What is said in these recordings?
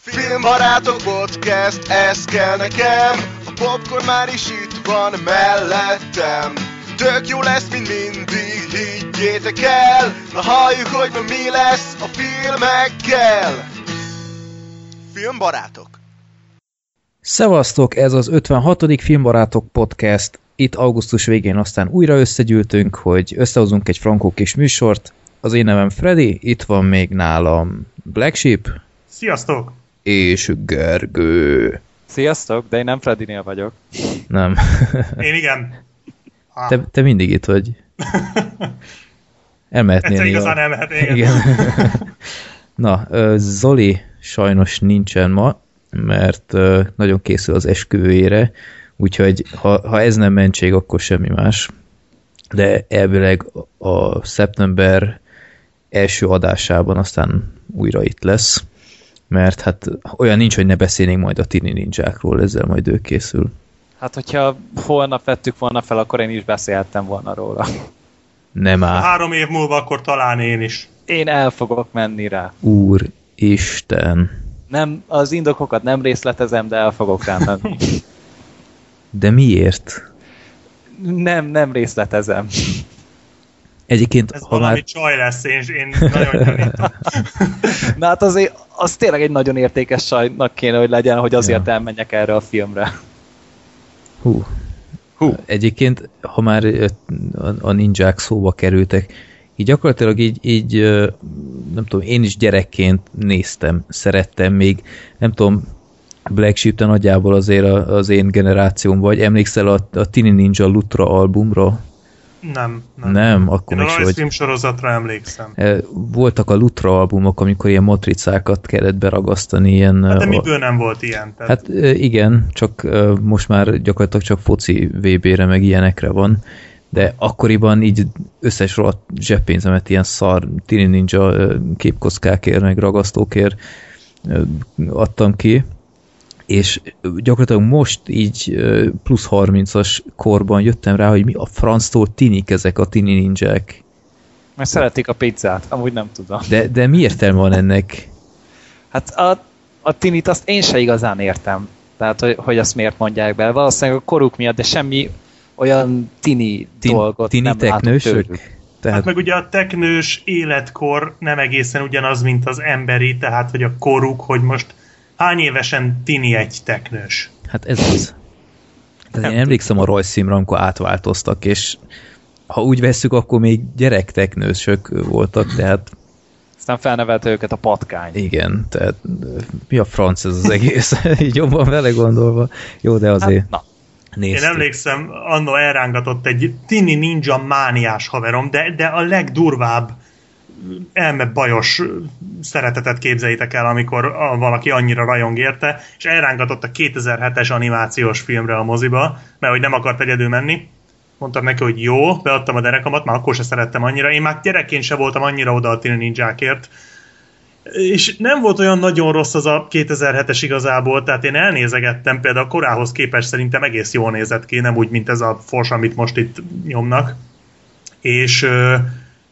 Filmbarátok podcast, ez kell nekem A popcorn már is itt van mellettem Tök jó lesz, mint mindig, higgyétek el Na halljuk, hogy ma mi lesz a filmekkel Filmbarátok Szevasztok, ez az 56. Filmbarátok podcast. Itt augusztus végén aztán újra összegyűltünk, hogy összehozunk egy frankó kis műsort. Az én nevem Freddy, itt van még nálam Black Sheep Sziasztok! És Gergő. Sziasztok, de én nem Freddynél vagyok. Nem. Én igen. Ah, Te, te mindig itt vagy. Elmehetnél egyszer igazán elmehetnél. Igen. Na, Zoli sajnos nincsen ma, mert nagyon készül az esküvőjére, úgyhogy ha, ha ez nem mentség, akkor semmi más. De elvileg a szeptember első adásában aztán újra itt lesz, mert hát olyan nincs, hogy ne beszélnénk majd a tini ninjákról, ezzel majd ő készül. Hát, hogyha holnap vettük volna fel, akkor én is beszélhettem volna róla. Nem áll. Három év múlva akkor talán én is. Én el fogok menni rá. Úr Isten. Nem, az indokokat nem részletezem, de el fogok rá menni. De miért? Nem, nem részletezem. Egyébként, Ez ha valami már csaj lesz, én, én nagyon gyanítom. Na hát azért, az tényleg egy nagyon értékes sajnak kéne, hogy legyen, hogy azért Ja. elmenjek erre a filmre. Hú. Hú. Egyébként, ha már a, ninják szóba kerültek, így gyakorlatilag így, így, nem tudom, én is gyerekként néztem, szerettem még, nem tudom, Black Sheep, te nagyjából azért az én generációm vagy, emlékszel a, a Tini Ninja Lutra albumra? Nem, nem. Nem, akkor Én a vagy. rajzfilm sorozatra emlékszem. Eh, Voltak a Lutra albumok, amikor ilyen matricákat kellett beragasztani, ilyen... Hát de eh, miből nem volt ilyen? Tehát, Hát ö, igen, csak most már gyakorlatilag csak foci VB-re meg ilyenekre van, de akkoriban így összes rohadt zseppénzemet ilyen szar Tini Ninja képkockákért, meg ragasztókért adtam ki, és gyakorlatilag most így plusz 30-as korban jöttem rá, hogy mi a franctól tinik ezek a Tini Ninják. Mert szeretik a pizzát, amúgy nem tudom. De, de mi értelme van ennek? Hát a, a tinit azt én se igazán értem. Tehát, hogy, hogy azt miért mondják be. Valószínűleg a koruk miatt, de semmi olyan tini Tin, dolgot tini nem teknősök? Tehát hát meg ugye a teknős életkor nem egészen ugyanaz, mint az emberi, tehát hogy a koruk, hogy most hány évesen tini egy teknős. Hát ez az. Tehát én emlékszem a rajzszímra, amikor átváltoztak, és ha úgy vesszük, akkor még gyerekteknősök voltak, tehát Aztán felnevelte őket a patkány. igen, tehát mi a franc ez az egész, így jobban vele gondolva. Jó, de azért Hát, na, Én néztük. emlékszem, annó elrángatott egy tini ninja mániás haverom, de, de a legdurvább elmebajos szeretetet képzeljétek el, amikor valaki annyira rajong érte, és elrángatott a 2007-es animációs filmre a moziba, mert hogy nem akart egyedül menni. Mondtam neki, hogy jó, beadtam a derekamat, már akkor se szerettem annyira. Én már gyerekként se voltam annyira oda a Tini Ninjákért. És nem volt olyan nagyon rossz az a 2007-es igazából, tehát én elnézegettem, például a korához képest szerintem egész jól nézett ki, nem úgy, mint ez a fors, amit most itt nyomnak. És ö,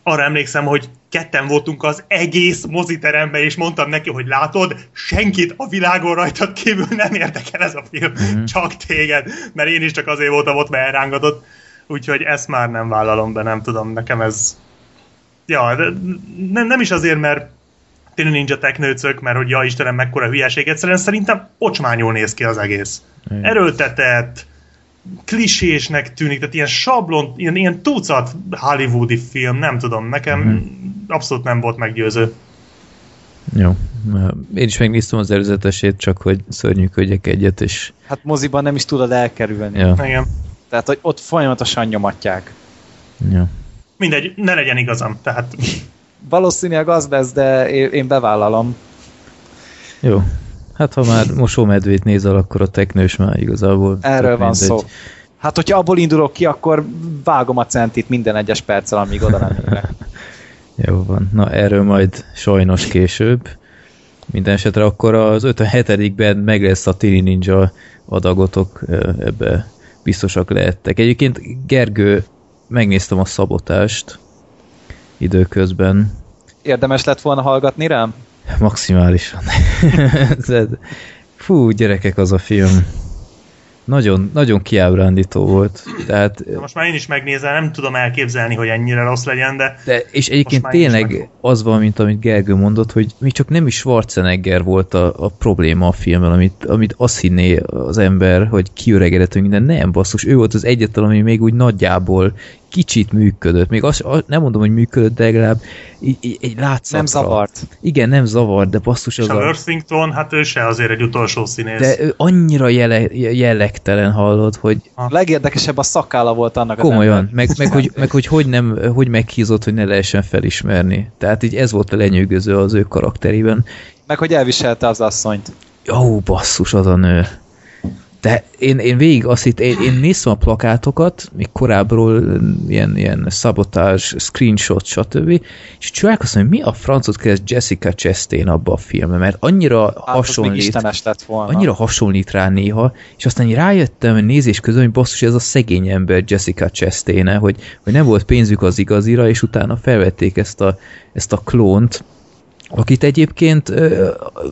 arra emlékszem, hogy ketten voltunk az egész moziteremben, és mondtam neki, hogy látod, senkit a világon rajtad kívül nem érdekel ez a film, mm-hmm. csak téged, mert én is csak azért voltam ott, mert elrángatott. Úgyhogy ezt már nem vállalom be, nem tudom, nekem ez... Ja, nem, nem is azért, mert Tini Ninja teknőcök, mert hogy ja Istenem, mekkora hülyeség, egyszerűen szerintem ocsmányul néz ki az egész. Igen. Erőltetett, klisésnek tűnik, tehát ilyen sablon, ilyen, ilyen tucat hollywoodi film, nem tudom, nekem Mhm. abszolút nem volt meggyőző. Jó. Én is megnéztem az előzetesét, csak hogy szörnyűködjek egyet, és hát moziban nem is tudod elkerülni. ja, Igen. Tehát, hogy ott folyamatosan nyomatják. ja. Mindegy, ne legyen igazam, tehát Valószínűleg az lesz, de én bevállalom. Jó. Hát ha már mosómedvét nézel, akkor a teknős már igazából... Erről van mindegy. szó. Hát, hogyha abból indulok ki, akkor vágom a centit minden egyes perccel, amíg oda nem. Jó van. Na, erről majd sajnos később. Minden esetre akkor az 57-ben meg lesz a Tini Ninja adagotok, ebbe biztosak lehettek. Egyébként Gergő, megnéztem a szabotást időközben. Érdemes lett volna hallgatni rám? Maximálisan. Fú, gyerekek, az a film. Nagyon, nagyon kiábrándító volt. Tehát, Na most már én is megnézem, nem tudom elképzelni, hogy ennyire rossz legyen, de... de és egyébként tényleg az van, mint amit Gergő mondott, hogy még csak nem is Schwarzenegger volt a, a probléma a filmben, amit, amit azt hinné az ember, hogy kiöregedett, minden. Nem, basszus, ő volt az egyetlen, ami még úgy nagyjából kicsit működött. Még azt, azt nem mondom, hogy működött, de legalább így, így, egy látszatra. Nem zavart. Igen, nem zavart, de basszus az a. Worthington, hát ő se azért egy utolsó színész. De ő annyira jele, jellegtelen hallod, hogy A legérdekesebb a szakála volt annak az komolyan, embernek. meg, meg, hogy, meg hogy, hogy, nem, hogy meghízott, hogy ne lehessen felismerni. Tehát így ez volt a lenyűgöző az ő karakterében. Meg hogy elviselte az asszonyt. Jó, basszus, az a nő. De én, én végig azt itt, én, én néztem a plakátokat, még korábbról ilyen, ilyen szabotás, screenshot, stb. És csodálkoztam, hogy mi a francot keres Jessica Chastain abba a filmben, mert annyira Hát, hasonlít. lett volna. annyira hasonlít rá néha, és aztán így rájöttem nézés közben, hogy basszus, ez a szegény ember Jessica chastain hogy, hogy nem volt pénzük az igazira, és utána felvették ezt a, ezt a klónt, akit egyébként,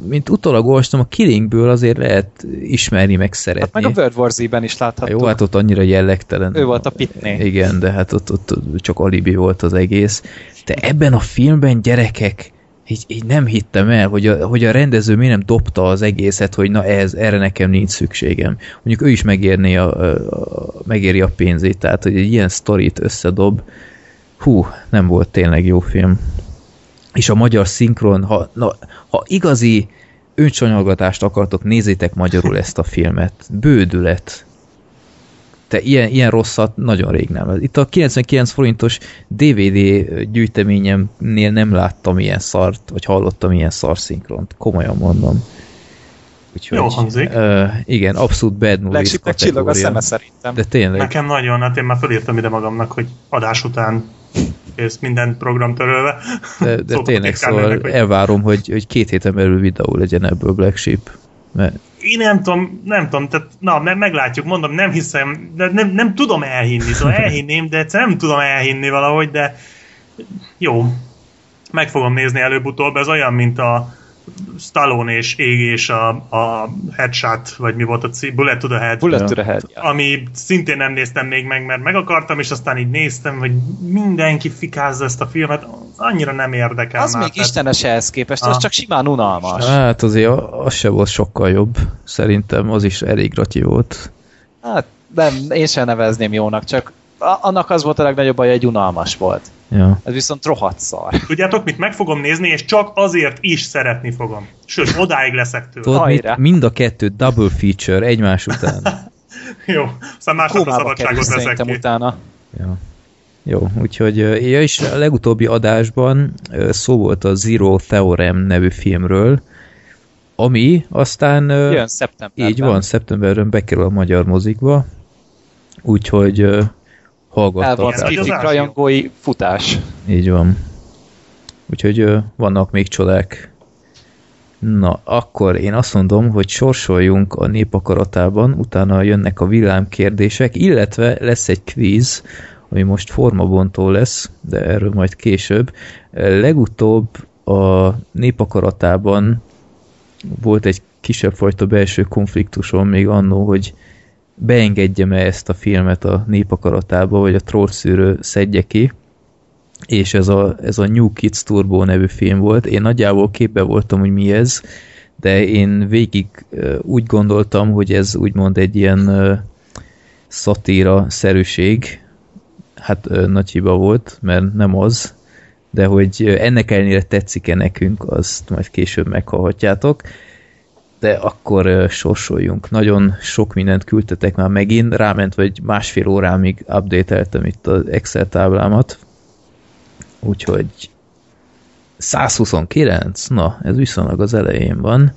mint utólag olvastam, a Killingből azért lehet ismerni, meg Hát szeretni. meg a World War Z-ben is Hát láthattuk. jó, hát ott annyira jellegtelen. Ő volt a Pitney. Igen, de hát ott, ott csak alibi volt az egész. De ebben a filmben gyerekek, így, így nem hittem el, hogy a, hogy a rendező miért nem dobta az egészet, hogy na ez, erre nekem nincs szükségem. Mondjuk ő is megérné a, a, a, megéri a pénzét, tehát hogy egy ilyen sztorit összedob, hú, nem volt tényleg jó film. És a magyar szinkron, ha, na, ha igazi öncsanyalgatást akartok, nézzétek magyarul ezt a filmet. Bődület. Te ilyen, ilyen rosszat nagyon rég nem. Itt a 99 forintos DVD gyűjteményemnél nem láttam ilyen szart, vagy hallottam ilyen szarszinkront. Komolyan mondom. Úgyhogy, Jó hangzik. Uh, igen, abszolút bad movies Legsipnek csillog a szeme szerintem. De tényleg. Nekem nagyon, hát én már fölírtam ide magamnak, hogy adás után kész minden program törölve. De, de Szokott tényleg, szóval ennek, hogy- elvárom, hogy, hogy két héten belül videó legyen ebből Black Sheep. Mert Én nem tudom, nem tudom, tehát, na, me- meglátjuk, mondom, nem hiszem, de nem, nem tudom elhinni, szóval elhinném, de egyszer nem tudom elhinni valahogy, de jó, meg fogom nézni előbb-utóbb, ez olyan, mint a Stallone és égés a, a Headshot, vagy mi volt a cím, Bullet to the Head, Bullet Ja. to the head. Ja. ami szintén nem néztem még meg, mert meg akartam, és aztán így néztem, hogy mindenki fikázza ezt a filmet, annyira nem érdekel Az már. még tehát- istenes ehhez képest, az Ah. csak simán unalmas. hát azért az se volt sokkal jobb. Szerintem az is elég ratyi volt. Hát nem, én sem nevezném jónak, csak annak az volt a legnagyobb baj, hogy unalmas volt. Ja. Ez viszont rohadt szar. Tudjátok mit? Meg fogom nézni, és csak azért is szeretni fogom. Sőt, odáig leszek tőle. Tudod mit? Mind a kettő double feature egymás után. Jó, aztán másnapra szabadságot ki. utána. Ja. Jó, úgyhogy ja, és a legutóbbi adásban szó volt a Zero Theorem nevű filmről, ami aztán Jön szeptemberben. így van, szeptemberben bekerül a magyar mozikba, úgyhogy hallgattak Ez ázsió. rajongói futás. Így van. Úgyhogy vannak még csodák. Na, akkor én azt mondom, hogy sorsoljunk a népakaratában, utána jönnek a villámkérdések, illetve lesz egy kvíz, ami most formabontó lesz, de erről majd később. Legutóbb a népakaratában volt egy kisebb fajta belső konfliktusom még annó, hogy beengedjem-e ezt a filmet a népakaratába, vagy a trollszűrő szedje ki, és ez a, ez a New Kids Turbo nevű film volt. Én nagyjából képbe voltam, hogy mi ez, de én végig úgy gondoltam, hogy ez úgymond egy ilyen szatíra szerűség. Hát nagy hiba volt, mert nem az, de hogy ennek ellenére tetszik-e nekünk, azt majd később meghallhatjátok. De akkor sorsoljunk. Nagyon sok mindent küldtetek már megint, ráment vagy másfél órámig updateltem itt az Excel táblámat, Úgyhogy 129, na, ez viszonylag az elején van.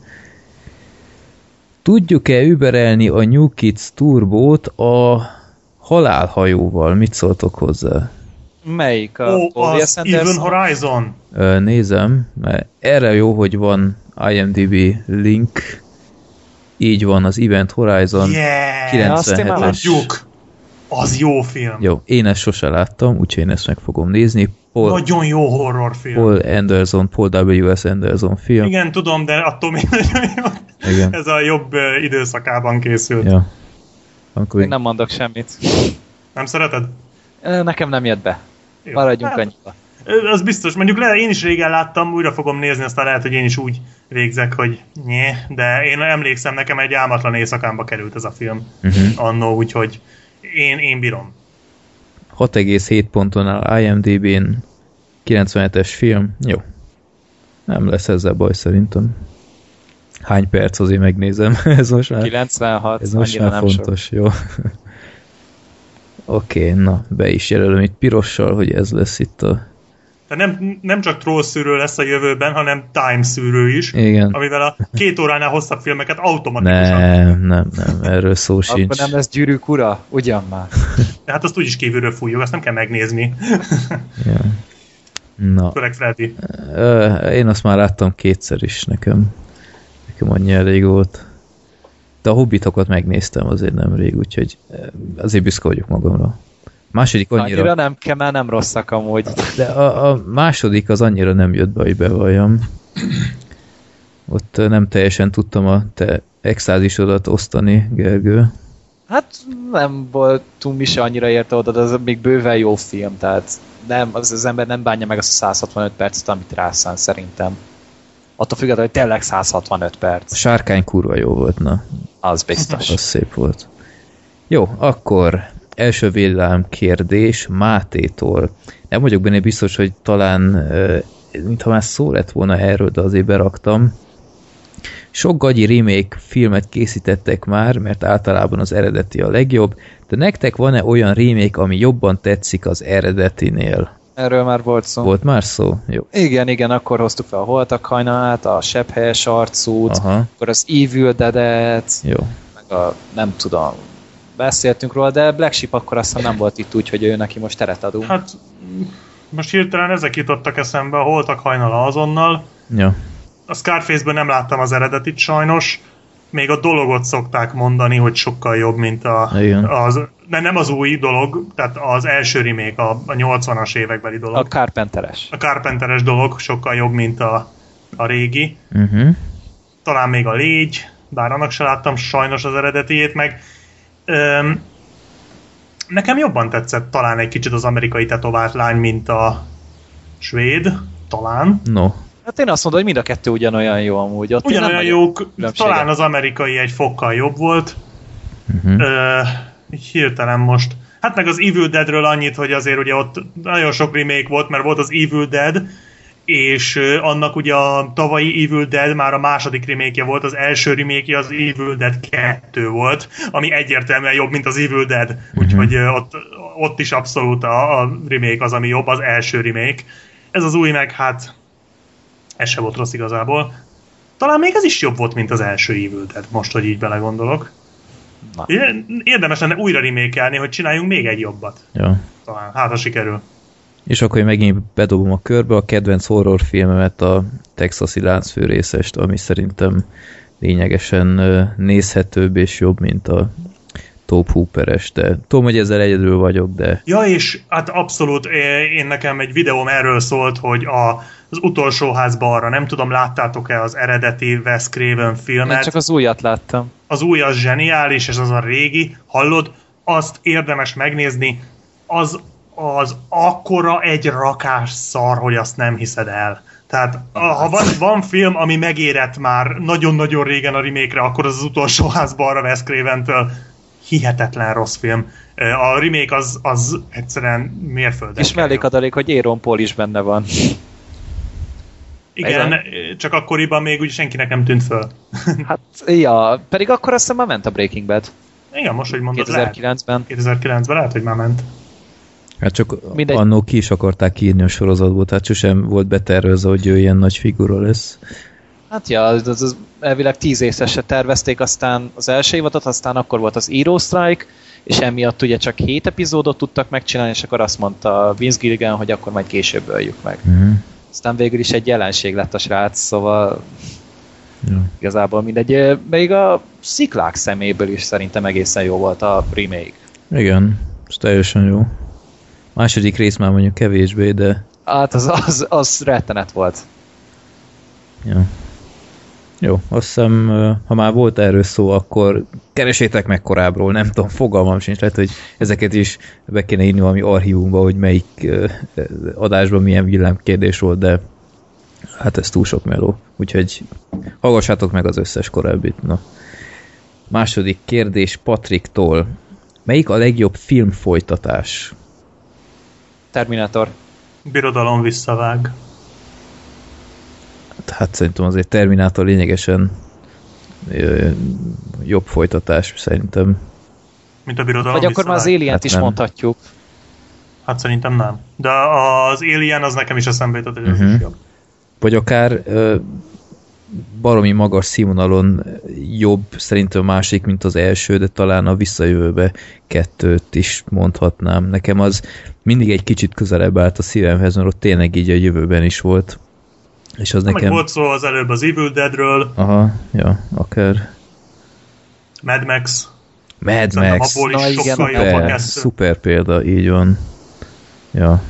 Tudjuk-e überelni a New Kids Turbót a halálhajóval? Mit szóltok hozzá? Melyik? A Ó, Paul az Anderson? Even Horizon. Ö, Nézem, mert erre jó, hogy van IMDb link. Így van, az Event Horizon Yeah! azt én már 97-es. Tudjuk. Az jó film. Jó, én ezt sose láttam, úgyhogy én ezt meg fogom nézni. Paul, Nagyon jó horrorfilm. Paul Anderson, Paul W.S. Anderson film. Igen, tudom, de attól még nagyon jó. Igen. Ez a jobb időszakában készült. Ja. Amikor Én nem mondok semmit. Nem szereted? Nekem nem jött be. Jó. Maradjunk Hát, annyiba. Az biztos, mondjuk le, én is régen láttam, újra fogom nézni, aztán lehet, hogy én is úgy végzek, hogy nyé, de én emlékszem, nekem egy álmatlan éjszakámba került ez a film uh-huh. annó, úgyhogy én, én bírom. 6,7 ponton áll IMDb-n 97-es film. Jó. Nem lesz ezzel baj szerintem. Hány perc azért megnézem. ez most már, 96, ez most már nem sok. fontos. Jó. Oké, okay, na, be is jelölöm itt pirossal, hogy ez lesz itt a... Tehát nem, nem csak troll szűrő lesz a jövőben, hanem time szűrő is, Igen. amivel a két óránál hosszabb filmeket automatikusan. Nem, nem, nem, erről szó sincs. Akkor nem lesz gyűrűk ura? Ugyan már. De hát azt úgyis kívülről fújjuk, azt nem kell megnézni. Ja. Na, Főleg Freddy. Ö, én azt már láttam kétszer is nekem. Nekem annyi elég volt. De a hobbitokat megnéztem azért nemrég, úgyhogy ö, azért büszke vagyok magamra. Második Annyira, annyira... nem kell, mert nem rosszak amúgy. De a, a második az annyira nem jött be, hogy bevalljam. Ott ö, nem teljesen tudtam a te extázisodat osztani, Gergő. Hát nem voltunk mi se annyira érte oda, de ez még bőven jó film, tehát nem, az, az ember nem bánja meg azt a 165 percet, amit rászán szerintem. Attól függetlenül, hogy tényleg 165 A perc. sárkány kurva jó volt, na. Az biztos. Az szép volt. Jó, akkor első villám kérdés Mátétól. Nem vagyok benne biztos, hogy talán, mintha már szó lett volna erről, de azért beraktam. Sok gagyi remake filmet készítettek már, mert általában az eredeti a legjobb, de nektek van-e olyan remake, ami jobban tetszik az eredetinél? Erről már volt szó. Volt már szó? Jó. Igen, igen, akkor hoztuk fel a Holtak hajnalát, a Sebhelyes arcút, Aha, akkor az Evil Dead-et, jó. meg a, nem tudom, beszéltünk róla, de Black Sheep akkor aztán nem volt itt úgy, hogy ő neki most teret adunk. Hát most hirtelen ezek jutottak eszembe, a holtak hajnala azonnal. Ja. A Scarface-ben nem láttam az eredetit sajnos. Még a dologot szokták mondani, hogy sokkal jobb, mint a, Igen. az, de nem az új dolog, tehát az első remake, a, a 80-as évekbeli dolog. A Carpenteres. A Carpenteres dolog sokkal jobb, mint a, a régi. Uh-huh. Talán még a légy, bár annak se láttam sajnos az eredetiét, meg öm, nekem jobban tetszett talán egy kicsit az amerikai tetovált lány, mint a svéd, talán. No. Hát én azt mondom, hogy mind a kettő ugyanolyan jó amúgy. Ott Ugyanolyan jók, talán az amerikai egy fokkal jobb volt. Uh-huh. Ö, így hirtelen most. Hát meg az Evil Deadről annyit, hogy azért ugye ott nagyon sok remake volt, mert volt az Evil Dead, és annak ugye a tavalyi Evil Dead már a második remake volt, az első remake az Evil Dead 2 volt, ami egyértelműen jobb, mint az Evil Dead. Úgyhogy ö, ott, ott is abszolút a, a remake az, ami jobb, az első remake. Ez az új meg, hát ez se volt rossz igazából. Talán még ez is jobb volt, mint az első Evil Dead, most, hogy így belegondolok. Na. Érdemes lenne újra remékelni, hogy csináljunk még egy jobbat. Ja. Talán, hát ha sikerül. És akkor én megint bedobom a körbe a kedvenc horrorfilmemet, a Texasi láncfőrészest, ami szerintem lényegesen nézhetőbb és jobb, mint a Top Hooperes, de tudom, hogy ezzel egyedül vagyok, de Ja, és hát abszolút én nekem egy videóm erről szólt, hogy a, az utolsó ház balra, nem tudom, láttátok-e az eredeti Wes Craven Én filmet? csak az újat láttam. az új az zseniális, és az a régi, hallod, azt érdemes megnézni, az, az akkora egy rakás szar, hogy azt nem hiszed el. Tehát ha van, van film, ami megérett már nagyon-nagyon régen a remake akkor az az utolsó házba arra Wes Craven-től hihetetlen rossz film. A remake az, az egyszerűen mérföldes. És mellékadalék, hogy Aaron Paul is benne van. Igen, Igen. csak akkoriban még úgy senkinek nem tűnt föl. Hát, ja, pedig akkor azt hiszem már ment a Breaking Bad. Igen, most, hogy mondod, lehet. 2009-ben. 2009-ben lehet, hogy már ment. hát csak Mindegy. Annó ki is akarták írni a sorozatból, tehát sosem volt betervezve, hogy ő ilyen nagy figura lesz. Hát ja, az, az, az elvileg tíz évesre tervezték, aztán az első évadot, aztán akkor volt az Hero Strike, és emiatt ugye csak hét epizódot tudtak megcsinálni, és akkor azt mondta Vince Gilligan, hogy akkor majd később öljük meg. Uh-huh. Aztán végül is egy jelenség lett a srác, szóval Ja. igazából mindegy. Még a sziklák szeméből is szerintem egészen jó volt a remake. Igen, ez teljesen jó. Második rész már mondjuk kevésbé, de Hát az, az, az rettenet volt. Ja. Jó, azt hiszem, ha már volt erről szó, akkor keresétek meg korábbról, nem tudom, fogalmam sincs, lehet, hogy ezeket is be kéne írni valami archívumba, hogy melyik adásban milyen villámkérdés volt, de hát ez túl sok meló. Úgyhogy hallgassátok meg az összes korábbit. Na. Második kérdés Patriktól. Melyik a legjobb filmfolytatás? Terminator. Birodalom visszavág. Hát szerintem azért Terminátor lényegesen ö, jobb folytatás szerintem. Mint a birodalom Vagy akkor már az. Alien-t Hát is nem. mondhatjuk. Hát szerintem nem. De az Alien az nekem is eszembe jutott, hogy ez Mhm. is jobb. Vagy akár ö, baromi magas színvonalon jobb szerintem a másik, mint az első, de talán a visszajövőbe kettőt is mondhatnám. Nekem az mindig egy kicsit közelebb állt a szívemhez, mert ott tényleg így a jövőben is volt. És az Nekem... nekem... Meg volt szó az előbb az Evil Deadről, Aha, ja, akár. Mad Max. Mad Szerintem Max. abból is Na igen, Szuper, szuper példa, így van. Ja.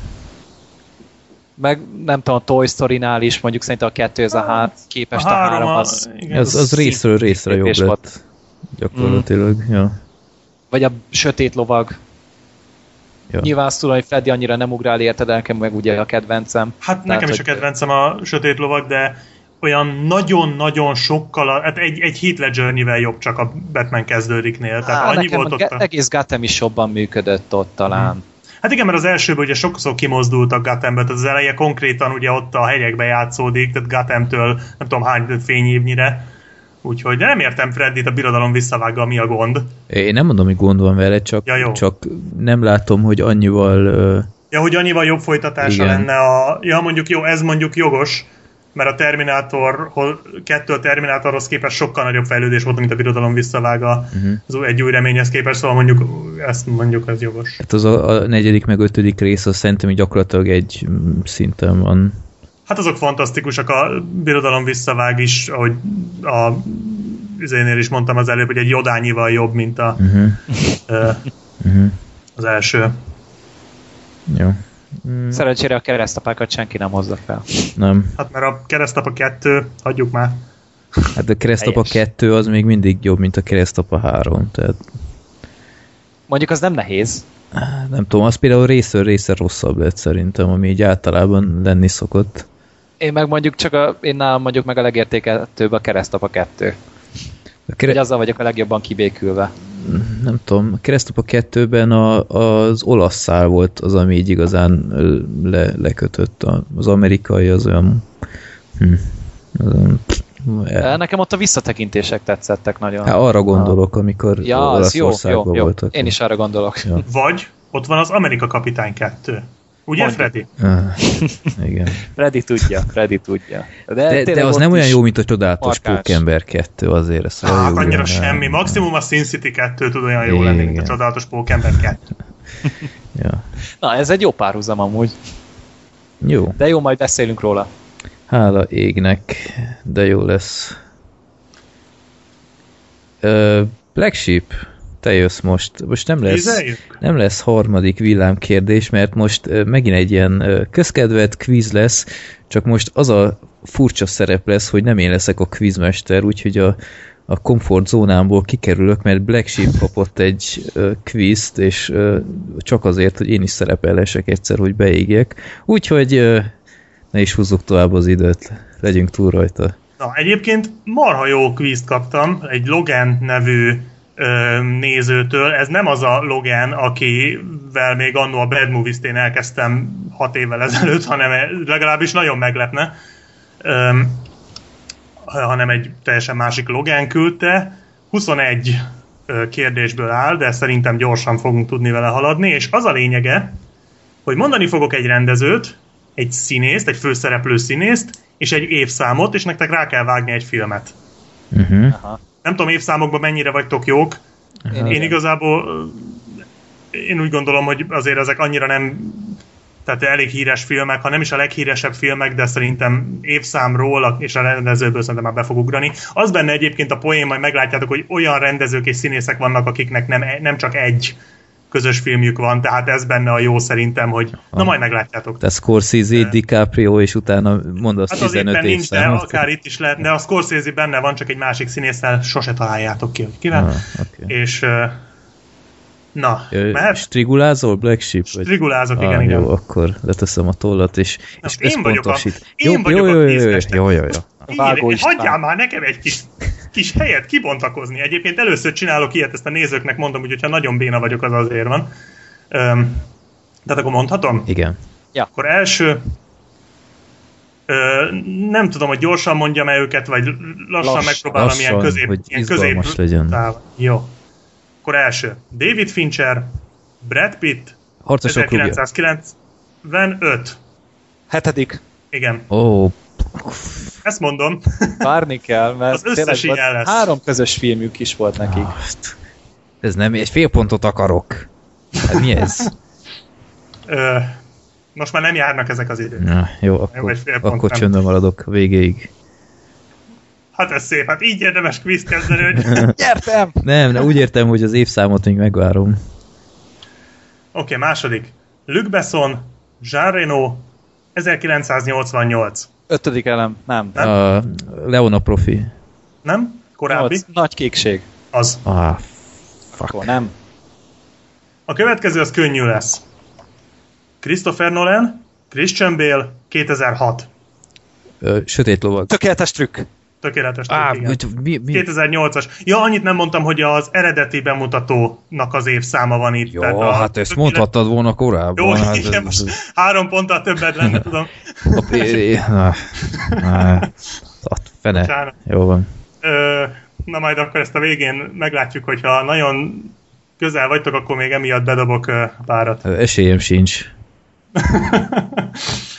Meg nem tudom, a Toy Story-nál is mondjuk szerintem a kettő ez a há- képest a, három, a- az, igen, Az, az részről részre jobb lett. Gyakorlatilag, ja. vagy a sötét lovag. Ja. Nyilván azt tudom, hogy Freddy annyira nem ugrál érted, de nekem meg ugye a kedvencem. Hát nekem Tehát, is a kedvencem a Sötét Lovag, de olyan nagyon-nagyon sokkal, hát egy, egy Heath Ledger-nyivel jobb csak a Batman kezdődiknél. Tehát Á, annyi nekem volt ott ge- a... egész Gotham is jobban működött ott talán. Hát igen, mert az elsőből ugye sokszor kimozdultak Gothambe, tehát az eleje konkrétan ugye ott a hegyekbe játszódik, tehát Gothamtől nem tudom hány fényévnyire. Úgyhogy de nem értem Freddit a birodalom visszavágga, mi a gond. Én nem mondom, hogy gond van vele, csak, Ja, jó. csak nem látom, hogy annyival ö, Ja, hogy annyival jobb folytatása Igen. lenne a... Ja, mondjuk jó, ez mondjuk jogos, mert a Terminátor, kettő a Terminátorhoz képest sokkal nagyobb fejlődés volt, mint a birodalom visszavág a, az új- egy új reményhez képest, szóval mondjuk ezt mondjuk ez jogos. hát az a, a negyedik meg ötödik rész, az szerintem gyakorlatilag egy mm, szinten van. Hát azok fantasztikusak, a birodalom visszavág is, ahogy a üzénél is mondtam az előbb, hogy egy jodányival jobb, mint a, Uh-huh. Uh-huh. az első. Jó. Szerencsére a keresztapákat senki nem hozza fel. Nem. Hát mert a keresztapa kettő, hagyjuk már. Hát a keresztapa. 2 az még mindig jobb, mint a keresztapa 3. Tehát Mondjuk az nem nehéz. nem tudom, az például részről részre rosszabb lett szerintem, ami így általában lenni szokott. Én meg mondjuk csak a, én nálam mondjuk meg a legértékeltőbb a keresztapa 2. A Hogy kere- azzal vagyok a legjobban kibékülve. nem tudom, a keresztapa 2-ben a, az olasz szál volt az, ami így igazán le, lekötött. A, az amerikai az olyan... Hm, az olyan El. Nekem ott a visszatekintések tetszettek nagyon. hát arra gondolok, amikor ja, az jó, Olaszországban jó, jó. voltak. Én is arra gondolok. Ja. Vagy ott van az Amerika Kapitány kettő. Ugye, Mondjuk. Freddy? Ah, igen. Freddy tudja, Freddy tudja. De, tényleg de az nem olyan jó, mint a csodálatos. Pókember 2 azért. Ezt Hát halljuk, annyira nem. semmi. Maximum a Sin City 2 tud olyan jó lenni, mint a csodálatos Pókember 2. Ja. Na, ez egy jó párhuzam amúgy. Jó. De jó, majd beszélünk róla. Hála égnek, de jó lesz. Ö, Black Sheep, te jössz most. Most nem lesz, nem lesz harmadik villámkérdés, mert most megint egy ilyen ö, közkedvelt quiz lesz, csak most az a furcsa szerep lesz, hogy nem én leszek a quizmester, úgyhogy a, a komfortzónámból kikerülök, mert Black Sheep kapott egy ö, quizt, és csak azért, hogy én is szerepelhessek egyszer, hogy beégjek. Úgyhogy ne is húzzuk tovább az időt, legyünk túl rajta. Na, egyébként marha jó kvízt kaptam, egy Logan nevű nézőtől. Ez nem az a Logan, akivel még annó a Bad Movies-t én elkezdtem hat évvel ezelőtt, hanem legalábbis nagyon meglepne. Öm, hanem egy teljesen másik Logan küldte. 21 ö, kérdésből áll, de szerintem gyorsan fogunk tudni vele haladni, és az a lényege, hogy mondani fogok egy rendezőt, egy színészt, egy főszereplő színészt, és egy évszámot, és nektek rá kell vágni egy filmet. Uh-huh. Aha. Nem tudom évszámokban mennyire vagytok jók. Én, Én igazából én úgy gondolom, hogy azért ezek annyira nem tehát elég híres filmek, ha nem is a leghíresebb filmek, de szerintem évszámról és a rendezőből szerintem már be fog ugrani. Az benne egyébként a poén, majd meglátjátok, hogy olyan rendezők és színészek vannak, akiknek nem, nem csak egy közös filmjük van, tehát ez benne a jó szerintem, hogy na majd meglátjátok. Tehát Scorsese, DiCaprio, és utána mondasz Hát az 15 éppen nincs, de akár itt is lehet, de a Scorsese benne van, csak egy másik színésszel sose találjátok ki, hogy kivel. Ah, okay. És ö, na, mehet? Strigulázol, Black Sheep? Vagy? Strigulázok, igen, ah, igen. Jó, akkor leteszem a tollat, és, Na, és én vagyok a- én jó, vagyok jó, a jó, jó, jó, jó, jó, jó. Vágó Igen, István. hagyjál már nekem egy kis, kis helyet kibontakozni. Egyébként először csinálok ilyet, ezt a nézőknek mondom, hogy ha nagyon béna vagyok, az azért van. Öm, tehát akkor mondhatom? Igen. Akkor első, ö, nem tudom, hogy gyorsan mondjam-e őket, vagy lassan, Lassan, megpróbálom lassan, ilyen közép, hogy ilyen közép legyen. Jó. Akkor első. David Fincher, Brad Pitt, Harcosok klubja. 1995. Hetedik. Igen, Ó, ezt mondom. Várni kell, mert Az összes tényleg ilyen lesz. három közös filmjük is volt nekik. Ah, ez nem, egy fél pontot akarok. Hát mi ez? Ö, most már nem járnak ezek az idők. Na, jó, akkor, pont akkor nem. csöndben maradok végéig. Hát ez szép, hát így érdemes quiz kezdeni, hogy Oké, Nyertem! Nem, de úgy értem, hogy az évszámot még megvárom. okay, második. Luc Besson, Jean Reno, 1988. Ötödik elem. Nem. Nem? A Leona Profi. Nem? Korábbi? Nyolc. Nagy kékség. Az. Ah, Akkor nem. A következő az könnyű lesz. Christopher Nolan, Christian Bale, 2006. ö, sötét lovag. Tökéletes trükk. Tökéletes. Á, trükk, igen. mi, mi? 2008-as. Ja, annyit nem mondtam, hogy az eredeti bemutatónak az évszáma van itt. tehát Jó, a hát ezt mondhattad volna korábban. Jó, hát igen, most három ponttal többet lenne, tudom. A fene. Jó van. Na majd akkor ezt a végén meglátjuk, hogyha nagyon közel vagytok, akkor még emiatt bedobok párat. Esélyem sincs.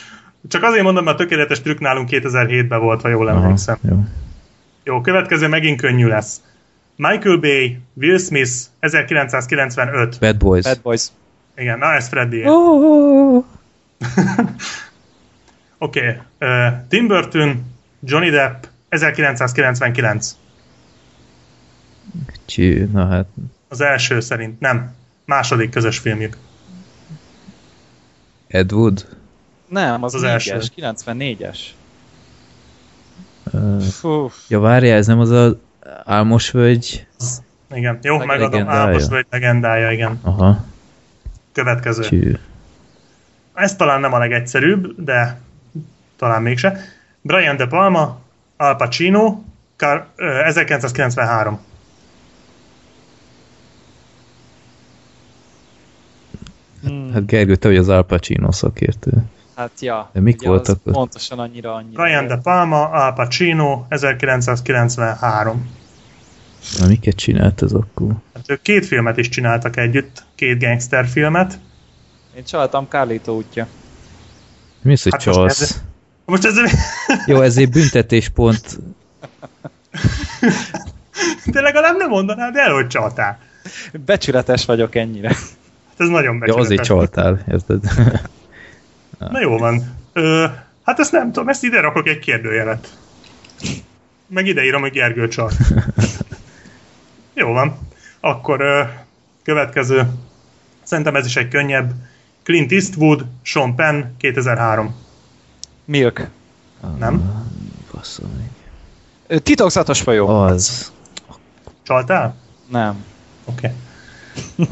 Csak azért mondom, mert a tökéletes trükk nálunk 2007-ben volt, ha jól Aha, emlékszem. jó. Jó, következő megint könnyű lesz. Michael Bay, Will Smith, 1995. Bad Boys. Bad Boys. Igen, na ez Freddy. Oh, Oké, okay. uh, Tim Burton, Johnny Depp, 1999. Csí, na hát. Az első szerint, nem. Második közös filmjük. Ed Wood. Nem, az, Az az első. 4-es, 94-es. Uh, Fú, ja, várjál, ez nem az a Álmos völgy? Igen, jó, Leg- megadom. legendája. Álmos vagy legendája, igen. Aha, Következő. csű. Ez talán nem a legegyszerűbb, de talán mégse. Brian De Palma, Al Pacino, Car- ö, 1993. hmm, Hát Gergő, te vagy az Al Pacino szakértő. Hát ja. De mik voltak az ott? Pontosan annyira, annyira. Brian De Palma, Al Pacino, 1993. Na, miket csinált ez akkor? Hát ők két filmet is csináltak együtt, két gangster filmet. Én csaltam Carlito útja. Mi az, hogy Hát most csalsz? ez- Most ez... Jó, ezért büntetéspont. De legalább nem mondanád el, hogy csaltál. Becsületes vagyok ennyire. Hát ez nagyon Ja, becsületes. azért csaltál, érted? Na jó van. Ö, hát ezt nem tudom, ezt ide rakok egy kérdőjelet. Meg ide írom, hogy Gergő csal. jó van. Akkor ö, következő. Szerintem ez is egy könnyebb. Clint Eastwood, Sean Penn, 2003. Milk. Nem? Meg. Ö, Titokzatos folyó. Az. Csaltál? Nem. Oké. Ö,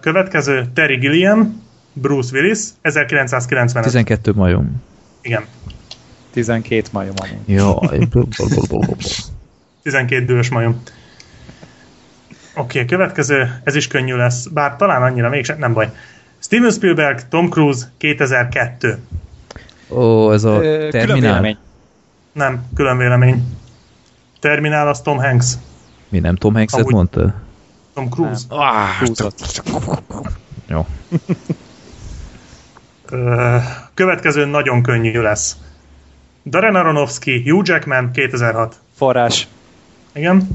következő. Terry Gilliam, Bruce Willis, 1995. 12 majom. Igen. 12 majom amúgy. Jaj. blablabla. 12 dühös majom. Oké, okay, következő, ez is könnyű lesz, bár talán annyira mégsem, nem baj. Steven Spielberg, Tom Cruise, 2002. Ó, ez a Ö, Külön Terminál. vélemény. Nem, külön vélemény. Terminál az Tom Hanks. Mi nem Tom Hanks-et Amúgy- mondta? Tom Cruise. Ah, Húzott. jó. Következő nagyon könnyű lesz. Darren Aronofsky, Hugh Jackman, 2006. Forrás. Igen?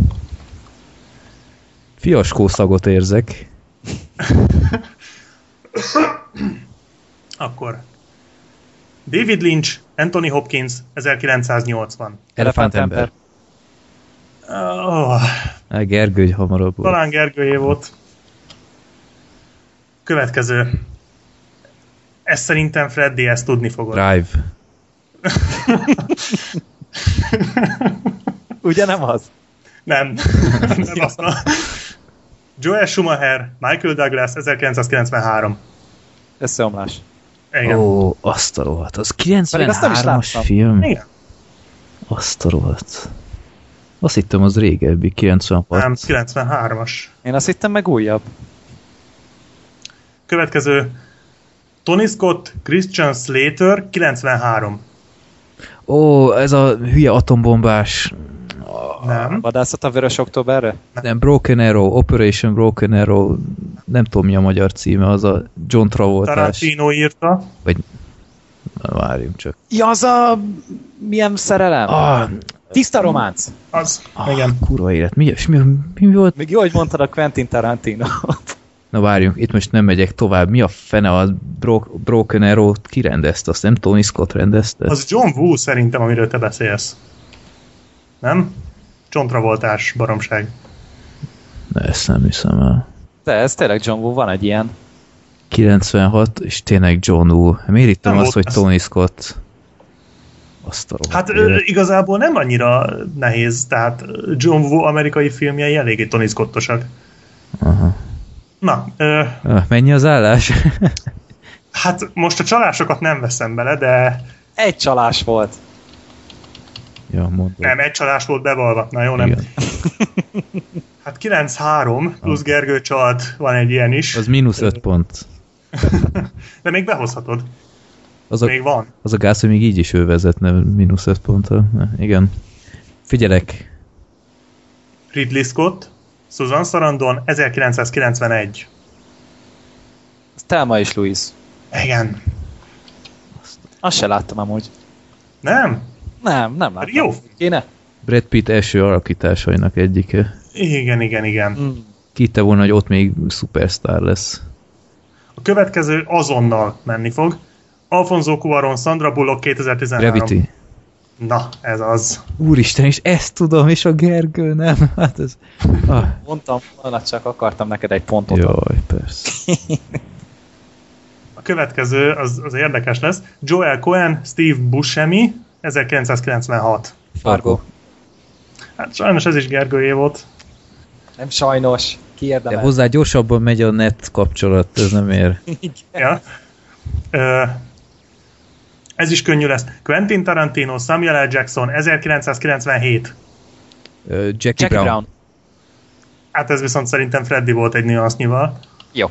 Fiaskó szagot érzek. Akkor. David Lynch, Anthony Hopkins, 1980. Elefántember. Oh, Gergő, hamarabb volt. Talán Gergőjé volt. Következő. Ezt szerintem Freddy ezt tudni fogod. Drive. Ugye nem az? Nem. nem azt a... Joel Schumacher, Michael Douglas, 1993. Összeomlás. Igen. Ó, azt a rohadt. Az Pedig azt nem is 93-as láttam. film? Igen. Azt a rohadt. Azt hittem, az régebbi, 96. Nem, 93-as. Én azt hittem meg újabb. Következő. Tony Scott, Christian Slater, 93. Ó, ez a hülye atombombás. Nem. Vadászat a Vörös Októberre? Nem, Broken Arrow, Operation Broken Arrow, nem tudom mi a magyar címe, az a John Travoltás. Tarantino írta. Vagy, na, várjunk csak. Ja, az a... Milyen szerelem? Ah, Tiszta románc. Az. ah Igen. kurva élet. Mi, mi, mi, mi volt? Még jó, hogy mondtad a Quentin Tarantino. Na várjunk, itt most nem megyek tovább. Mi a fene a Bro- Broken Arrow-t kirendezte? Azt nem Tony Scott rendezte? Az John Woo szerintem, amiről te beszélsz. Nem? John Travoltás baromság. Ne, ezt nem hiszem el. De ez tényleg John Woo, van egy ilyen. 96, és tényleg John Woo. Miért itt Nem azt, hogy. Tony Scott? Azt a Hát ö, élet. igazából nem annyira nehéz, tehát John Woo amerikai filmjei eléggé Tony Scottosak. Aha. Na, ö, Ah, Mennyi az állás? hát most a csalásokat nem veszem bele, de Egy csalás volt. ja, nem, egy csalás volt bevalva. Na jó, nem. Igen. Hát 9-3 plusz Gergő csalt, van egy ilyen is, Az mínusz 5 pont. de még behozhatod. Az a, Még van. az a gáz, hogy még így is ő vezetne mínusz 5 ponttal. Igen. Figyelek. Ridley Scott, Susan Sarandon, 1991. Ez Telma és Louise. Igen. Azt se láttam amúgy. Nem? Nem, nem láttam. Jó. Kéne? Brad Pitt első alakításainak egyike. Igen, igen, igen. Mm. Kitte volna, hogy ott még szupersztár lesz. A következő azonnal menni fog. Alfonso Cuarón, Sandra Bullock 2013. Gravity. Na, ez az. Úristen, és ezt tudom, és a Gergő nem. Hát ez... Ah, Mondtam volna, csak akartam neked egy pontot jaj, persze. A következő az, az érdekes lesz. Joel Cohen, Steve Buscemi, 1996. Fargo. Hát sajnos ez is Gergőjé volt. Nem sajnos. De Kiérdemel. hozzá gyorsabban megy a net kapcsolat, ez nem ér. Ja. Ö, ez is könnyű lesz. Quentin Tarantino, Samuel L. Jackson, 1997. Ö, Jackie, Jackie Brown. Brown. Hát ez viszont szerintem Freddy volt egy nüansznyival. Jó.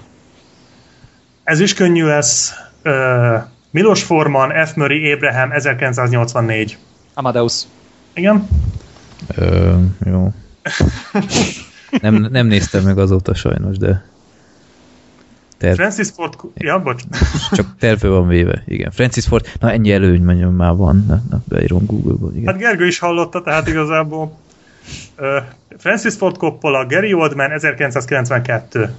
Ez is könnyű lesz. Ö, Milos Forman, F. Murray Abraham, 1984. Amadeus. Igen? Ö, jó. Nem, nem néztem meg azóta sajnos, de terv, Francis Ford... Ja, bocs. csak terve van véve. Igen. Francis Ford, na ennyi előny mondjam már van. Na, na beírom Google-ba. Igen. Hát Gergő is hallotta, tehát igazából. Ö, Francis Ford Coppola, Gary Oldman, 1992.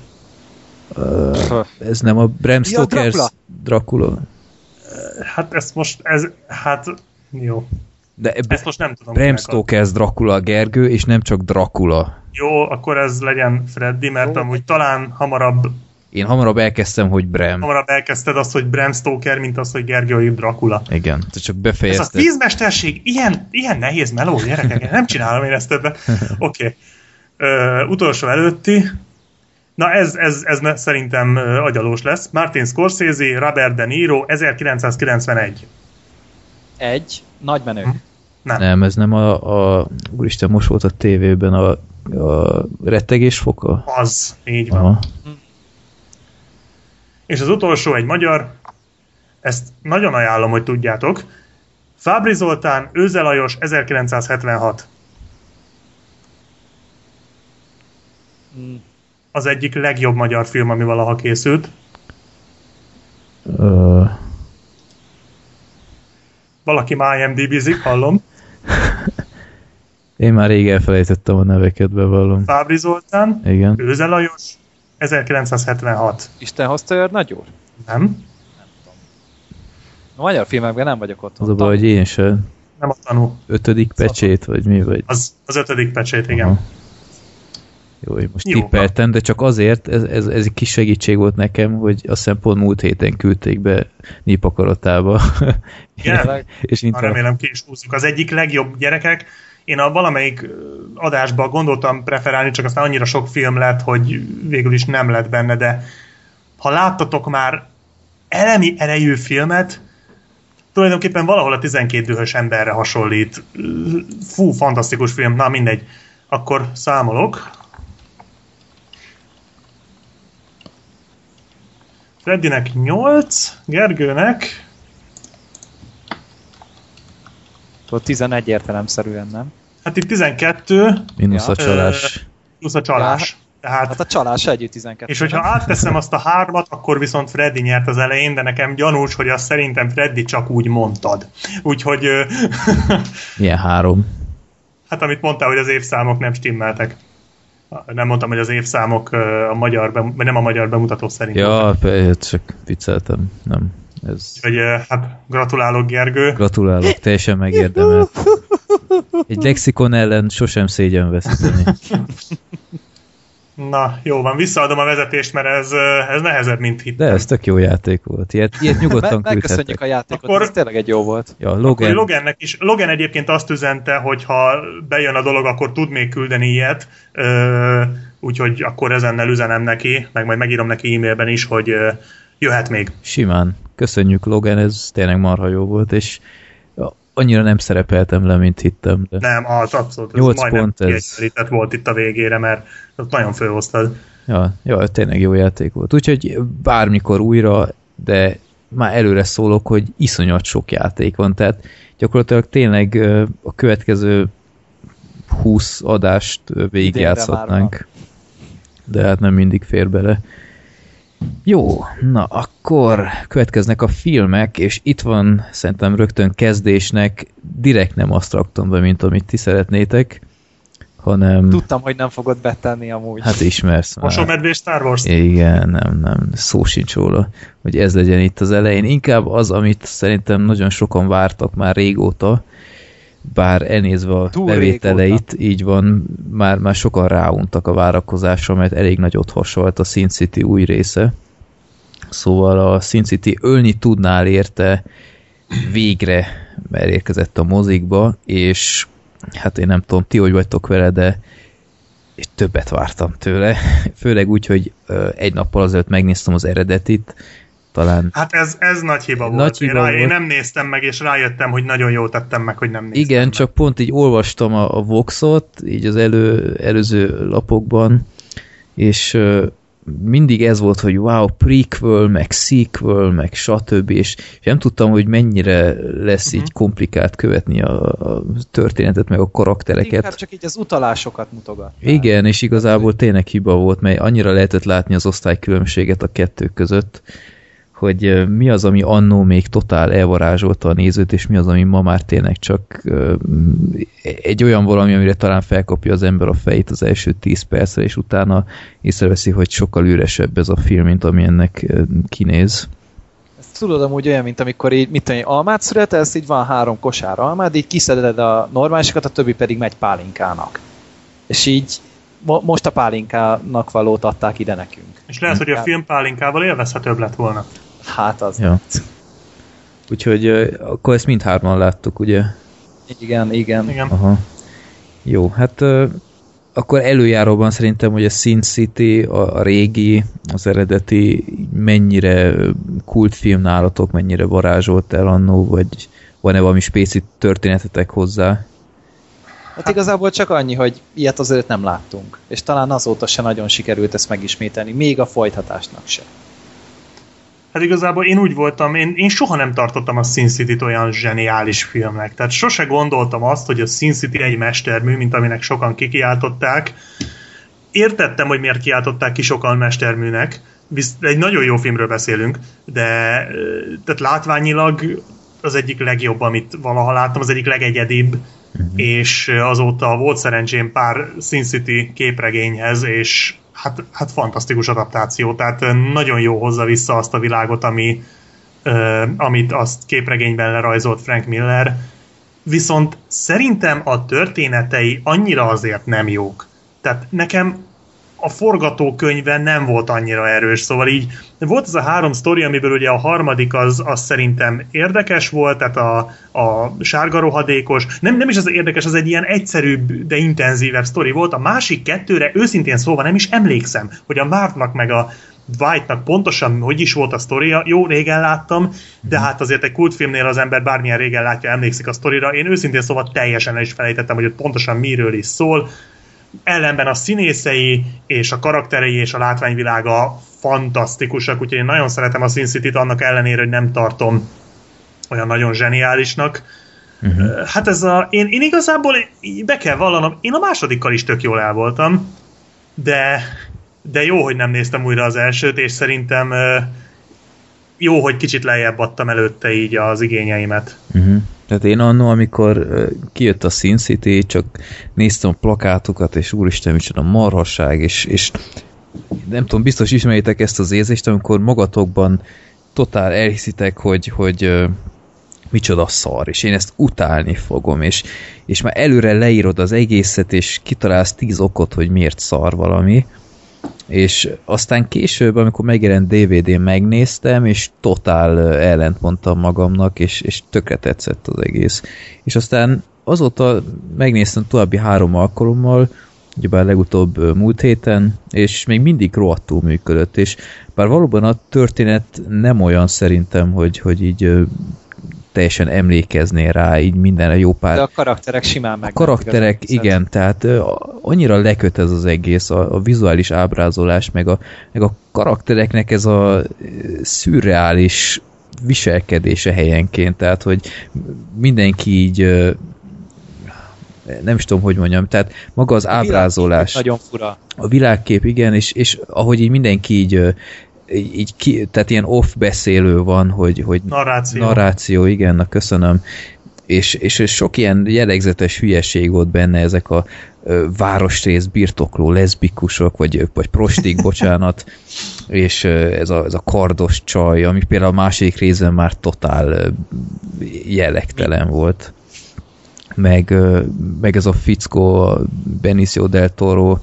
Ez nem a Bram Ja, Stoker's Dracula. Dracula. Hát ezt most, ez, hát, jó. De Ezt most nem tudom. Bram Stoker's Dracula Gergő, és nem csak Dracula. Jó, akkor ez legyen Freddy, mert Jó. amúgy talán hamarabb, Én hamarabb elkezdtem, hogy Bram. hamarabb elkezdted azt, hogy Bram Stoker, mint az, hogy Gergely Dracula. Igen, te csak Ez a befejezted. vízmesterség, ilyen, ilyen nehéz meló, gyerekek, nem csinálom én ezt többet. Oké. Okay. Utolsó előtti. Na ez, ez, ez szerintem agyalós lesz. Martin Scorsese, Robert De Niro, 1991. Egy. Nagy menő. Nem. Nem, ez nem a, a úristen, most volt a tévében a, a rettegés foka. Az, így van. Aha. És az utolsó egy magyar, ezt nagyon ajánlom, hogy tudjátok. Fábri Zoltán, Őze Lajos, 1976. Mm. Az egyik legjobb magyar film, ami valaha készült. Ö, Valaki már IMDb-zik, hallom. én már rég elfelejtettem a neveket, bevallom. Fábri Zoltán, Igen. Őze Lajos, 1976. Isten hozta őr nagy úr? Nem? A magyar filmekben nem vagyok ott. Az a baj, hogy én sem. Nem a tanú. Ötödik pecsét, vagy mi, vagy... Az, az ötödik pecsét, igen. Aha. Jó, hogy most Jó. tippeltem, de csak azért, ez, ez, ez egy kis segítség volt nekem, hogy azt hiszem pont múlt héten küldték be népakaratába. Igen? és remélem ki is húzzuk. Az egyik legjobb gyerekek. Én a valamelyik adásban gondoltam preferálni, csak aztán annyira sok film lett, hogy végül is nem lett benne, de ha láttatok már elemi erejű filmet, tulajdonképpen valahol a 12 dühös emberre hasonlít. Fú, fantasztikus film, na mindegy. Akkor számolok. Freddynek 8, Gergőnek Ott 11 értelemszerűen, nem? Hát itt 12 mínusz Ja. a csalás. plusz a csalás. Tehát, Hát a csalás együtt 12. és hogyha átteszem azt a hármat, akkor viszont Freddy nyert az elején, de nekem gyanús, hogy azt szerintem Freddy csak úgy mondtad. Úgyhogy, Milyen három. hát amit mondtál, hogy az évszámok nem stimmeltek. Nem mondtam, hogy az évszámok a magyar, bem- nem a magyar bemutató szerint. Ja, csak vicceltem. Nem. Ez... Úgyhogy ö, hát gratulálok Gergő. Gratulálok, teljesen megérdemelt. Egy lexikon ellen sosem szégyen veszteni. Na, jó van, visszaadom a vezetést, mert ez, ö, ez nehezebb, mint De hittem. ez tök jó játék volt. Ilyet, ilyet nyugodtan Me- megköszönjük a játékot, Akkor- ez tényleg egy jó volt. Ja, Akkor Logan, Logannek is. Logan egyébként azt üzente, hogy ha bejön a dolog, akkor tud még küldeni ilyet, ö, úgyhogy akkor ezennel üzenem neki, meg majd megírom neki e-mailben is, hogy ö, jöhet még. simán. Köszönjük Logan, ez tényleg marha jó volt, és annyira nem szerepeltem le, mint hittem. De... Nem, az abszolút, ez Nyolc majdnem pont ez. volt itt a végére, mert ott nagyon főhoztad. Ja, ja, tényleg jó játék volt. Úgyhogy bármikor újra, de már előre szólok, hogy iszonyat sok játék van, tehát gyakorlatilag tényleg a következő 20 adást végigjátszhatnánk. De hát nem mindig fér bele. Jó, na akkor következnek a filmek, és itt van szerintem rögtön kezdésnek, direkt nem azt raktam be, mint amit ti szeretnétek, hanem Tudtam, hogy nem fogod betenni amúgy. hát ismersz már. Mosómedvés Star Wars? Igen, nem, nem, szó sincs róla, hogy ez legyen itt az elején. Inkább az, amit szerintem nagyon sokan vártak már régóta, bár elnézve a Túl bevételeit, így van, már, már sokan ráuntak a várakozásra, mert elég nagyot hasonlt a Sin City új része. Szóval a Sin City ölni tudnál érte végre elérkezett a mozikba, és hát én nem tudom, ti hogy vagytok vele, de és többet vártam tőle, főleg úgy, hogy egy nappal azelőtt megnéztem az eredetit, talán Hát ez, ez nagy hiba volt. Nagy én, hiba rá, én volt. nem néztem meg, és rájöttem, hogy nagyon jól tettem meg, hogy nem néztem igen, meg. csak pont így olvastam a, a Voxot, így az elő, előző lapokban, és mindig ez volt, hogy wow, prequel, meg sequel, meg stb. És, és nem tudtam, hogy mennyire lesz Mhm. így komplikált követni a, a történetet, meg a karaktereket. Inkább csak így az utalásokat mutogat. Igen, és igazából tényleg hiba volt, mert annyira lehetett látni az osztálykülönbséget a kettő között, hogy mi az, ami annó még totál elvarázsolta a nézőt, és mi az, ami ma már tényleg csak egy olyan valami, amire talán felkapja az ember a fejét az első 10 percre, és utána észreveszi, hogy sokkal üresebb ez a film, mint ami ennek kinéz. Ezt tudod amúgy olyan, mint amikor így, mit tudom, almát születelsz, így van három kosár almád, így kiszeded a normálisokat, a többi pedig megy pálinkának. És így mo- most a pálinkának valót adták ide nekünk. És lehet, hogy a film pálinkával élvezhetőbb lett volna. Hát az. Ja. Úgyhogy akkor ezt mindhárman láttuk, ugye? Igen, igen. Igen. Aha. Jó, hát akkor előjáróban szerintem, hogy a Sin City, a, a régi, az eredeti mennyire kultfilm nálatok, mennyire varázsolt el annó, vagy van-e valami spéci történetetek hozzá? Hát igazából csak annyi, hogy ilyet azért nem láttunk. És talán azóta se nagyon sikerült ezt megismételni, még a folytatásnak se. Hát igazából én úgy voltam, én, én soha nem tartottam a Sin City-t olyan zseniális filmnek. Tehát sose gondoltam azt, hogy a Sin City egy mestermű, mint aminek sokan kikiáltották. Értettem, hogy miért kiáltották ki sokan mesterműnek. Egy nagyon jó filmről beszélünk, de tehát látványilag az egyik legjobb, amit valaha láttam, az egyik legegyedibb, uh-huh. és azóta volt szerencsém pár Sin City képregényhez, és hát, hát fantasztikus adaptáció, tehát nagyon jó hozza vissza azt a világot, ami, ö, amit azt képregényben lerajzolt Frank Miller, viszont szerintem a történetei annyira azért nem jók. Tehát nekem a forgatókönyve nem volt annyira erős, szóval így volt ez a három sztori, amiből ugye a harmadik az, az szerintem érdekes volt, tehát a, a sárga rohadékos, nem, nem is az érdekes, az egy ilyen egyszerűbb, de intenzívebb sztori volt, a másik kettőre őszintén szóval nem is emlékszem, hogy a Mártnak meg a Dwightnak pontosan hogy is volt a sztoria, jó, régen láttam, de hát azért egy kultfilmnél az ember bármilyen régen látja, emlékszik a sztorira. Én őszintén szóval teljesen el is felejtettem, hogy ott pontosan miről is szól. Ellenben a színészei és a karakterei és a látványvilága fantasztikusak, úgyhogy én nagyon szeretem a Sin City-t, annak ellenére, hogy nem tartom olyan nagyon zseniálisnak. Uh-huh. Hát ez a... Én, én igazából be kell vallanom, én a másodikkal is tök jól el voltam, de de jó, hogy nem néztem újra az elsőt, és szerintem jó, hogy kicsit lejjebb adtam előtte így az igényeimet. Uh-huh. Tehát én annó, amikor kijött a Sin City, csak néztem a plakátokat, és úristen, micsoda marhasság, és, és nem tudom, biztos ismeritek ezt az érzést, amikor magatokban totál elhiszitek, hogy, hogy micsoda szar, és én ezt utálni fogom, és, és már előre leírod az egészet, és kitalálsz tíz okot, hogy miért szar valami, és aztán később, amikor megjelent DVD-n megnéztem, és totál ellent mondtam magamnak, és, és tökre tetszett az egész. És aztán azóta megnéztem további három alkalommal, ugyebár legutóbb múlt héten, és még mindig rohadtul működött, és bár valóban a történet nem olyan szerintem, hogy, hogy így teljesen emlékeznél rá, így minden jó pár... De a karakterek simán meg. A karakterek, igen, tehát annyira leköt ez az egész, a, a vizuális ábrázolás, meg a, meg a karaktereknek ez a szürreális viselkedése helyenként, tehát hogy mindenki így nem is tudom, hogy mondjam, tehát maga az a ábrázolás. Nagyon fura. A világkép, igen, és, és ahogy így mindenki így így ki, tehát ilyen off beszélő van, hogy, hogy narráció. narráció, igen, na köszönöm. És, és sok ilyen jellegzetes hülyeség volt benne, ezek a ö, városrész birtokló leszbikusok, vagy, vagy prostik, bocsánat, és ö, ez, a, ez a kardos csaj, ami például a másik részben már totál ö, jellegtelen volt meg, meg ez a fickó, a Benicio del Toro.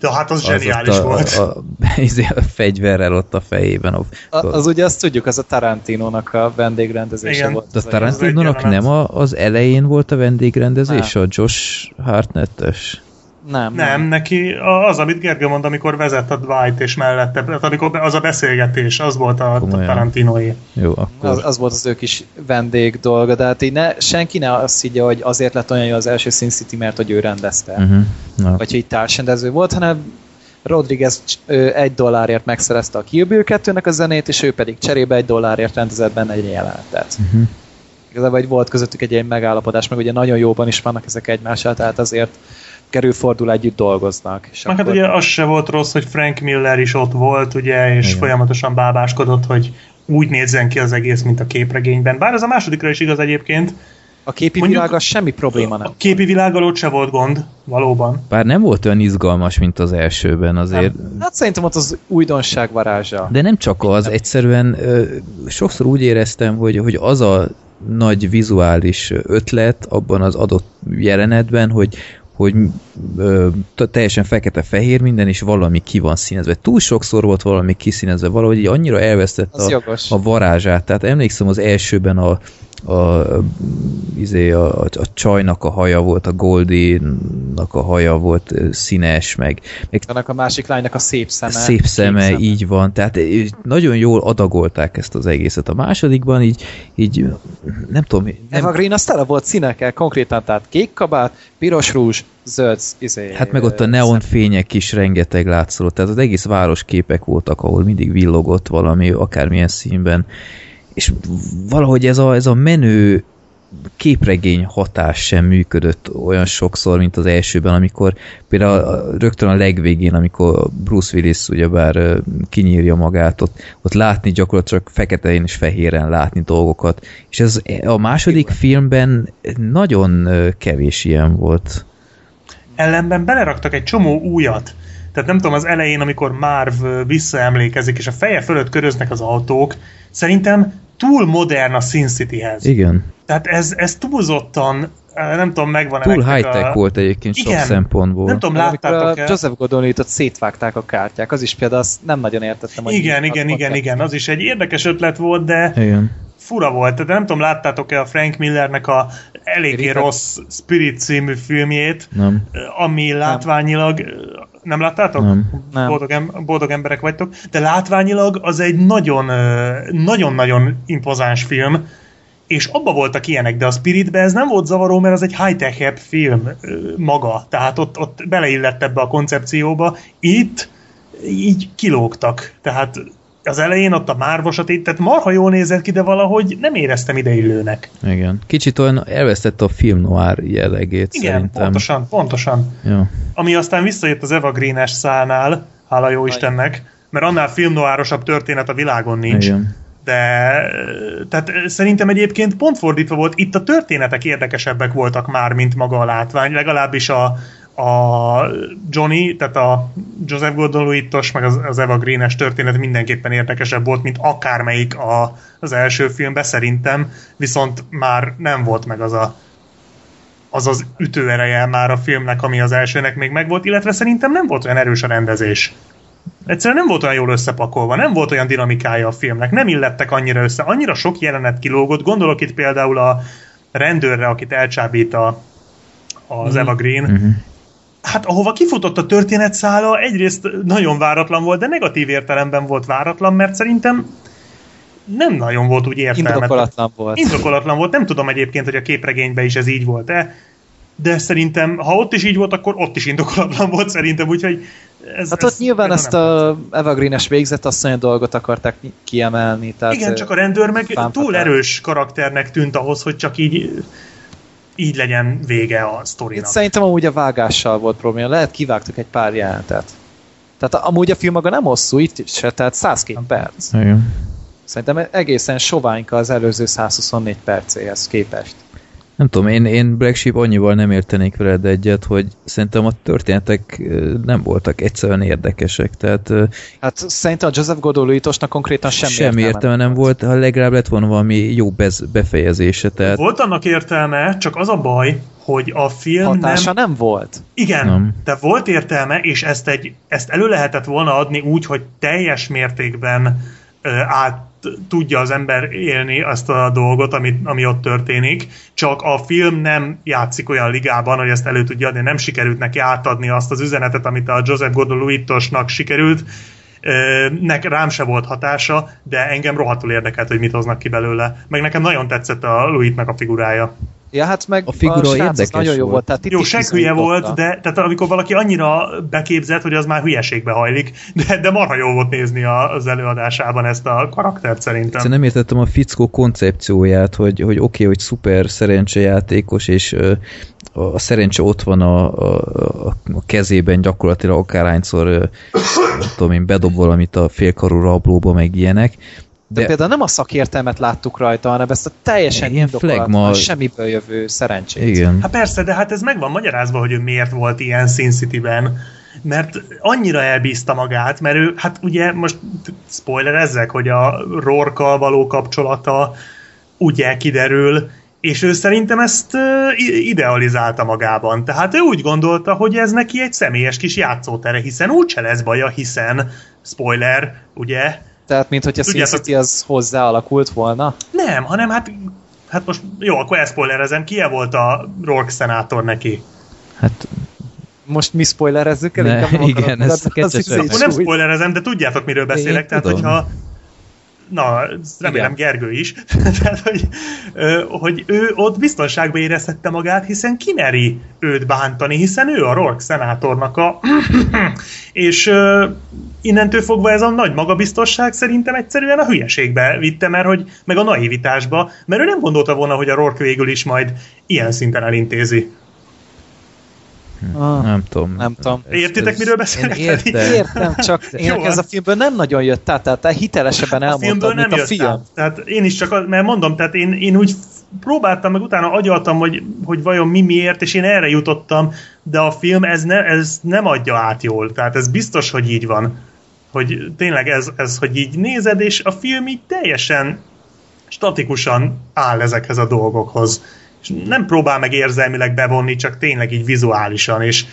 De hát az, az zseniális a, volt. A, a, a, fegyverrel ott a fejében. A, a, az ugye azt tudjuk, az a Tarantino-nak a vendégrendezése Igen. volt. De a Tarantino-nak nem a, az elején volt a vendégrendezés, nem. a Josh Hartnettes? Nem, nem. Nem, neki az, amit Gergő mond, amikor vezet a Dwight, és mellette, tehát amikor az a beszélgetés, az volt a, a Tarantinoé. Jó, akkor... Az, az, volt az ő kis vendég dolga, de hát így ne, senki ne azt higgye, hogy azért lett olyan jó az első Sin City, mert hogy ő rendezte. Uh-huh. No. Vagy hogy így társrendező volt, hanem Rodriguez egy dollárért megszerezte a Kill Bill 2-nek a zenét, és ő pedig cserébe egy dollárért rendezett benne egy jelenetet. Uh-huh. Igazából egy volt közöttük egy ilyen megállapodás, meg ugye nagyon jóban is vannak ezek egymással, tehát azért kerülfordul együtt dolgoznak. És Meg hát akkor... hát ugye az se volt rossz, hogy Frank Miller is ott volt, ugye, és Igen. folyamatosan bábáskodott, hogy úgy nézzen ki az egész, mint a képregényben. Bár ez a másodikra is igaz egyébként. A képi Mondjuk, világa semmi probléma nem. A képi világgal ott se volt gond, valóban. Bár nem volt olyan izgalmas, mint az elsőben azért. Nem. Hát szerintem ott az újdonság varázsa. De nem csak az, egyszerűen ö, sokszor úgy éreztem, hogy, hogy az a nagy vizuális ötlet abban az adott jelenetben, hogy, hogy ö, teljesen fekete-fehér minden, és valami ki van színezve. Túl sokszor volt valami kiszínezve, valahogy így annyira elvesztett a, a varázsát. Tehát emlékszem az elsőben a, a, izé, a, a, a csajnak a haja volt, a Goldie-nak a haja volt színes, meg, meg annak a másik lánynak a szép szeme. Szép szeme, szeme, így van. Tehát nagyon jól adagolták ezt az egészet. A másodikban így, így nem tudom. Nem... Eva Green az tele volt színekkel, konkrétan, tehát kék kabát, piros rúzs, zöld izé, Hát meg ott a neonfények is rengeteg látszódott, tehát az egész városképek voltak, ahol mindig villogott valami, akármilyen színben és valahogy ez a, ez a menő képregény hatás sem működött olyan sokszor, mint az elsőben, amikor például rögtön a legvégén, amikor Bruce Willis ugyebár kinyírja magát, ott, ott látni gyakorlatilag feketén és fehéren látni dolgokat, és ez a második filmben nagyon kevés ilyen volt. Ellenben beleraktak egy csomó újat. Tehát nem tudom, az elején, amikor Marv visszaemlékezik, és a feje fölött köröznek az autók, szerintem túl modern a Sin Cityhez. Igen. Tehát ez, ez túlzottan nem tudom, megvan Túl high-tech a... volt egyébként sok Igen. szempontból. Nem tudom, láttátok -e? Joseph Gordon-Levitt szétvágták a kártyák, az is például azt nem nagyon értettem. Hogy igen, igen, igen, igen, az is egy érdekes ötlet volt, de igen. fura volt. De nem tudom, láttátok-e a Frank Millernek a eléggé Spirit rossz Spirit című filmjét, nem. ami látványilag nem láttátok? Nem. Boldog, em- boldog emberek vagytok. De látványilag az egy nagyon, nagyon-nagyon impozáns film, és abba voltak ilyenek, de a Spiritbe ez nem volt zavaró, mert az egy high-tech film maga, tehát ott, ott beleillett ebbe a koncepcióba. Itt így kilógtak, tehát az elején ott a márvosat itt, tehát marha jól nézett ki, de valahogy nem éreztem ideillőnek. Igen. Kicsit olyan elvesztette a film noir jellegét Igen, szerintem. pontosan, pontosan. Ja. Ami aztán visszajött az Eva Green-es szálnál, hála jó Istennek, mert annál filmnoárosabb történet a világon nincs. Igen. De tehát szerintem egyébként pont fordítva volt, itt a történetek érdekesebbek voltak már, mint maga a látvány, legalábbis a, a Johnny, tehát a Joseph Gordon-Levitt-os, meg az, az Eva Green-es történet mindenképpen érdekesebb volt, mint akármelyik a, az első filmben szerintem, viszont már nem volt meg az a az az ütőereje már a filmnek, ami az elsőnek még megvolt, illetve szerintem nem volt olyan erős a rendezés. Egyszerűen nem volt olyan jól összepakolva, nem volt olyan dinamikája a filmnek, nem illettek annyira össze, annyira sok jelenet kilógott, gondolok itt például a rendőrre, akit elcsábít a, az Eva Green, Mhm. Hát ahova kifutott a történetszála, egyrészt nagyon váratlan volt, de negatív értelemben volt váratlan, mert szerintem nem nagyon volt úgy értelme. Indokolatlan volt. Indokolatlan volt, nem tudom egyébként, hogy a képregényben is ez így volt-e, de szerintem, ha ott is így volt, akkor ott is indokolatlan volt szerintem, úgyhogy ez, Hát ez ott nyilván ez ezt nem a Evergreen-es végzett asszony dolgot akarták kiemelni. Tehát Igen, csak a rendőr meg túl erős karakternek tűnt ahhoz, hogy csak így így legyen vége a Itt sztorinak. szerintem amúgy a vágással volt probléma. Lehet kivágtak egy pár jelenetet. Tehát amúgy a film maga nem hosszú, itt se, tehát 102 perc. Igen. Szerintem egészen soványka az előző 124 percéhez képest. Nem tudom, én, én Black Sheep annyival nem értenék veled egyet, hogy szerintem a történetek nem voltak egyszerűen érdekesek, tehát Hát szerintem a Joseph Gordon-Levittosnak konkrétan semmi, semmi értelme nem volt, ha legalább lett volna valami jó bez, befejezése, tehát Volt annak értelme, csak az a baj, hogy a film Hatása nem... nem volt. Igen, Nem. de volt értelme, és ezt, egy, ezt elő lehetett volna adni úgy, hogy teljes mértékben át tudja az ember élni azt a dolgot, ami, ami ott történik, csak a film nem játszik olyan ligában, hogy ezt elő tudja adni, nem sikerült neki átadni azt az üzenetet, amit a Joseph Gordon-Levittosnak sikerült, nek, rám se volt hatása, de engem rohadtul érdekelt, hogy mit hoznak ki belőle. Meg nekem nagyon tetszett a Louis-nak a figurája. Ja, hát meg A figura érdekes nagyon jó volt. volt. Tehát itt Jó, is hülye volt, de tehát amikor valaki annyira beképzett, hogy az már hülyeségbe hajlik, de, de marha jó volt nézni a, az előadásában ezt a karaktert szerintem. Egyszerűen nem értettem a fickó koncepcióját, hogy, hogy oké, okay, hogy szuper szerencsejátékos, és a, szerencse ott van a, a, a, kezében gyakorlatilag akárhányszor tudom én, bedob valamit a félkarú rablóba, meg ilyenek. De De, például nem a szakértelmet láttuk rajta, hanem ezt a teljesen Ilyen flagma- semmiből jövő szerencsét. igen. Hát persze, de hát ez meg van magyarázva, hogy ő miért volt ilyen Sin City-ben. Mert annyira elbízta magát, mert ő, hát ugye most spoilerezzek, hogy a Rorkkal való kapcsolata ugye kiderül, és ő szerintem ezt idealizálta magában. Tehát ő úgy gondolta, hogy ez neki egy személyes kis játszótere, hiszen úgyse lesz baja, hiszen, spoiler, ugye, Tehát, mint hogy a Sin Tudjátok- City az hozzá alakult volna. nem, hanem hát, hát most jó, akkor elszpoilerezem, ki volt a Rourke szenátor neki? Hát Most mi spoilerezzük el? Ne, igen, akarok ez az Akkor nem spoilerezem, de tudjátok, miről beszélek. Én Tehát, tudom. hogyha Na, remélem Igen. Gergő is. Tehát, hogy, hogy ő ott biztonságba érezhette magát, hiszen kimeri őt bántani, hiszen ő a Rourke szenátornak a... és innentől fogva ez a nagy magabiztosság szerintem egyszerűen a hülyeségbe vitte, mert hogy, meg a naivitásba, mert ő nem gondolta volna, hogy a Rourke végül is majd ilyen szinten elintézi. Ah, nem tudom. Nem tudom. Értitek, ez- miről beszélek? Én értem. Értem, csak én ez a filmből nem nagyon jött át, tehát te hitelesebben a filmből elmondtad, nem mint a film. át. Tehát én is csak, mert mondom, tehát én, én úgy próbáltam, meg utána agyaltam, hogy, hogy vajon mi miért, és én erre jutottam, de a film ez, ne, ez nem adja át jól. Tehát ez biztos, hogy így van. Hogy tényleg ez, ez, hogy így nézed, és a film így teljesen statikusan áll ezekhez a dolgokhoz. És nem próbál meg érzelmileg bevonni, csak tényleg így vizuálisan, és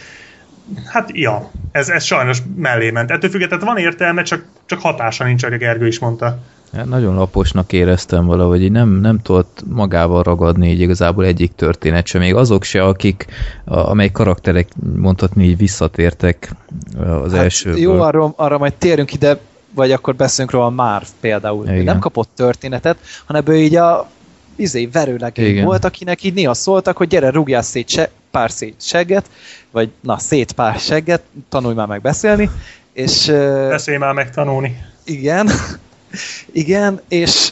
hát ja, ez, ez sajnos mellé ment. Ettől függetlenül van értelme, csak, csak hatása nincs, ahogy a Gergő is mondta. Hát nagyon laposnak éreztem valahogy, így nem, nem tudott magával ragadni így igazából egyik történet sem, még azok se, akik, a, amely karakterek mondhatni így visszatértek az hát első. Jó, arra, arra majd térünk ide, vagy akkor beszélünk róla Marv például. Igen. Nem kapott történetet, hanem ebből így a izé, verőlegény volt, akinek így néha szóltak, hogy gyere, rúgjál szét se, pár szét segget, vagy na, szét pár segget, tanulj már meg beszélni, és... Beszélj már meg tanulni. Igen, igen, és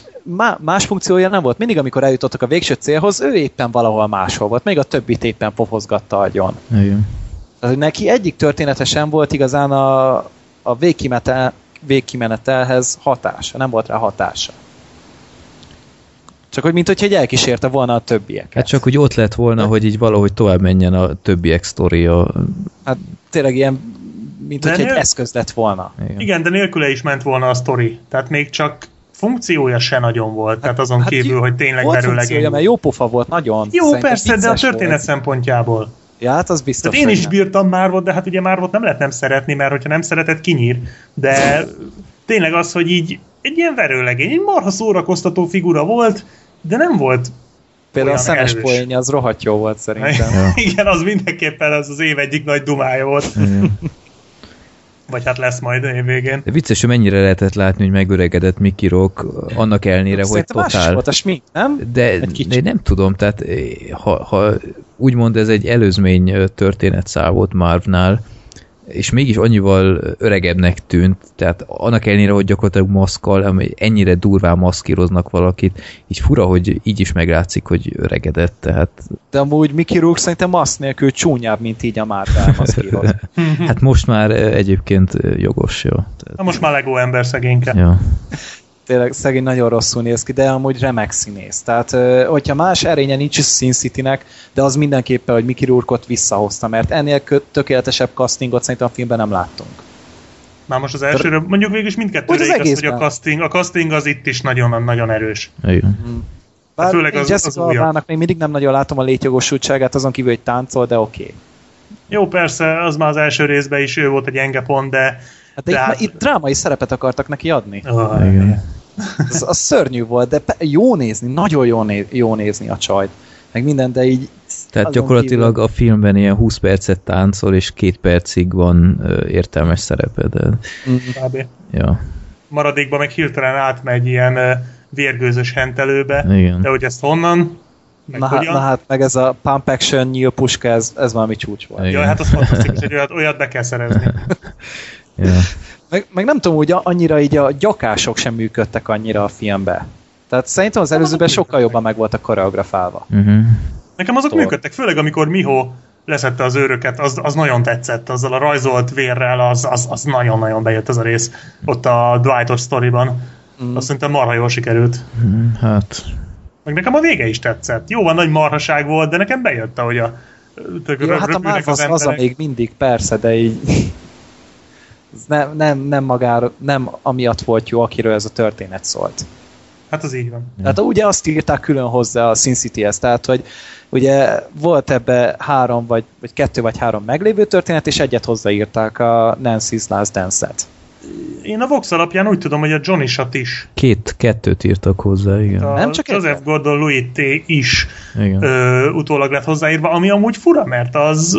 más funkciója nem volt. Mindig, amikor eljutottak a végső célhoz, ő éppen valahol máshol volt, még a többit éppen pofozgatta agyon. Igen. Tehát, neki egyik története sem volt igazán a, a végkimenetel, végkimenetelhez hatása, nem volt rá hatása. Csak hogy mint hogyha egy elkísérte volna a többieket. Hát csak hogy ott lett volna, de... hogy így valahogy tovább menjen a többiek sztoria. Hát tényleg ilyen, mint hogy egy eszköz lett volna. Igen. Igen, de nélküle is ment volna a sztori. Tehát még csak funkciója se nagyon volt, hát, tehát azon hát kívül, hogy tényleg volt funkciója, mert jó pofa volt, nagyon. Jó, persze, de a történet volt. szempontjából. Ja, hát az biztos. Tehát én is bírtam már volt, de hát ugye már volt nem lehet nem szeretni, mert hogyha nem szeretett, kinyír. De tényleg az, hogy így egy ilyen verőlegény, egy marha szórakoztató figura volt, de nem volt Például a szemes poénja az rohadt jó volt szerintem. Ja. Igen, az mindenképpen az az év egyik nagy dumája volt. Vagy hát lesz majd a év végén. De vicces, hogy mennyire lehetett látni, hogy megöregedett Mickey Rock, annak ellenére, hogy totál... volt a smink, nem? De, de nem tudom, tehát eh, ha, ha úgymond ez egy előzmény történetszál volt Marvnál, és mégis annyival öregebbnek tűnt, tehát annak ellenére, hogy gyakorlatilag maszkal, ennyire durván maszkíroznak valakit, így fura, hogy így is meglátszik, hogy öregedett, tehát... De amúgy Mickey Rourke szerintem maszk nélkül csúnyább, mint így a Marvel maszkíroz. hát most már egyébként jogos, jó. Tehát... Na most már Lego ember szegényke. Ja tényleg szegény nagyon rosszul néz ki, de amúgy remek színész. Tehát, hogyha más erénye nincs Sin City-nek, de az mindenképpen, hogy Mickey Rourke-ot visszahozta, mert ennél tökéletesebb castingot szerintem a filmben nem láttunk. Már most az elsőről, mondjuk végül is mindkettőre az igaz, hogy a casting, a casting az itt is nagyon-nagyon erős. Igen. Mm. Bár főleg az, Jessica az Alba-nak még mindig nem nagyon látom a létjogosultságát, azon kívül, hogy táncol, de oké. Okay. Jó, persze, az már az első részben is ő volt egy gyenge pont, de... Hát de hát... itt, itt drámai szerepet akartak neki adni. Oh, igen. Az, az szörnyű volt, de jó nézni, nagyon jó, néz, jó nézni a csajt. Meg minden, de így... Tehát gyakorlatilag kívül... a filmben ilyen 20 percet táncol, és két percig van ö, értelmes szerepe, de... Mm. Ja. Maradékban meg hirtelen átmegy ilyen ö, vérgőzös hentelőbe, Igen. de hogy ezt honnan, meg na, hát, na hát, meg ez a pump action nyílpuska, ez, ez valami csúcs volt. Igen. Ja, hát az fantasztikus, hogy olyat, olyat be kell szerezni. ja. Meg, meg nem tudom, hogy annyira így a gyakások sem működtek annyira a filmbe. Tehát szerintem az előzőben sokkal jobban meg voltak koreografálva. Uh-huh. Nekem azok Tor. működtek, főleg amikor Miho leszette az őröket, az, az nagyon tetszett, azzal a rajzolt vérrel, az, az, az nagyon-nagyon bejött ez a rész ott a Dwight sztoriban. Mm. Azt szerintem marha jól sikerült. Mm, hát... Meg nekem a vége is tetszett. Jó van, nagy marhaság volt, de nekem bejött, ahogy a tök ja, hát a Marv az, az, az még mindig, persze, de így nem, nem, nem magára, nem amiatt volt jó, akiről ez a történet szólt. Hát az így van. Tehát ugye azt írták külön hozzá a Sin City-hez, tehát hogy ugye volt ebbe három, vagy, vagy kettő vagy három meglévő történet, és egyet hozzáírták a Nancy's Last Dance-et. Én a Vox alapján úgy tudom, hogy a Johnny Shot is. Két, kettőt írtak hozzá, igen. A Nem csak Joseph Gordon Louis T. is igen. Ö, utólag lett hozzáírva, ami amúgy fura, mert az,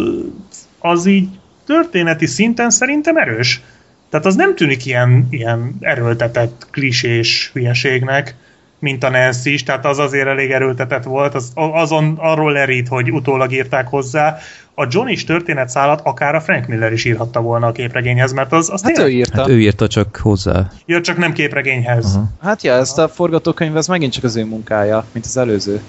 az így történeti szinten szerintem erős. Tehát az nem tűnik ilyen, ilyen erőltetett, klisés hülyeségnek, mint a Nancy is, tehát az azért elég erőltetett volt, az, azon arról lerít, hogy utólag írták hozzá. A John is történetszálat akár a Frank Miller is írhatta volna a képregényhez, mert az, az hát tényleg... ő írta. Hát ő írta csak hozzá. Ja, csak nem képregényhez. Uh-huh. Hát ja, ezt a forgatókönyv, ez megint csak az ő munkája, mint az előző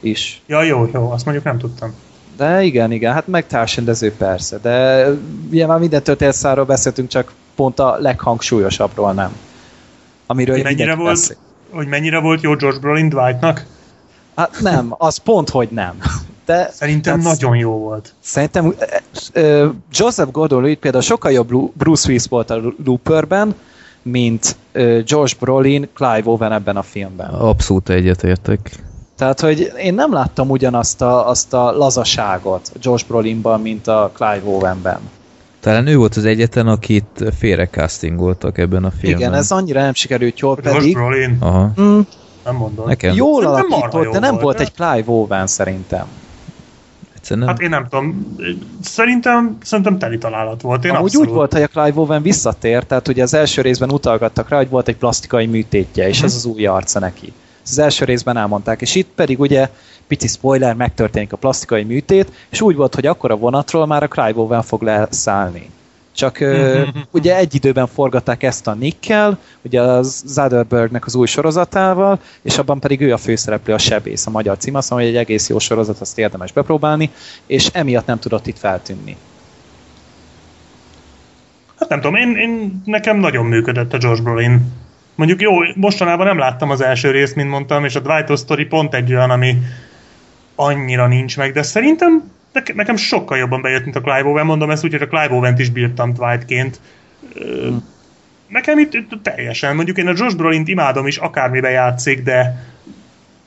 is. Ja, jó, jó, azt mondjuk nem tudtam. De igen, igen, hát meg társrendező persze, de ugye már minden történetszáról beszéltünk, csak pont a leghangsúlyosabbról nem. Amiről mennyire volt, beszél. hogy mennyire volt jó George Brolin Dwightnak? Hát nem, az pont, hogy nem. De, szerintem tehát, nagyon jó volt. Szerintem uh, Joseph Gordon-Levitt például sokkal jobb Bruce Willis volt a Looperben, mint uh, George Brolin Clive Owen ebben a filmben. Abszolút egyetértek. Tehát, hogy én nem láttam ugyanazt a, azt a lazaságot Josh Brolinban, mint a Clive Owenben. Talán ő volt az egyetlen, akit félre castingoltak ebben a filmben. Igen, ez annyira nem sikerült jól, Josh pedig Brolin, Aha. mm, nem mondod. Nekem jól marha alakított, jó de nem volt, egy Clive Owen szerintem. egyszerűen nem. Hát én nem tudom, szerintem, szerintem teli találat volt. Én Amúgy abszolút. úgy volt, hogy a Clive Owen visszatért, tehát ugye az első részben utalgattak rá, hogy volt egy plastikai műtétje, és ez az új arca neki. Az első részben elmondták, és itt pedig ugye, pici spoiler, megtörténik a plastikai műtét, és úgy volt, hogy akkor a vonatról már a Clive Owen fog leszállni. Csak ö, ugye egy időben forgatták ezt a Nickkel, ugye az Zuckerbergnek az új sorozatával, és abban pedig ő a főszereplő, a Sebész, a magyar cím, azt mondom, hogy egy egész jó sorozat, azt érdemes bepróbálni, és emiatt nem tudott itt feltűnni. Hát nem tudom, én, én, nekem nagyon működött a Josh Brolin. Mondjuk jó, mostanában nem láttam az első részt, mint mondtam, és a Dwight Story pont egy olyan, ami annyira nincs meg, de szerintem neke- nekem sokkal jobban bejött, mint a Clive Owen, mondom ezt úgy, hogy a Clive Owen-t is bírtam Dwightként. Nekem itt, itt teljesen, mondjuk én a Josh Brolin-t imádom is, akármiben játszik, de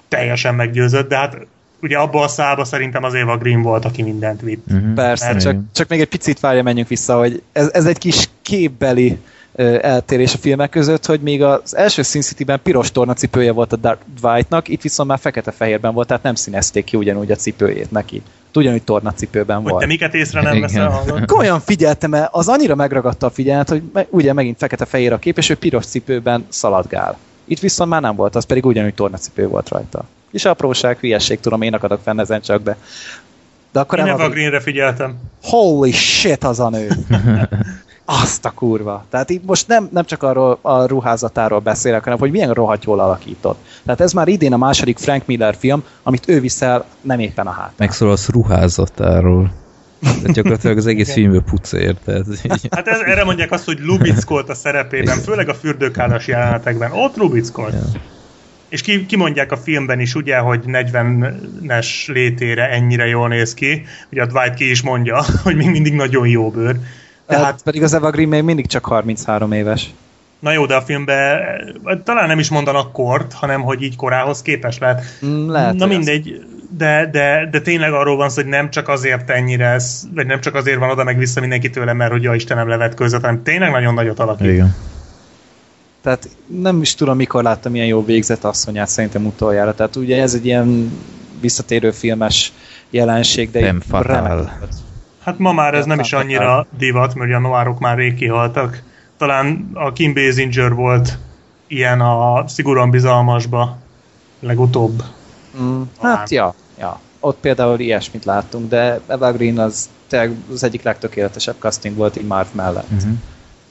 teljesen meggyőzött, de hát ugye abban a szába szerintem az Eva Green volt, aki mindent vitt. Mhm. Persze, Mert- csak, csak még egy picit várja, menjünk vissza, hogy ez, ez egy kis képbeli ö, eltérés a filmek között, hogy még az első Sin City-ben piros tornacipője volt a Dark Dwightnak, itt viszont már fekete-fehérben volt, tehát nem színezték ki ugyanúgy a cipőjét neki. Ugyanúgy tornacipőben Hogy te volt. miket észre nem veszel, hallod? Komolyan figyeltem, mert az annyira megragadta a figyelmet, hogy me, ugye megint fekete-fehér a kép, és ő piros cipőben szaladgál. Itt viszont már nem volt, az pedig ugyanúgy tornacipő volt rajta. És apróság, hülyeség, tudom, én akadok fenn ezen csak, de... De akkor Én nem az, Greenre figyeltem. holy shit az a nő. Azt a kurva. Tehát itt most nem, nem csak arról a ruházatáról beszélek, hanem hogy milyen rohadt jól alakított. Tehát ez már idén a második Frank Miller film, amit ő viszel nem éppen a hát. Megszólalsz ruházatáról. Tehát gyakorlatilag az egész filmből pucér. Tehát, Hát ez, erre mondják azt, hogy lubickolt a szerepében, főleg a fürdőkádas jelenetekben. Ott lubickolt. Ja. És ki, kimondják a filmben is, ugye, hogy 40-es létére ennyire jól néz ki. Ugye a Dwight ki is mondja, hogy még mindig nagyon jó bőr. Tehát Tehát, pedig az Eva Green még mindig csak 33 éves. na jó, de a filmben eh, talán nem is mondanak kort, hanem hogy így korához képes lehet. Mm, Lehet, Na mindegy, de, de, de tényleg arról van szó, hogy nem csak azért ennyire, ez, vagy nem csak azért van oda meg vissza mindenki tőle, mert hogy ja Istenem levet között, hanem tényleg nagyon nagyot alakít. Igen. Tehát nem is tudom, mikor láttam ilyen jó végzett asszonyát szerintem utoljára. Tehát ugye ez egy ilyen visszatérő filmes jelenség, de remek volt. Hát ma már ez nem is annyira divat, mert ugye a noárok már rég kihaltak. Talán a Kim Basinger volt ilyen a szigorúan bizalmasba legutóbb. Mm, hát ja, ja, ott például ilyesmit láttunk, de Eva Green az az egyik legtökéletesebb casting volt így Marv mellett. Uh-huh.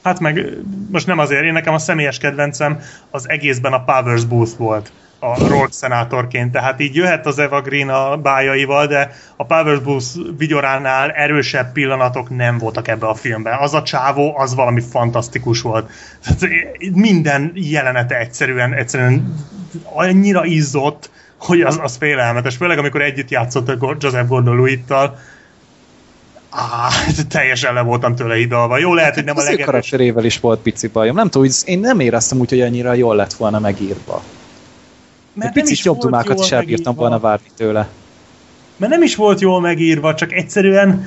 Hát meg most nem azért, én nekem a személyes kedvencem az egészben a Powers Booth volt a Rourke szenátorként, tehát így jöhet az Eva Green a bájaival, de a Powers Booth vigyoránál erősebb pillanatok nem voltak ebbe a filmben. Az a csávó, az valami fantasztikus volt. Tehát minden jelenete egyszerűen, egyszerűen annyira izzott, hogy az, az félelmetes. Főleg amikor együtt játszott a Joseph Gordon-Lewitt-tal, Á, teljesen le voltam tőle hidalva. Jó, lehet, hogy nem a az ő legerős. karakterével is volt pici bajom. Nem tudom, én nem éreztem úgy, hogy annyira jól lett volna megírva. Egy Mert nem picit is jobb dumákat is elbírtam volna várni tőle. Mert nem is volt jól megírva, csak egyszerűen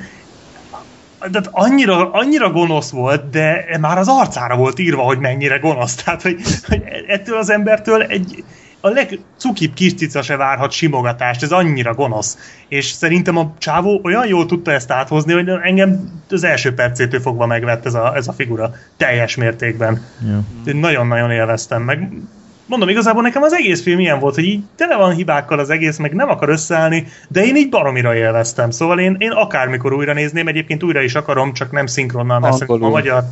de annyira, annyira gonosz volt, de már az arcára volt írva, hogy mennyire gonosz. Tehát, hogy, hogy ettől az embertől egy a legcukibb kis cica se várhat simogatást, ez annyira gonosz. És szerintem a csávó olyan jól tudta ezt áthozni, hogy engem az első percétől fogva megvett ez a, ez a figura teljes mértékben. Én nagyon-nagyon élveztem meg. Mondom, igazából nekem az egész film ilyen volt, hogy így tele van hibákkal az egész, meg nem akar összeállni, de én így baromira élveztem. Szóval én, én akármikor újra nézném, egyébként újra is akarom, csak nem szinkronnal, mert szerintem a Angolul. magyar...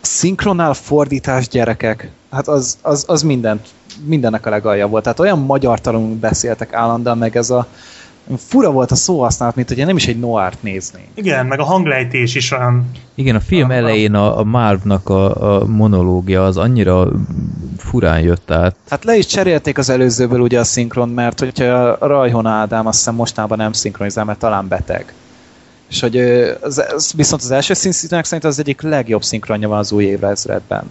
Szinkronál fordítás gyerekek, hát az, az, az mindent, mindennek a legalja volt. Tehát olyan magyar talunk beszéltek állandóan, meg ez a fura volt a szóhasználat, mint hogy nem is egy noárt néznénk. Igen, meg a hanglejtés is olyan... Igen, a film elején a, a Marvnak a, a monológia az annyira furán jött át. Hát le is cserélték az előzőből ugye a szinkron, mert hogyha Rajhon Ádám azt hiszem mostában nem szinkronizál, mert talán beteg. És hogy az, az, viszont az első színszínek szerint az egyik legjobb szinkronja van az új évezredben.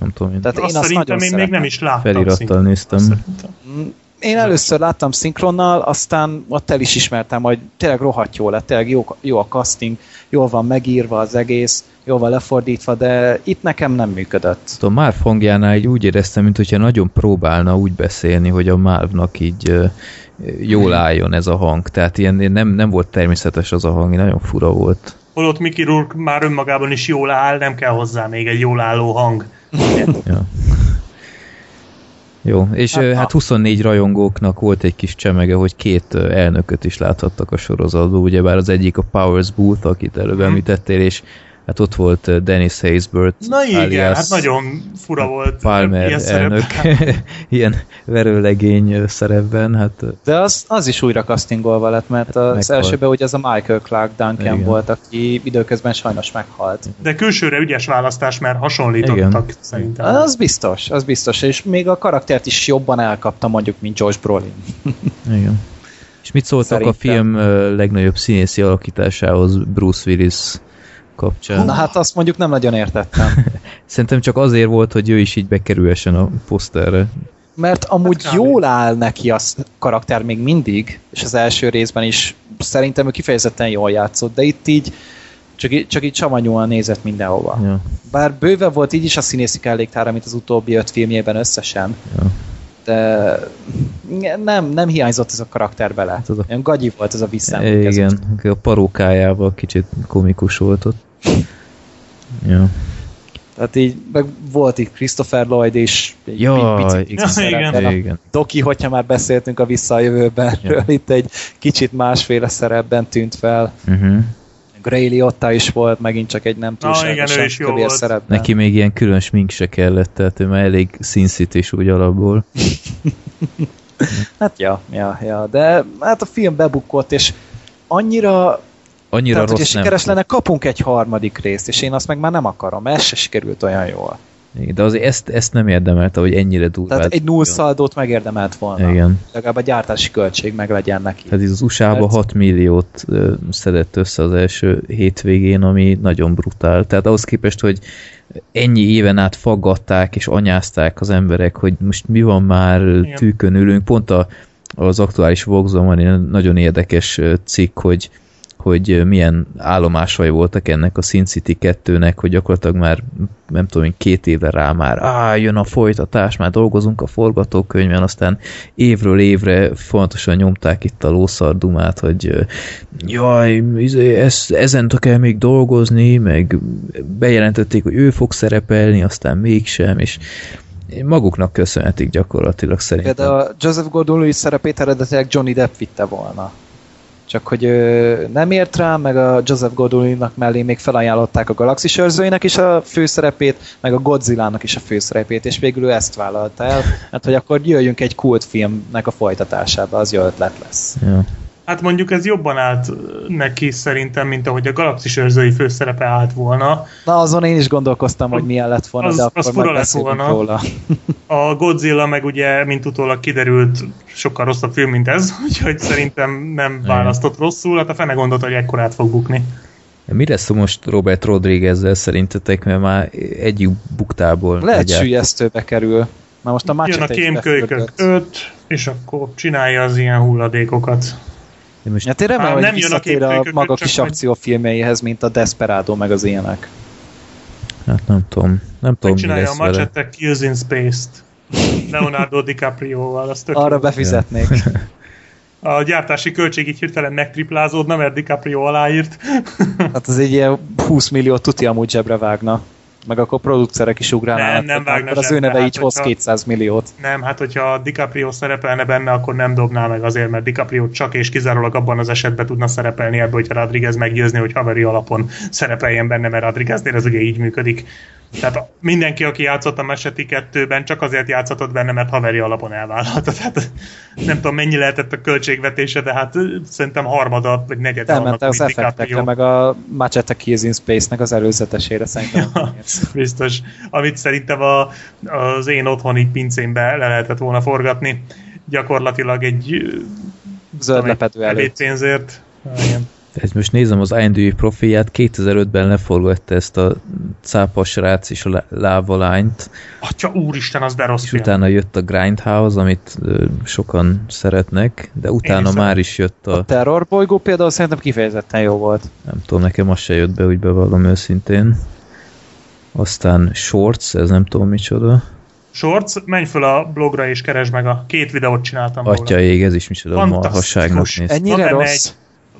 Nem tudom, én Tehát Azt én azt szerintem nagyon én még nem is láttam. felirattal szinkron. néztem. Azt szerintem. Én először láttam szinkronnal, aztán ott el is ismertem, hogy tényleg rohadt jó lett, tényleg jó, jó a casting, jól van megírva az egész, jól van lefordítva, de itt nekem nem működött. A Marv hangjánál így úgy éreztem, mintha nagyon próbálna úgy beszélni, hogy a Marvnak így jól álljon ez a hang. Tehát ilyen nem, nem volt természetes az a hang, nagyon fura volt. Holott Mickey Rourke már önmagában is jól áll, nem kell hozzá még egy jól álló hang. ja. Jó, és hát, hát 24 rajongóknak volt egy kis csemege, hogy két elnököt is láthattak a sorozatban, ugyebár az egyik a Powers Booth, akit előbb hmm. említettél, és hát ott volt Dennis Haysbert. Na igen, hát nagyon fura volt. Palmer ilyen elnök, ilyen verőlegény szerepben. Hát, De az, az is újra castingolva lett, mert az meghalt. elsőben ugye ez a Michael Clark Duncan igen. volt, aki időközben sajnos meghalt. De külsőre ügyes választás, mert hasonlítottak igen. szerintem. Az biztos, az biztos, és még a karaktert is jobban elkapta mondjuk, mint Josh Brolin. igen. És mit szóltak Szerintem. a film legnagyobb színészi alakításához Bruce Willis kapcsán. Na hát azt mondjuk nem nagyon értettem. Szerintem csak azért volt, hogy ő is így bekerülhessen a poszterre. Mert amúgy hát jól áll neki a karakter még mindig, és az első részben is szerintem ő kifejezetten jól játszott, de itt így csak, csak így savanyúan nézett mindenhova. Ja. Bár bőve volt így is a színészi kelléktára, mint az utóbbi öt filmjében összesen. Ja. De nem, nem hiányzott ez a karakter bele. Hát az a... Olyan gagyi volt ez a visszaemlékezés. Igen, a parókájával kicsit komikus volt ott. Ja. Tehát így, meg volt itt Christopher Lloyd is, egy ja, pici, pici igen. igen. Doki, hogyha már beszéltünk a Vissza a jövőben, ja. itt egy kicsit másféle szerepben tűnt fel. Uh-huh. Gray Liotta is volt, megint csak egy nem túlságosan ah, kövér szerepben. Neki még ilyen külön smink se kellett, tehát ő már elég is úgy alapból. hát ja, ja, ja, de hát a film bebukott, és annyira Annyira Tehát, rossz hogyha sikeres lenne, kapunk egy harmadik részt, és én azt meg már nem akarom, ez se sikerült olyan jól. De azért ezt, ezt nem érdemelte, hogy ennyire durvát. Tehát egy null szaldót megérdemelt volna. Igen. Legalább a gyártási költség meg legyen neki. Tehát az USA-ba 6 milliót szedett össze az első hétvégén, ami nagyon brutál. Tehát ahhoz képest, hogy ennyi éven át faggatták és anyázták az emberek, hogy most mi van már, Igen. tűkön ülünk. Pont a, az aktuális Voxon van egy nagyon érdekes cikk, hogy hogy milyen állomásai voltak ennek a Sin City 2-nek, hogy gyakorlatilag már nem tudom, én két éve rá már á, jön a folytatás, már dolgozunk a forgatókönyvben, aztán évről évre fontosan nyomták itt a lószardumát, hogy jaj, izé, ez, ezen kell még dolgozni, meg bejelentették, hogy ő fog szerepelni, aztán mégsem, és maguknak köszönhetik gyakorlatilag szerintem. De a Joseph Gordon-Lewis szerepét eredetileg Johnny Depp vitte volna. Csak hogy ö, nem ért rá, meg a Joseph Gordon-nak mellé még felajánlották a Galaxis őrzőinek is a főszerepét, meg a Godzilla-nak is a főszerepét, és végül ő ezt vállalta el, hát hogy akkor jöjjünk egy kultfilmnek a folytatásába, az jó ötlet lesz. Ja. Hát mondjuk ez jobban állt neki szerintem, mint ahogy a Galaxis őrzői főszerepe állt volna. Na azon én is gondolkoztam, hogy milyen lett volna, az, de akkor az majd lett volna. róla. A Godzilla meg ugye, mint utólag kiderült, sokkal rosszabb film, mint ez, úgyhogy szerintem nem választott rosszul, hát a fene gondolta, hogy ekkorát fog bukni. Mi lesz most Robert Rodriguezzel szerintetek, mert már egyik buktából Lehet sülyeztőbe kerül. Na most a Jön a kémkölykök 5, és akkor csinálja az ilyen hulladékokat. De most hát én remélem, hogy nem visszatér a, a maga kis akciófilmjeihez, mint a Desperado meg az ilyenek. Hát nem tudom. Nem tudom, mi lesz a Machete Kills in Space-t. Leonardo DiCaprio-val. Arra befizetnék. a gyártási költség így hirtelen megtriplázódna, mert DiCaprio aláírt. hát az egy ilyen 20 millió tuti amúgy zsebre vágna meg akkor producerek is ugrálnának. Nem, nem vágna Az ő neve hát, így hoz 200 milliót. Nem, hát hogyha DiCaprio szerepelne benne, akkor nem dobná meg azért, mert DiCaprio csak és kizárólag abban az esetben tudna szerepelni ebbe, hogyha Rodriguez meggyőzni, hogy haveri alapon szerepeljen benne, mert Rodrigueznél ez ugye így működik. Tehát mindenki, aki játszott a Meseti 2-ben, csak azért játszhatott benne, mert haveri alapon elvállalta. Tehát nem tudom, mennyi lehetett a költségvetése, de hát szerintem harmada, vagy negyed Elmente az effektekre, meg a Machete Keys in Space-nek az előzetesére szerintem. Ja, biztos. Amit szerintem a, az én otthoni pincémbe le lehetett volna forgatni. Gyakorlatilag egy zöld lepedő előtt. pénzért. Igen. Ez most nézem az IMDb profilját, 2005-ben leforgatta ezt a cápas rác és a lá- lávalányt, Atya úristen, az de rossz és film. utána jött a Grindhouse, amit ö, sokan szeretnek, de utána is már is jött a, A Terror bolygó például szerintem kifejezetten jó volt. nem tudom, nekem az se jött be, úgy bevallom őszintén. Aztán Shorts, ez nem tudom micsoda. Shorts, menj fel a blogra és keresd meg a két videót csináltam Atya róla. ég, ez is micsoda Fantasztikus. marhasságnak néz. Ennyire rossz?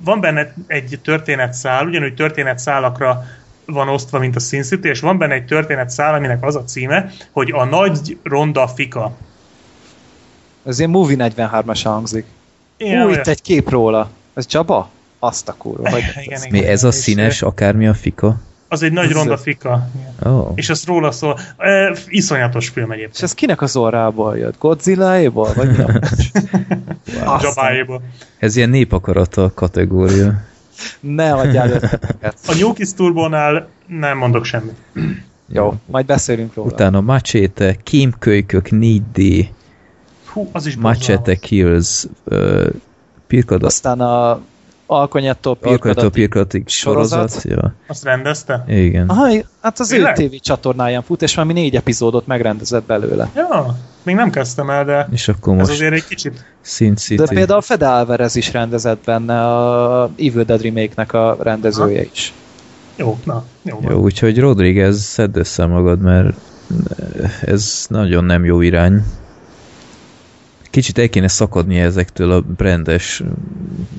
Van benne egy történetszál, ugyanúgy történetszálakra van osztva, mint a Sin City, és van benne egy történetszál, aminek az a címe, hogy a nagy ronda fika. Ez ilyen Movie 43-as hangzik. Ilyen Ú, olyan- itt egy kép róla. Ez Csaba? Azt a kurva. Hogy Igen, igen, Mi ez a színes, akármi a fika? Az egy nagy Ez- ronda fika. Oh. És az róla szól. E, iszonyatos film És egyébként. ez kinek az orrából jött? Godzilla-éból? Vagy. Dzsabájéból. Ez ilyen népakarata kategória. Ne adjál ötleteket. A New Kids Turbónál nem mondok semmit. Jó, majd beszélünk róla. Utána Machete, Kémkölykök 4D, Hú, az is Machete. Kills, uh, Pirkadat, Aztán a Alkonyettól Pirkató Pirkadatig. Pirkatik sorozat. sorozat. Ja, Azt rendezte? igen. Aha, hát az ő Tényleg? TV csatornáján fut, és valami négy epizódot megrendezett belőle. Ja, még nem kezdtem el, de És akkor ez most azért egy kicsit... Sin City. De például Fede Alvarez is rendezett benne a Evil Dead remake-nek a rendezője is. Jó, na, jó. Jó, van. úgyhogy Rodriguez, szedd össze magad, mert ez nagyon nem jó irány. Kicsit el kéne szakadni ezektől a brandes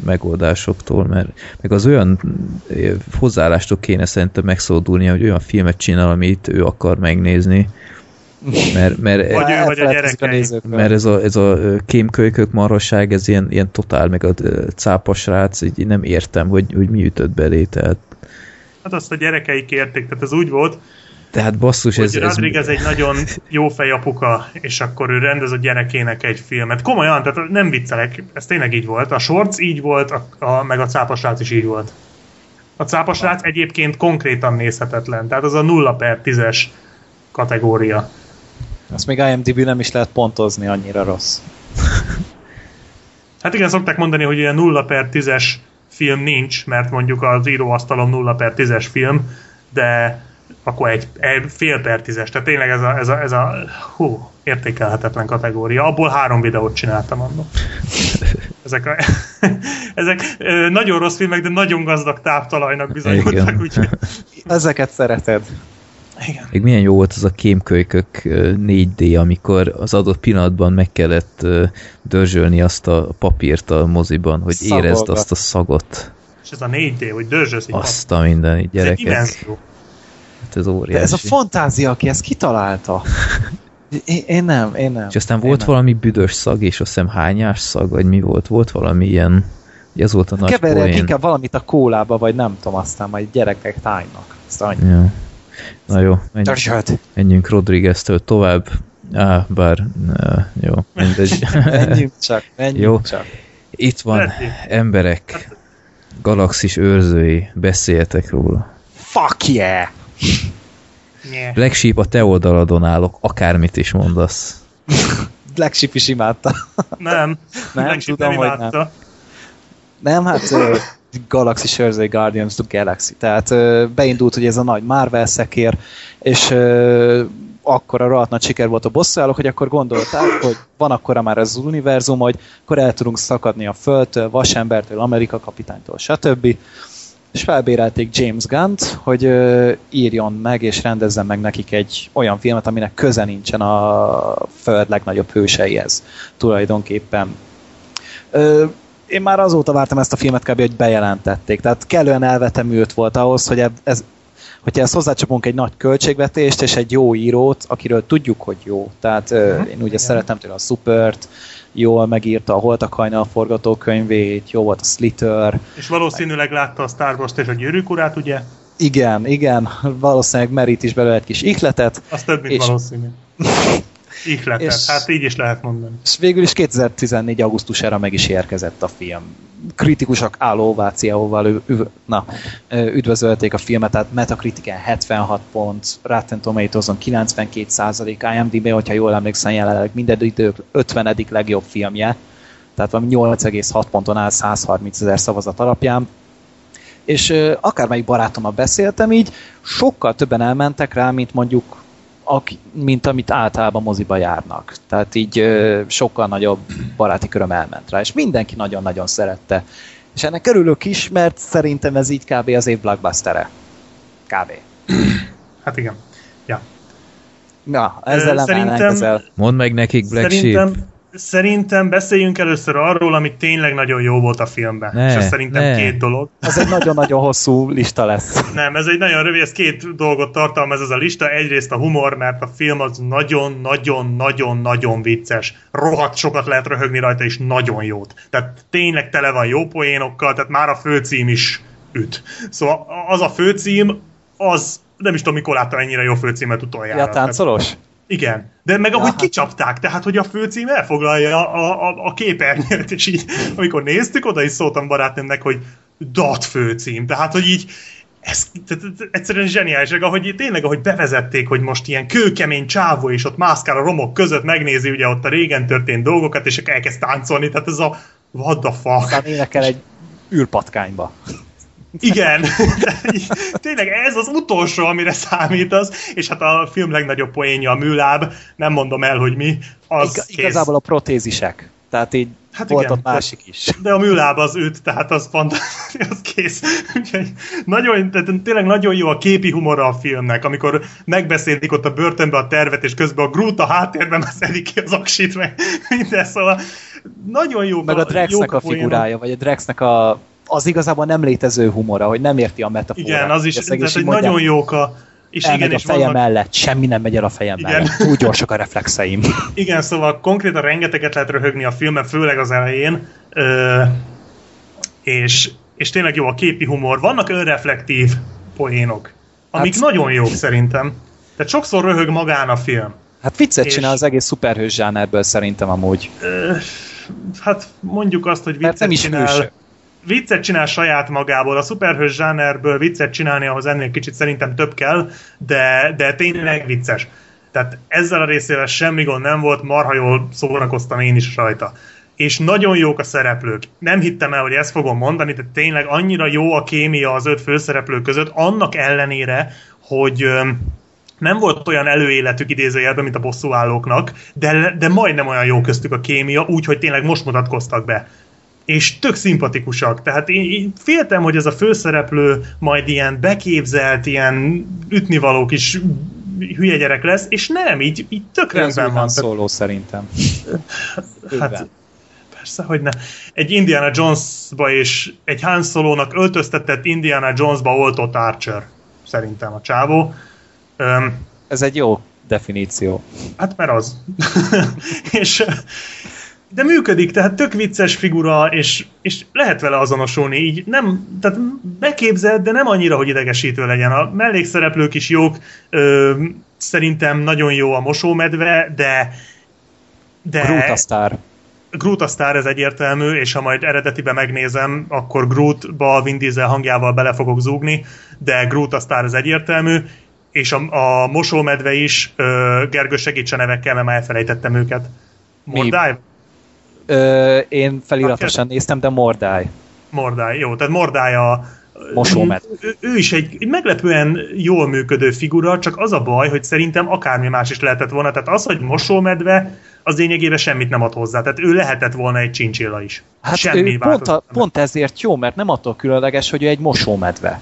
megoldásoktól, mert meg az olyan eh, hozzáállástól kéne szerintem megszódulnia, hogy olyan filmet csinál, amit ő akar megnézni. Mert, mert, Vagy ő, vagy a gyerekei. mert ez a, ez a ö, kémkölykök marhaság, ez ilyen, ilyen totál, meg a ö, cápas rác, így nem értem, hogy, hogy mi ütött belé, tehát, Hát azt a gyerekeik kérték, tehát ez úgy volt, tehát basszus, hogy ez, ez, Rodriguez egy nagyon jó fej apuka, és akkor ő rendez a gyerekének egy filmet. Komolyan, tehát nem viccelek, ez tényleg így volt. A Shorts így volt, a, a, meg a cápasrác is így volt. A cápasrác egyébként konkrétan nézhetetlen, tehát az a 0 per 10-es kategória. Azt még IMDb nem is lehet pontozni, annyira rossz. Hát igen, szokták mondani, hogy ilyen 0 per 10-es film nincs, mert mondjuk az íróasztalom 0 per 10-es film, de akkor egy, egy fél per 10-es. Tehát tényleg ez a, ez a, ez a hú, értékelhetetlen kategória. Abból három videót csináltam annól. Ezek, a, ezek nagyon rossz filmek, de nagyon gazdag táptalajnak bizonyultak, úgyhogy Ezeket szereted. igen. Még milyen jó volt az a kémkölykök ö, 4D, amikor az adott pillanatban meg kellett dörzsölni azt a papírt a moziban, hogy Szagolgat. érezd azt a szagot. És ez a 4D, hogy dörzsölsz Azt a minden, így Ez egy gyerekek. Hát ez De óriási. ez a fantázia, aki ezt kitalálta. Én, én nem, én nem. És aztán én volt nem. valami büdös szag, és azt hiszem hányás szag, vagy mi volt? Volt valami ilyen, hogy ez volt a nagy Keverjek poén. inkább valamit a kólába, vagy nem tudom, aztán majd gyerekek tájnak. Ezt annyi. Ja. Na jó, menjünk, Törzsöd! menjünk Rodriguez-től tovább. Á, bár, á, jó, mindegy. Menjünk csak, menjünk Jó. csak. Itt van, Szeretnék. emberek, galaxis őrzői, beszéljetek róla. Fuck yeah! Nye. Black Sheep, a te oldaladon állok, akármit is mondasz. Black Sheep is imádta. Nem, Nem, Black Sheep tudom, hogy nem. imádta. Nem, hát uh, Galaxy Sörzői Guardians of the Galaxy. Tehát uh, beindult ugye ez a nagy Marvel szekér, és uh, akkor a rohadt nagy siker volt a bosszúállók, hogy akkor gondolták, hogy van akkora már ez az univerzum, hogy akkor el tudunk szakadni a Földtől, Vasembertől, Amerika kapitánytól, stb. És felbérelték James Gunn-t, hogy uh, írjon meg és rendezzen meg nekik egy olyan filmet, aminek köze nincsen a Föld legnagyobb hőseihez tulajdonképpen. Ö, én már azóta vártam ezt a filmet kb. hogy bejelentették. Tehát kellően elvetemült volt ahhoz, hogy ez, hogyha ezt hozzácsapunk egy nagy költségvetést és egy jó írót, akiről tudjuk, hogy jó. Tehát ö, én ugye igen. szeretem tőle a Supert, jól megírta a Holtak hajnal forgatókönyvét, jó volt a Slither. És valószínűleg látta a Star Wars-t és a gyűrűk urát, ugye? Igen, igen, valószínűleg merít is belőle egy kis ihletet, Az több, mint És- valószínű. Ihletet, És- hát így is lehet mondani. és végül is 2014. augusztusára meg is érkezett a film. Kritikusok álló ovációval na, ö, üdvözölték a filmet, tehát Metacritiken 76 pont, Rotten Tomatoes-on 92 százalék, IMDb, hogyha jól emlékszem, jelenleg minden idők 50. legjobb filmje, tehát valami 8,6 ponton áll 130 ezer szavazat alapján. És akármelyik barátommal beszéltem így, sokkal többen elmentek rá, mint mondjuk aki, mint amit általában moziba járnak. Tehát így ö, sokkal nagyobb baráti köröm elment rá, és mindenki nagyon-nagyon szerette. És ennek örülök is, mert szerintem ez így kb. az év blockbustere. Kb. Hát igen. Ja. Ja, ezzel Ö, emelnénk szerintem-. Mondd meg nekik, Black Sheep. Szerintem, beszéljünk először arról, ami tényleg nagyon jó volt a filmben. Ne, és ez szerintem ne. két dolog. Ez egy nagyon-nagyon hosszú lista lesz. Nem, ez egy nagyon rövid, ez két dolgot tartalmaz ez a lista. Egyrészt a humor, mert a film az nagyon-nagyon-nagyon-nagyon vicces. Rohadt sokat lehet röhögni rajta, és nagyon jót. Tehát tényleg tele van jó poénokkal, tehát már a főcím is üt. Szóval az a főcím, az nem is tudom, mikor láttam ennyire jó főcímet utoljára. Ja, táncolos? Igen, de meg ahogy Aha. kicsapták, tehát hogy a főcím elfoglalja a, a, a képernyőt, és így amikor néztük, oda is szóltam barátnőmnek, hogy dat főcím, tehát hogy így ez egyszerűen zseniális, ahogy tényleg, ahogy bevezették, hogy most ilyen kőkemény csávó, és ott mászkál a romok között, megnézi ugye ott a régen történt dolgokat, és elkezd táncolni, tehát ez a what the fuck. Aztán énekel egy űrpatkányba. Igen, tényleg ez az utolsó, amire számít az, és hát a film legnagyobb poénja a műláb, nem mondom el, hogy mi, az Ig- kész. igazából a protézisek. Tehát így Hát volt igen. ott másik is. De a műláb az üt, tehát az fantasztikus, az kész. Úgyhogy nagyon, tehát tényleg nagyon jó a képi humora a filmnek, amikor megbeszélik ott a börtönbe a tervet, és közben a Groot a háttérben szedik ki az aksit, meg minden, szóval nagyon jó. Meg a Drexnek a figurája, vagy a Drexnek a az igazából nem létező humora, hogy nem érti a metaforát. Igen, az is, tehát, hogy mondják, nagyon jók a... És igen, a és fejem vannak, mellett, semmi nem megy el a fejem Igen. mellett. Úgy gyorsak a reflexeim. Igen, szóval konkrétan rengeteget lehet röhögni a filmben, főleg az elején, ö, és, és tényleg jó a képi humor. Vannak önreflektív poénok, amik Hát- nagyon jók szerintem. Tehát sokszor röhög magán a film. Hát viccet És- csinál az egész szuperhős zsánerből szerintem amúgy. Ö, hát mondjuk azt, hogy Mert viccet nem is csinál, hősök. Viccet csinál saját magából. A szuperhős zsánerből viccet csinálni, ahhoz ennél kicsit szerintem több kell, de, de tényleg vicces. Tehát ezzel a részével semmi gond nem volt, marha jól szórakoztam én is rajta. És nagyon jók a szereplők. Nem hittem el, hogy ezt fogom mondani, de tényleg annyira jó a kémia az öt főszereplő között, annak ellenére, hogy nem volt olyan előéletük idézőjelben, mint a bosszúállóknak, de, de majdnem olyan jó köztük a kémia, úgyhogy tényleg most mutatkoztak be. És tök szimpatikusak. Tehát én, én féltem, hogy ez a főszereplő majd ilyen beképzelt, ilyen ütnivaló kis hülye gyerek lesz, és nem, így, így tök rendben van. Szóló szerintem. Hát, persze, hogy ne. Egy Indiana Jonesba és egy Han Solo-nak öltöztetett Indiana Jonesba oltott Archer, szerintem a csávó. Öm, Ez egy jó definíció. Hát mert az. és, de működik, tehát tök vicces figura, és, és lehet vele azonosulni, így nem, tehát beképzelt, de nem annyira, hogy idegesítő legyen. A mellékszereplők is jók, ö, szerintem nagyon jó a mosómedve, de de Groot a sztár. Groot a sztár, ez egyértelmű, és ha majd eredetiben megnézem, akkor Grootba Vin Diesel hangjával bele fogok zúgni, de Groot a sztár, ez egyértelmű, és a, a mosómedve is, ö, Gergő segítse nevekkel, mert már elfelejtettem őket. Mordály? Ö, én feliratosan néztem, de Mordály. Mordály, jó, tehát Mordály a Mosómedve. ő, ő is egy, meglepően jól működő figura, csak az a baj, hogy szerintem akármi más is lehetett volna. Tehát az, hogy mosómedve, az lényegében semmit nem ad hozzá. Tehát ő lehetett volna egy csincsilla is. Hát Semmi ő pont, a, pont ezért jó, mert nem attól különleges, hogy ő egy mosómedve.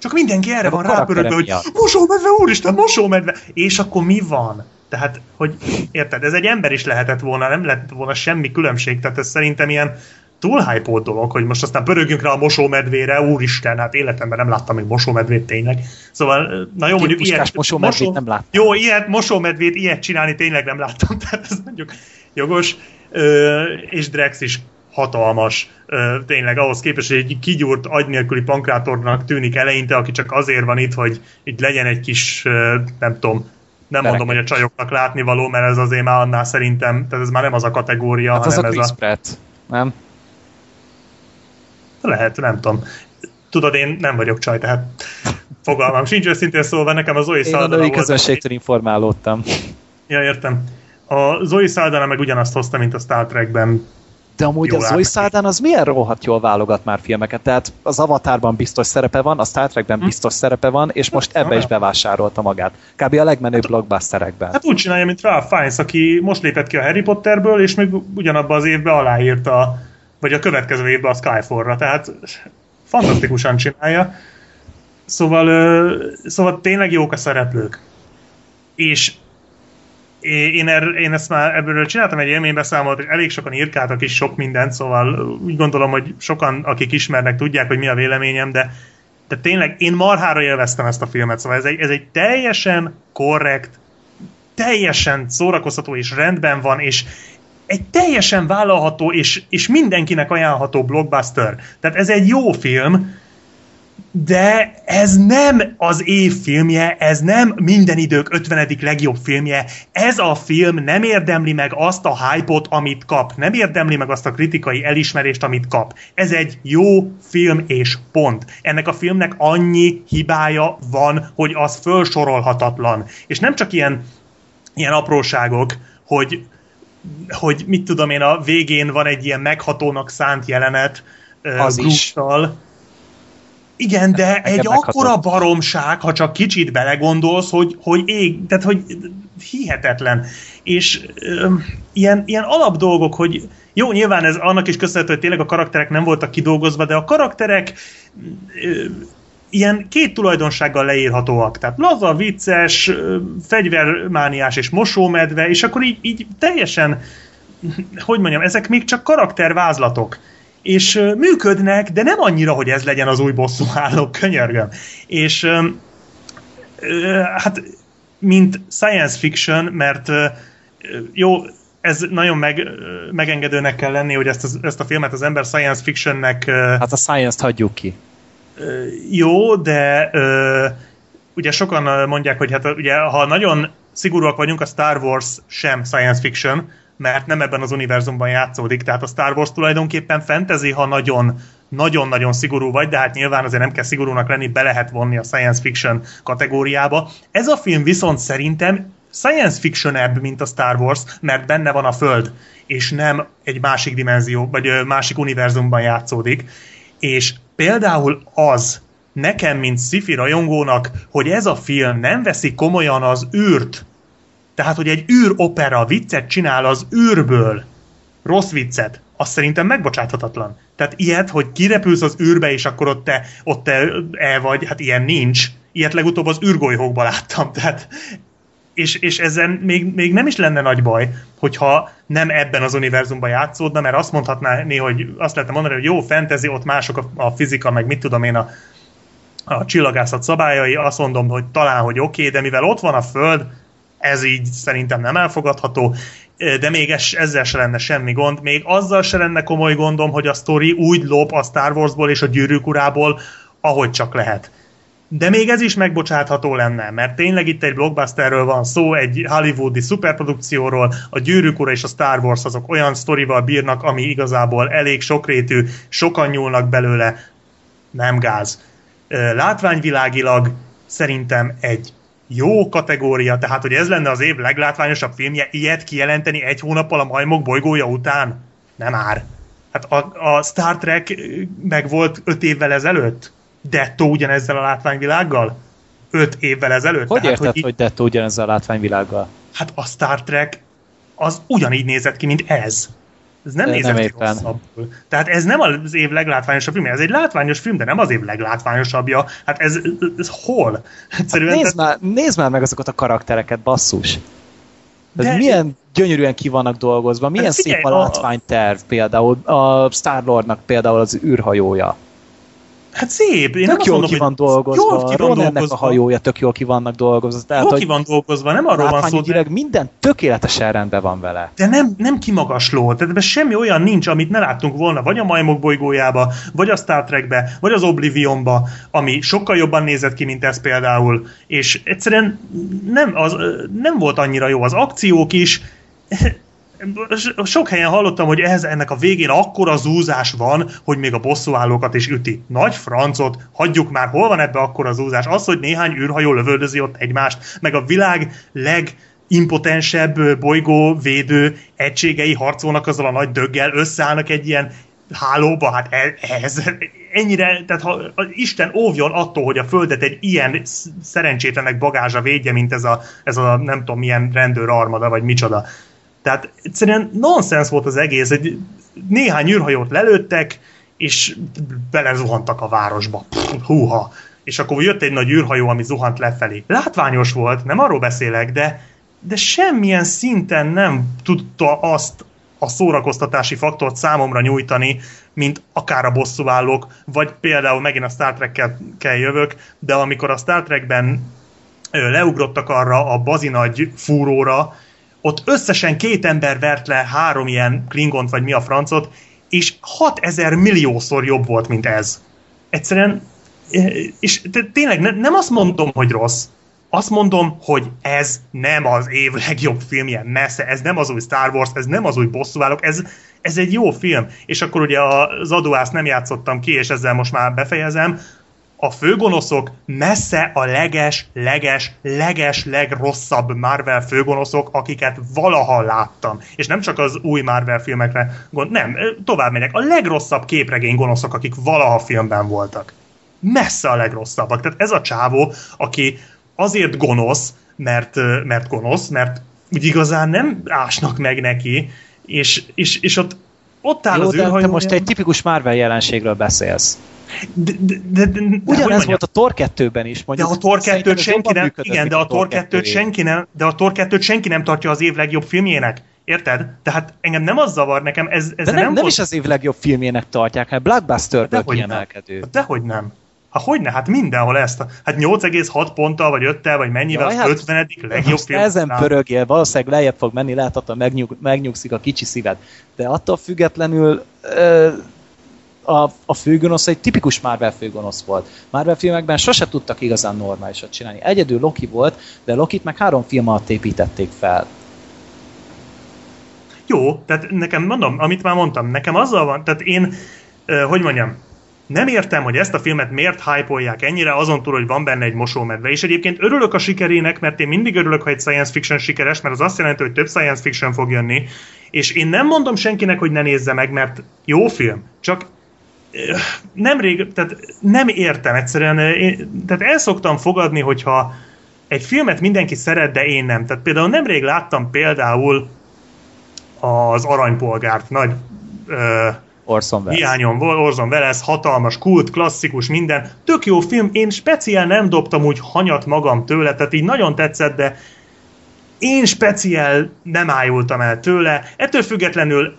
Csak mindenki erre van rápörögve, hogy mosómedve, úristen, mosómedve! És akkor mi van? Tehát, hogy érted, ez egy ember is lehetett volna, nem lett volna semmi különbség, tehát ez szerintem ilyen túl hype dolog, hogy most aztán pörögjünk rá a mosómedvére, úristen, hát életemben nem láttam még mosómedvét tényleg. Szóval, na jó, mondjuk Kétpuskás mosómedvét nem láttam. Jó, ilyet, mosómedvét, ilyet csinálni tényleg nem láttam, tehát ez mondjuk jogos. Ö, és Drex is hatalmas, tényleg ahhoz képest, hogy egy kigyúrt agy nélküli pankrátornak tűnik eleinte, aki csak azért van itt, hogy itt legyen egy kis, nem tudom, nem mondom, hogy a csajoknak látnivaló, mert ez azért már annál szerintem, tehát ez már nem az a kategória, Hát az a hanem Chris ez a... Pratt, nem? Lehet, nem tudom. Tudod, én nem vagyok csaj, tehát fogalmam sincs őszintén szólva, nekem az Zoe Én a Saldana női közönségtől informálódtam. Ja, értem. A Zoe Saldana meg ugyanazt hozta, mint a Star Trekben. De amúgy a Zoe Saldana az milyen rohadt jól válogat már filmeket, tehát az Avatarban biztos szerepe van, a Star Trekben hm. biztos szerepe van, és most ebbe is bevásárolta magát. Kb. a legmenőbb hát, blockbusterekben. Hát úgy csinálja, mint Ralph Fiennes, aki most lépett ki a Harry Potterből, és még ugyanabban az évben aláírta, vagy a következő évben a Skyfall-ra, tehát fantasztikusan csinálja. Szóval, szóval tényleg jók a szereplők. És én, er, én ezt már ebből csináltam egy élménybeszámolót, és elég sokan írkáltak is sok mindent, szóval úgy gondolom, hogy sokan, akik ismernek, tudják, hogy mi a véleményem, de, de tényleg én marhára élveztem ezt a filmet, szóval ez egy, ez egy teljesen korrekt, teljesen szórakoztató és rendben van, és egy teljesen vállalható és, és mindenkinek ajánlható blockbuster. Tehát ez egy jó film, de ez nem az év filmje, ez nem minden idők 50. legjobb filmje. Ez a film nem érdemli meg azt a hype amit kap. Nem érdemli meg azt a kritikai elismerést, amit kap. Ez egy jó film és pont. Ennek a filmnek annyi hibája van, hogy az felsorolhatatlan. És nem csak ilyen, ilyen apróságok, hogy, hogy mit tudom én, a végén van egy ilyen meghatónak szánt jelenet, az uh, is. Igen, de Nekem egy akkora baromság, ha csak kicsit belegondolsz, hogy, hogy ég, tehát hogy hihetetlen. És ö, ilyen, ilyen alap dolgok, hogy jó, nyilván ez annak is köszönhető, hogy tényleg a karakterek nem voltak kidolgozva, de a karakterek ö, ilyen két tulajdonsággal leírhatóak. Tehát laza, vicces, fegyvermániás és mosómedve, és akkor így, így teljesen, hogy mondjam, ezek még csak karaktervázlatok és működnek, de nem annyira, hogy ez legyen az új bosszúálló, könyörgöm. És hát mint science fiction, mert jó, ez nagyon meg, megengedőnek kell lenni, hogy ezt, ezt a filmet az ember science fictionnek... Hát a science-t hagyjuk ki. Jó, de ugye sokan mondják, hogy hát ugye ha nagyon szigorúak vagyunk, a Star Wars sem science fiction, mert nem ebben az univerzumban játszódik, tehát a Star Wars tulajdonképpen fantasy, ha nagyon nagyon-nagyon szigorú vagy, de hát nyilván azért nem kell szigorúnak lenni, be lehet vonni a science fiction kategóriába. Ez a film viszont szerintem science fiction mint a Star Wars, mert benne van a Föld, és nem egy másik dimenzió, vagy másik univerzumban játszódik. És például az, nekem, mint sci rajongónak, hogy ez a film nem veszi komolyan az űrt, tehát, hogy egy űropera viccet csinál az űrből, rossz viccet, az szerintem megbocsáthatatlan. Tehát ilyet, hogy kirepülsz az űrbe, és akkor ott te, ott te el vagy, hát ilyen nincs. Ilyet legutóbb az űrgolyhókban láttam. Tehát, és, és ezen még, még nem is lenne nagy baj, hogyha nem ebben az univerzumban játszódna, mert azt mondhatná hogy azt lehetne mondani, hogy jó, fantasy, ott mások a, a fizika, meg mit tudom én, a, a csillagászat szabályai, azt mondom, hogy talán, hogy oké, okay, de mivel ott van a Föld, ez így szerintem nem elfogadható, de még ez, ezzel se lenne semmi gond. Még azzal se lenne komoly gondom, hogy a sztori úgy lop a Star Warsból és a gyűrűk urából, ahogy csak lehet. De még ez is megbocsátható lenne, mert tényleg itt egy blockbusterről van szó, egy hollywoodi szuperprodukcióról, a Gyűrűk Ura és a Star Wars azok olyan sztorival bírnak, ami igazából elég sokrétű, sokan nyúlnak belőle, nem gáz. Látványvilágilag szerintem egy jó kategória, tehát hogy ez lenne az év leglátványosabb filmje, ilyet kijelenteni egy hónappal a majmok bolygója után? Nem már. Hát a, a Star Trek meg volt öt évvel ezelőtt? Detto ugyanezzel a látványvilággal? Öt évvel ezelőtt? Hogy tehát, érted, hogy, hogy Detto ugyanezzel a látványvilággal? Hát a Star Trek az ugyanígy nézett ki, mint ez. Ez nem nézett ki rosszabbul. Tehát ez nem az év leglátványosabb film, ez egy látványos film, de nem az év leglátványosabbja. Hát ez, ez, hol? Egyszerűen hát nézd, tehát... már, nézd már meg azokat a karaktereket, basszus. Ez de... milyen gyönyörűen ki vannak dolgozva, milyen hát szép a látványterv például, a Star-Lordnak például az űrhajója. Hát szép. Én tök jól mondom, ki van dolgozva. Jól ki van dolgozva. a hajója tök jól ki vannak dolgozva. Tehát, jól ki van dolgozva, nem arról van szó. De... minden tökéletesen rendben van vele. De nem, nem kimagasló. Tehát ebben semmi olyan nincs, amit ne láttunk volna, vagy a Majmok bolygójába, vagy a Star Trekbe, vagy az Oblivionba, ami sokkal jobban nézett ki, mint ez például. És egyszerűen nem, az, nem volt annyira jó. Az akciók is sok helyen hallottam, hogy ehhez ennek a végén akkora zúzás van, hogy még a bosszúállókat is üti. Nagy francot, hagyjuk már, hol van ebbe akkora zúzás? Az, hogy néhány űrhajó lövöldözi ott egymást, meg a világ leg impotensebb bolygó védő egységei harcolnak azzal a nagy döggel, összeállnak egy ilyen hálóba, hát ez, ennyire, tehát ha Isten óvjon attól, hogy a Földet egy ilyen szerencsétlenek bagázsa védje, mint ez a, ez a nem tudom milyen rendőr armada, vagy micsoda. Tehát egyszerűen nonsens volt az egész, egy néhány űrhajót lelőttek, és belezuhantak a városba. Pff, húha. És akkor jött egy nagy űrhajó, ami zuhant lefelé. Látványos volt, nem arról beszélek, de, de semmilyen szinten nem tudta azt a szórakoztatási faktort számomra nyújtani, mint akár a bosszúállók, vagy például megint a Star Trek-kel jövök, de amikor a Star Trekben leugrottak arra a bazinagy fúróra, ott összesen két ember vert le három ilyen klingont, vagy mi a francot, és 6000 milliószor jobb volt, mint ez. Egyszerűen, és tényleg nem azt mondom, hogy rossz, azt mondom, hogy ez nem az év legjobb filmje, messze, ez nem az új Star Wars, ez nem az új bosszúállók, ez, ez egy jó film. És akkor ugye az adóász nem játszottam ki, és ezzel most már befejezem, a főgonoszok messze a leges, leges, leges, legrosszabb Marvel főgonoszok, akiket valaha láttam. És nem csak az új Marvel filmekre gond, nem, tovább megyek. A legrosszabb képregény gonoszok, akik valaha filmben voltak. Messze a legrosszabbak. Tehát ez a csávó, aki azért gonosz, mert, mert gonosz, mert úgy igazán nem ásnak meg neki, és, és, és ott, ott áll Jó, az de te most egy tipikus Marvel jelenségről beszélsz. De, de, de, de, Ugyanez volt a Tor 2-ben is. Mondjuk, de a Tor 2 senki nem, igen, de a Tor 2 senki nem, de a Tor 2 senki nem tartja az év legjobb filmjének. Érted? Tehát engem nem az zavar, nekem ez, ez de nem, nem, nem volt... is az év legjobb filmjének tartják, hát Blockbuster-ből kiemelkedő. Nem. Dehogy nem. Hát hogyne, hát mindenhol ezt. Hát 8,6 ponttal, vagy 5-tel, vagy mennyivel, Jaj, az hát 50 legjobb film. Ezen pörögél, valószínűleg lejjebb fog menni, attól megnyug, megnyugszik a kicsi szíved. De attól függetlenül ö, a, a főgonosz egy tipikus Marvel főgonosz volt. Marvel filmekben sose tudtak igazán normálisat csinálni. Egyedül Loki volt, de Lokit meg három film alatt építették fel. Jó, tehát nekem mondom, amit már mondtam, nekem azzal van, tehát én, hogy mondjam, nem értem, hogy ezt a filmet miért hype ennyire, azon túl, hogy van benne egy mosómedve. És egyébként örülök a sikerének, mert én mindig örülök, ha egy science fiction sikeres, mert az azt jelenti, hogy több science fiction fog jönni. És én nem mondom senkinek, hogy ne nézze meg, mert jó film. Csak nemrég, tehát nem értem egyszerűen, én, tehát el szoktam fogadni, hogyha egy filmet mindenki szeret, de én nem. Tehát például nemrég láttam például az Aranypolgárt, nagy ö, Orson Welles. Hiányom volt, Orson Welles, hatalmas, kult, klasszikus, minden. Tök jó film, én speciál nem dobtam úgy hanyat magam tőle, tehát így nagyon tetszett, de én speciál nem ájultam el tőle. Ettől függetlenül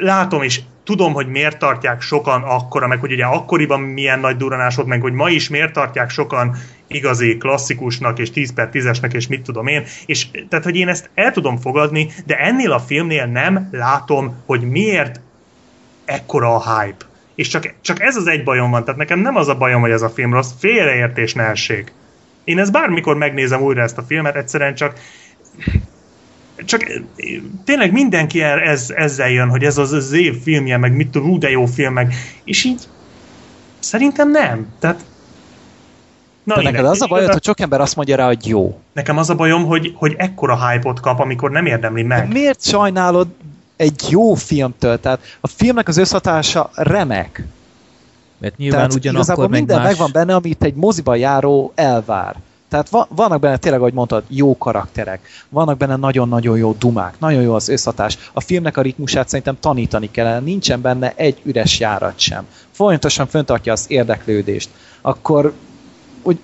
látom és tudom, hogy miért tartják sokan akkora, meg hogy ugye akkoriban milyen nagy duranás volt, meg hogy ma is miért tartják sokan igazi klasszikusnak, és 10 per 10-esnek, és mit tudom én, és tehát, hogy én ezt el tudom fogadni, de ennél a filmnél nem látom, hogy miért ekkora a hype. És csak, csak ez az egy bajom van, tehát nekem nem az a bajom, hogy ez a film rossz, félreértés ne essék. Én ezt bármikor megnézem újra ezt a filmet, egyszerűen csak csak tényleg mindenki ez, ezzel jön, hogy ez az, az év filmje, meg mit tudom, de jó film, meg, és így szerintem nem. Tehát Na, De neked az a bajod, hogy sok ember azt mondja rá, hogy jó. Nekem az a bajom, hogy, hogy ekkora hype-ot kap, amikor nem érdemli meg. De miért sajnálod egy jó filmtől. Tehát a filmnek az összhatása remek. Mert nyilván Tehát ugyanakkor meg minden más... megvan benne, amit egy moziba járó elvár. Tehát va- vannak benne tényleg, ahogy mondtad, jó karakterek, vannak benne nagyon-nagyon jó dumák, nagyon jó az összhatás. A filmnek a ritmusát szerintem tanítani kellene, nincsen benne egy üres járat sem. Folyamatosan föntartja az érdeklődést. Akkor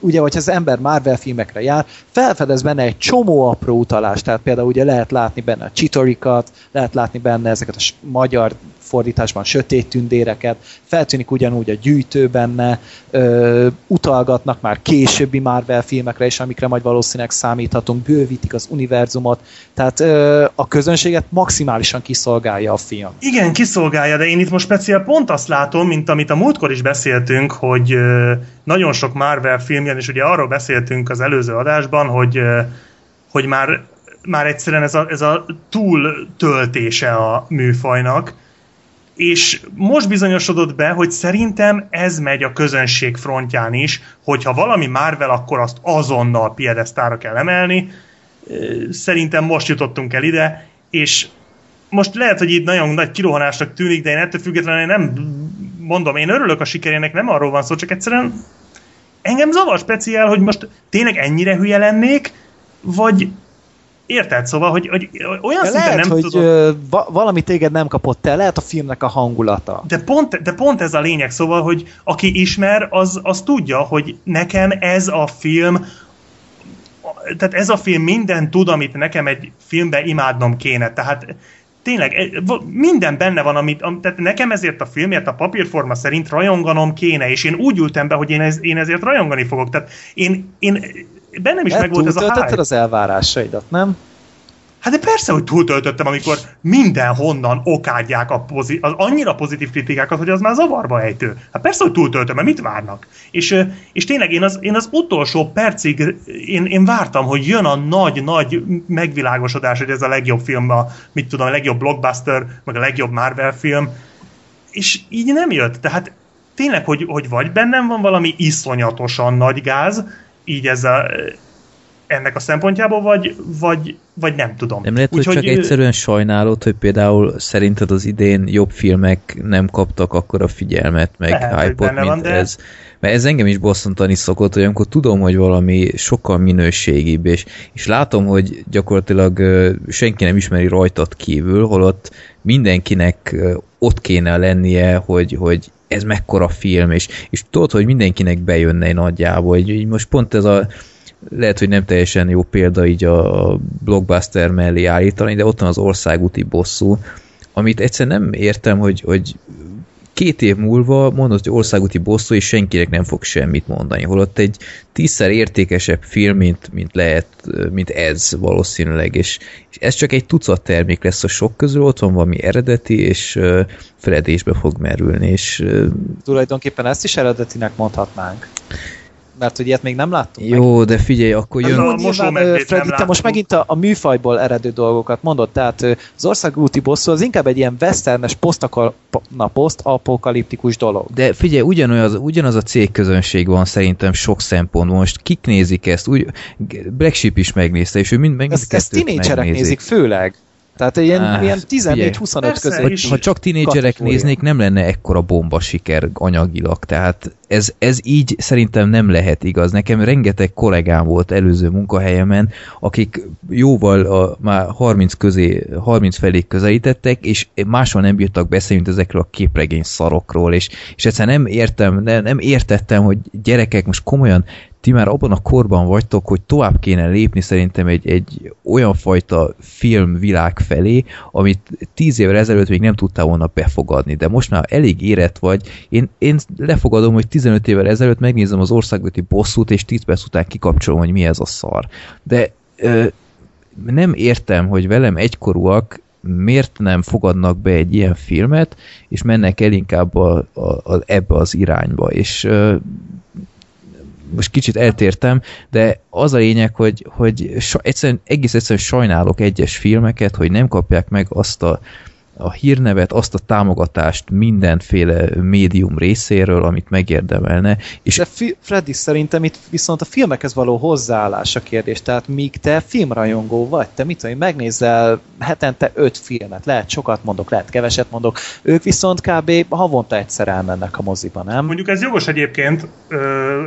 ugye, hogy az ember Marvel filmekre jár, felfedez benne egy csomó apró utalást, tehát például ugye lehet látni benne a csitorikat, lehet látni benne ezeket a magyar fordításban sötét tündéreket, feltűnik ugyanúgy a gyűjtő benne, ö, utalgatnak már későbbi Marvel filmekre is, amikre majd valószínűleg számíthatunk, bővítik az univerzumot, tehát ö, a közönséget maximálisan kiszolgálja a film. Igen, kiszolgálja, de én itt most speciál pont azt látom, mint amit a múltkor is beszéltünk, hogy ö, nagyon sok Marvel filmjen, és ugye arról beszéltünk az előző adásban, hogy, ö, hogy már már egyszerűen ez a, ez a túl töltése a műfajnak, és most bizonyosodott be, hogy szerintem ez megy a közönség frontján is, hogyha valami Marvel, akkor azt azonnal piedesztára kell emelni. Szerintem most jutottunk el ide, és most lehet, hogy itt nagyon nagy kirohanásnak tűnik, de én ettől függetlenül nem mondom, én örülök a sikerének, nem arról van szó, csak egyszerűen engem zavar speciál, hogy most tényleg ennyire hülye lennék, vagy Érted? Szóval, hogy, hogy olyan de szinten lehet, nem hogy tudom... va- valami téged nem kapott el, lehet a filmnek a hangulata. De pont, de pont ez a lényeg, szóval, hogy aki ismer, az, az tudja, hogy nekem ez a film tehát ez a film minden tud, amit nekem egy filmben imádnom kéne. Tehát tényleg minden benne van, amit, am, tehát nekem ezért a filmért a papírforma szerint rajonganom kéne, és én úgy ültem be, hogy én, ez, én ezért rajongani fogok. Tehát én, én bennem is Hát megvolt ez a hype. az elvárásaidat, nem? Hát de persze, hogy túltöltöttem, amikor mindenhonnan okádják a pozi- az annyira pozitív kritikákat, hogy az már zavarba ejtő. Hát persze, hogy túltöltöm, mert mit várnak? És, és tényleg én az, én az utolsó percig én, én vártam, hogy jön a nagy-nagy megvilágosodás, hogy ez a legjobb film, a, mit tudom, a legjobb blockbuster, meg a legjobb Marvel film, és így nem jött. Tehát tényleg, hogy, hogy vagy bennem van valami iszonyatosan nagy gáz, így ez a, ennek a szempontjából, vagy, vagy, vagy nem tudom. Nem lehet, hogy csak egyszerűen sajnálod, hogy például szerinted az idén jobb filmek nem kaptak akkor a figyelmet, meg hype mint van, de... ez. Mert ez engem is bosszantani szokott, hogy amikor tudom, hogy valami sokkal minőségibb, és, és látom, hogy gyakorlatilag senki nem ismeri rajtad kívül, holott mindenkinek ott kéne lennie, hogy, hogy ez mekkora film, és, és tudod, hogy mindenkinek bejönne nagyjából, hogy most pont ez a lehet, hogy nem teljesen jó példa így a blockbuster mellé állítani, de ott van az országúti bosszú, amit egyszer nem értem, hogy, hogy két év múlva mondod, hogy országúti bosszú, és senkinek nem fog semmit mondani. Holott egy tízszer értékesebb film, mint, mint lehet, mint ez valószínűleg, és, és ez csak egy tucat termék lesz a sok közül, ott van valami eredeti, és uh, feledésbe fog merülni, és... Uh, Tulajdonképpen ezt is eredetinek mondhatnánk mert hogy ilyet még nem láttunk. Jó, meg. de figyelj, akkor jön... No, nyilván, Freddy, te most megint a, a műfajból eredő dolgokat mondod, tehát az országúti bosszú az inkább egy ilyen westernes posztapokaliptikus dolog. De figyelj, ugyanaz, ugyanaz a cégközönség van szerintem sok szempont. Most kik nézik ezt? Úgy, Black Sheep is megnézte, és ő mind, mind ezt, ezt tinédzserek nézik főleg. Tehát ilyen, ah, ilyen 14-25 között. Ha, ha csak tinédzserek néznék, nem lenne ekkora bomba siker anyagilag. Tehát ez, ez így szerintem nem lehet igaz. Nekem rengeteg kollégám volt előző munkahelyemen, akik jóval a, már 30 közé, 30 felé közelítettek, és máshol nem bírtak beszélni, mint ezekről a képregény szarokról, és, és egyszerűen nem értem, nem, nem értettem, hogy gyerekek most komolyan ti már abban a korban vagytok, hogy tovább kéne lépni szerintem egy, egy olyan fajta filmvilág felé, amit tíz évvel ezelőtt még nem tudtál volna befogadni, de most már elég érett vagy. Én, én lefogadom, hogy 15 évvel ezelőtt megnézem az országúti bosszút, és 10 perc után kikapcsolom, hogy mi ez a szar. De ö, nem értem, hogy velem egykorúak miért nem fogadnak be egy ilyen filmet, és mennek el inkább a, a, a, ebbe az irányba. És ö, most kicsit eltértem, de az a lényeg, hogy, hogy egyszerűen, egész egyszerűen sajnálok egyes filmeket, hogy nem kapják meg azt a, a hírnevet, azt a támogatást mindenféle médium részéről, amit megérdemelne. És De fi- Freddy, szerintem itt viszont a filmekhez való hozzáállás a kérdés. Tehát míg te filmrajongó vagy, te mit tudom, megnézel hetente öt filmet, lehet sokat mondok, lehet keveset mondok, ők viszont kb. havonta egyszer elmennek a moziba, nem? Mondjuk ez jogos egyébként,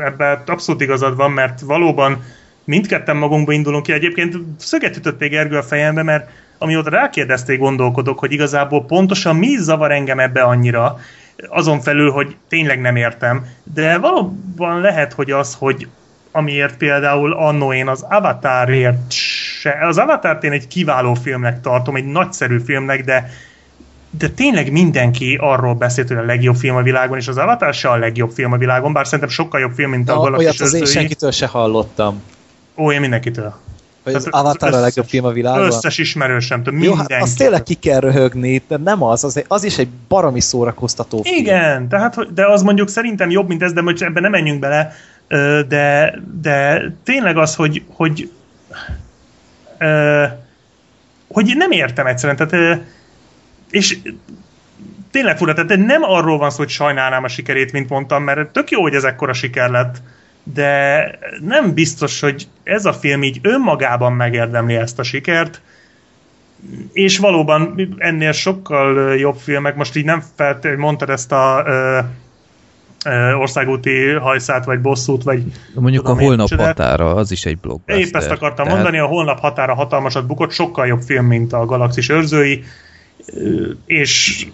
ebben abszolút igazad van, mert valóban mindketten magunkba indulunk ki. Egyébként szöget ütött még Ergő a fejembe, mert amióta rákérdezték, gondolkodok, hogy igazából pontosan mi zavar engem ebbe annyira, azon felül, hogy tényleg nem értem. De valóban lehet, hogy az, hogy amiért például annó én az Avatarért se, az Avatar én egy kiváló filmnek tartom, egy nagyszerű filmnek, de de tényleg mindenki arról beszélt, hogy a legjobb film a világon, és az Avatar se a legjobb film a világon, bár szerintem sokkal jobb film, mint a Galaxis Olyat az én senkitől se hallottam. Ó, én mindenkitől. Hogy az Avatar a legjobb film a világon? Összes ismerősem, tudom, Jó, hát azt tényleg ki kell röhögni, de nem az, az, az is egy baromi szórakoztató film. Igen, tehát, de az mondjuk szerintem jobb, mint ez, de most ebben nem menjünk bele, de, de tényleg az, hogy, hogy hogy nem értem egyszerűen, tehát és tényleg fura, tehát nem arról van szó, hogy sajnálnám a sikerét, mint mondtam, mert tök jó, hogy ez ekkora siker lett, de nem biztos, hogy ez a film így önmagában megérdemli ezt a sikert, és valóban ennél sokkal jobb filmek, most így nem feltétlenül mondtad ezt a ö, ö, országúti hajszát, vagy bosszút, vagy Mondjuk tudom a én, holnap csodát. határa, az is egy blockbuster. Épp ezt akartam Tehát- mondani, a holnap határa hatalmasat bukott, sokkal jobb film, mint a Galaxis őrzői, és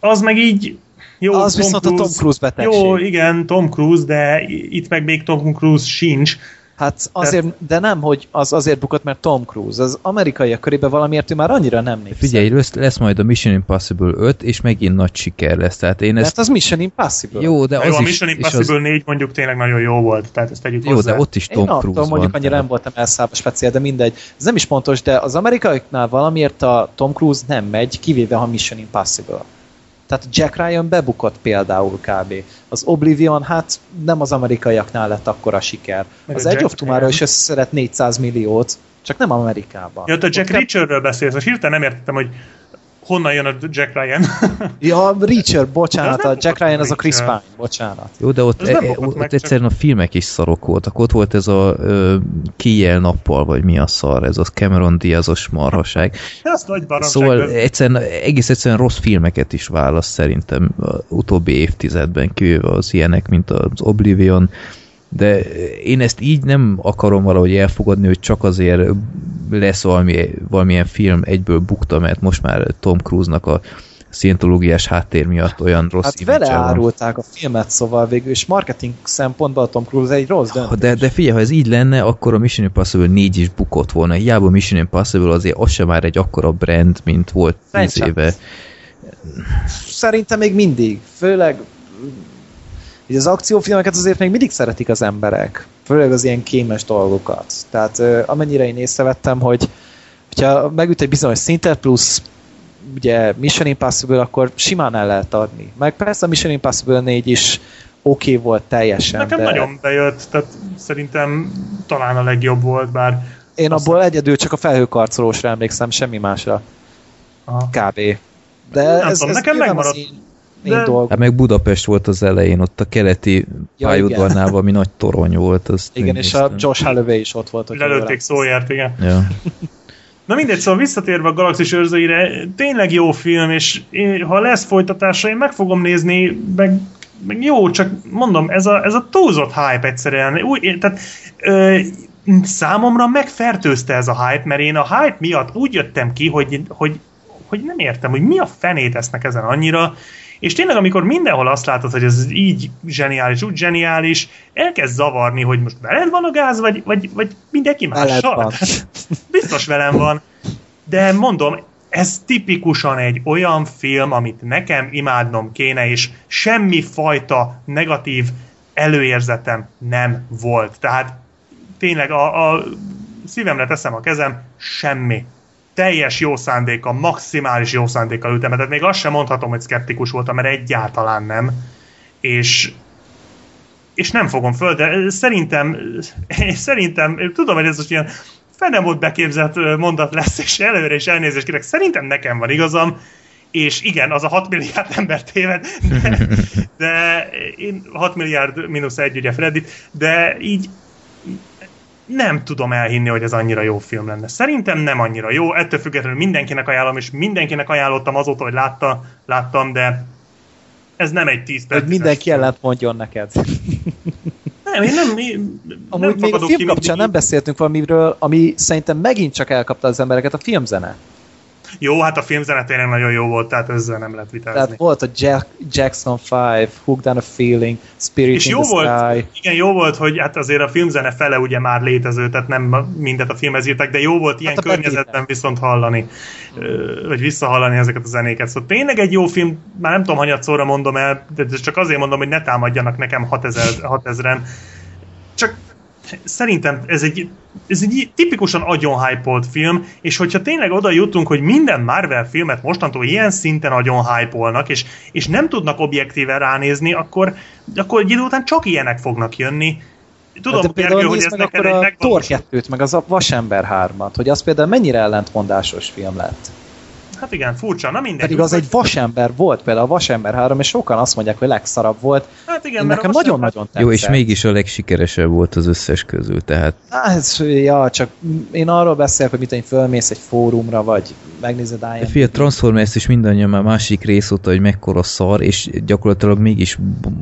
az meg így jó, Az viszont a Tom Cruise betegség. Jó, igen, Tom Cruise, de itt meg még Tom Cruise sincs. Hát azért, de nem, hogy az azért bukott, mert Tom Cruise. Az amerikaiak körében valamiért ő már annyira nem népszerű. Figyelj, lesz, lesz majd a Mission Impossible 5, és megint nagy siker lesz. Tehát én ezt... Mert az Mission Impossible. Jó, de De az jó, a is... Mission és Impossible az, 4 mondjuk tényleg nagyon jó volt, tehát ezt tegyük jó, hozzá. de ott is Én Tom attól Cruise mondjuk van. annyira nem tehát- voltam elszállva speciál, de mindegy. Ez nem is pontos, de az amerikaiaknál valamiért a Tom Cruise nem megy, kivéve a Mission Impossible. Tehát Jack Ryan bebukott például kb. Az Oblivion, hát nem az amerikaiaknál lett akkora siker. Meg az Edge of Tomorrow is összeszedett 400 milliót, csak nem Amerikában. Ja, te Jack Ott Reacherről beszélsz, most hirtelen nem értettem, hogy honnan jön a Jack Ryan. Ja, Reacher, bocsánat, a Jack Ryan az a Chris. Pine, bocsánat. Jó, de ott, e, ott meg, csak- egyszerűen a filmek is szarok voltak. Ott volt ez a ö, kijel nappal, vagy mi a szar, ez a Cameron Diazos marhaság. Ez nagy baromság. Szóval ez- egyszerűen, egész egyszerűen rossz filmeket is választ szerintem a utóbbi évtizedben, kivéve az ilyenek, mint az Oblivion, de én ezt így nem akarom valahogy elfogadni, hogy csak azért lesz valami, valamilyen film egyből bukta, mert most már Tom Cruise-nak a szientológiás háttér miatt olyan rossz Hát vele van. árulták a filmet, szóval végül is marketing szempontból a Tom Cruise egy rossz döntés. De, de figyelj, ha ez így lenne, akkor a Mission Impossible 4 is bukott volna. Hiába Mission Impossible azért az sem már egy akkora brand, mint volt 10 Franchise. éve. Szerintem még mindig, főleg így az akciófilmeket azért még mindig szeretik az emberek. Főleg az ilyen kémes dolgokat. Tehát amennyire én észrevettem, hogy hogyha megüt egy bizonyos szintet, plusz ugye Mission Impossible, akkor simán el lehet adni. Meg persze a Mission Impossible 4 is oké okay volt teljesen, Nekem de nagyon bejött, tehát szerintem talán a legjobb volt, bár én azt- abból egyedül csak a felhőkarcolósra emlékszem, semmi másra. Aha. kb. De Nem ez, tudom, ez nekem megmaradt. az én De- dolgom. Hát meg Budapest volt az elején, ott a keleti Ja, pályaudvarnál valami nagy torony volt. Azt Igen, és a. Josh Holloway is ott volt. lelőtték szóját, igen. Ja. Na mindegy, szóval visszatérve a Galaxis őrzőire, tényleg jó film, és én, ha lesz folytatása, én meg fogom nézni, meg, meg jó, csak mondom, ez a, ez a túlzott hype egyszerűen. Úgy, én- tehát, ö, számomra megfertőzte ez a hype, mert én a hype miatt úgy jöttem ki, hogy, hogy, hogy nem értem, hogy mi a fenét esznek ezen annyira, és tényleg, amikor mindenhol azt látod, hogy ez így zseniális, úgy zseniális, elkezd zavarni, hogy most veled van a gáz, vagy, vagy, vagy mindenki mással. Biztos velem van. De mondom, ez tipikusan egy olyan film, amit nekem imádnom kéne, és semmi fajta negatív előérzetem nem volt. Tehát tényleg a, a szívemre teszem a kezem, semmi. Teljes jó szándéka, maximális jó szándékkal ültem, tehát még azt sem mondhatom, hogy szkeptikus voltam, mert egyáltalán nem. És és nem fogom föl, de szerintem, szerintem, tudom, hogy ez most ilyen fenem volt beképzett ö, mondat lesz, és előre is elnézést kérek, szerintem nekem van igazam, és igen, az a 6 milliárd ember téved, de, de én 6 milliárd mínusz egy, ugye Freddy, de így nem tudom elhinni, hogy ez annyira jó film lenne. Szerintem nem annyira jó, ettől függetlenül mindenkinek ajánlom, és mindenkinek ajánlottam azóta, hogy látta, láttam, de ez nem egy 10 perc. Hogy mindenki ellent mondjon neked. Nem, én nem, én Amúgy nem még a film ki kapcsán mindig. nem beszéltünk valamiről, ami szerintem megint csak elkapta az embereket, a filmzene. Jó, hát a filmzene tényleg nagyon jó volt, tehát ezzel nem lehet vitázni. Tehát volt a Jack, Jackson 5, Hooked on a Feeling, Spirit és in jó the volt, Sky. igen, jó volt, hogy hát azért a filmzene fele ugye már létező, tehát nem mindet a filmhez írtak, de jó volt ilyen Hát környezetben viszont hallani, vagy visszahallani ezeket a zenéket. Szóval tényleg egy jó film, már nem tudom, hanyatszóra mondom el, de de csak azért mondom, hogy ne támadjanak nekem 6000, 6000-en. Csak szerintem ez egy, ez egy tipikusan agyon hype film, és hogyha tényleg oda jutunk, hogy minden Marvel filmet mostantól ilyen szinten agyon hype és, és nem tudnak objektíven ránézni, akkor, akkor egy idő után csak ilyenek fognak jönni. Tudom, Hát de Gergő, például hogy nézd ez meg neked akkor a Thor megvalósult- 2-t, meg az a Vasember 3-at, hogy az például mennyire ellentmondásos film lett. Hát igen, furcsa, na mindegy. Pedig az egy vasember volt, például a Vasember 3, és sokan azt mondják, hogy legszarabb volt. Hát igen, Én mert nekem a Vasember- nagyon-nagyon tetszett. Jó, és mégis a legsikeresebb volt az összes közül, tehát ez, ja, csak én arról beszélek, hogy mit én, fölmész egy fórumra, vagy megnézed De IMDb. Fia, Transformers is mindannyian már másik rész óta, hogy mekkora szar, és gyakorlatilag mégis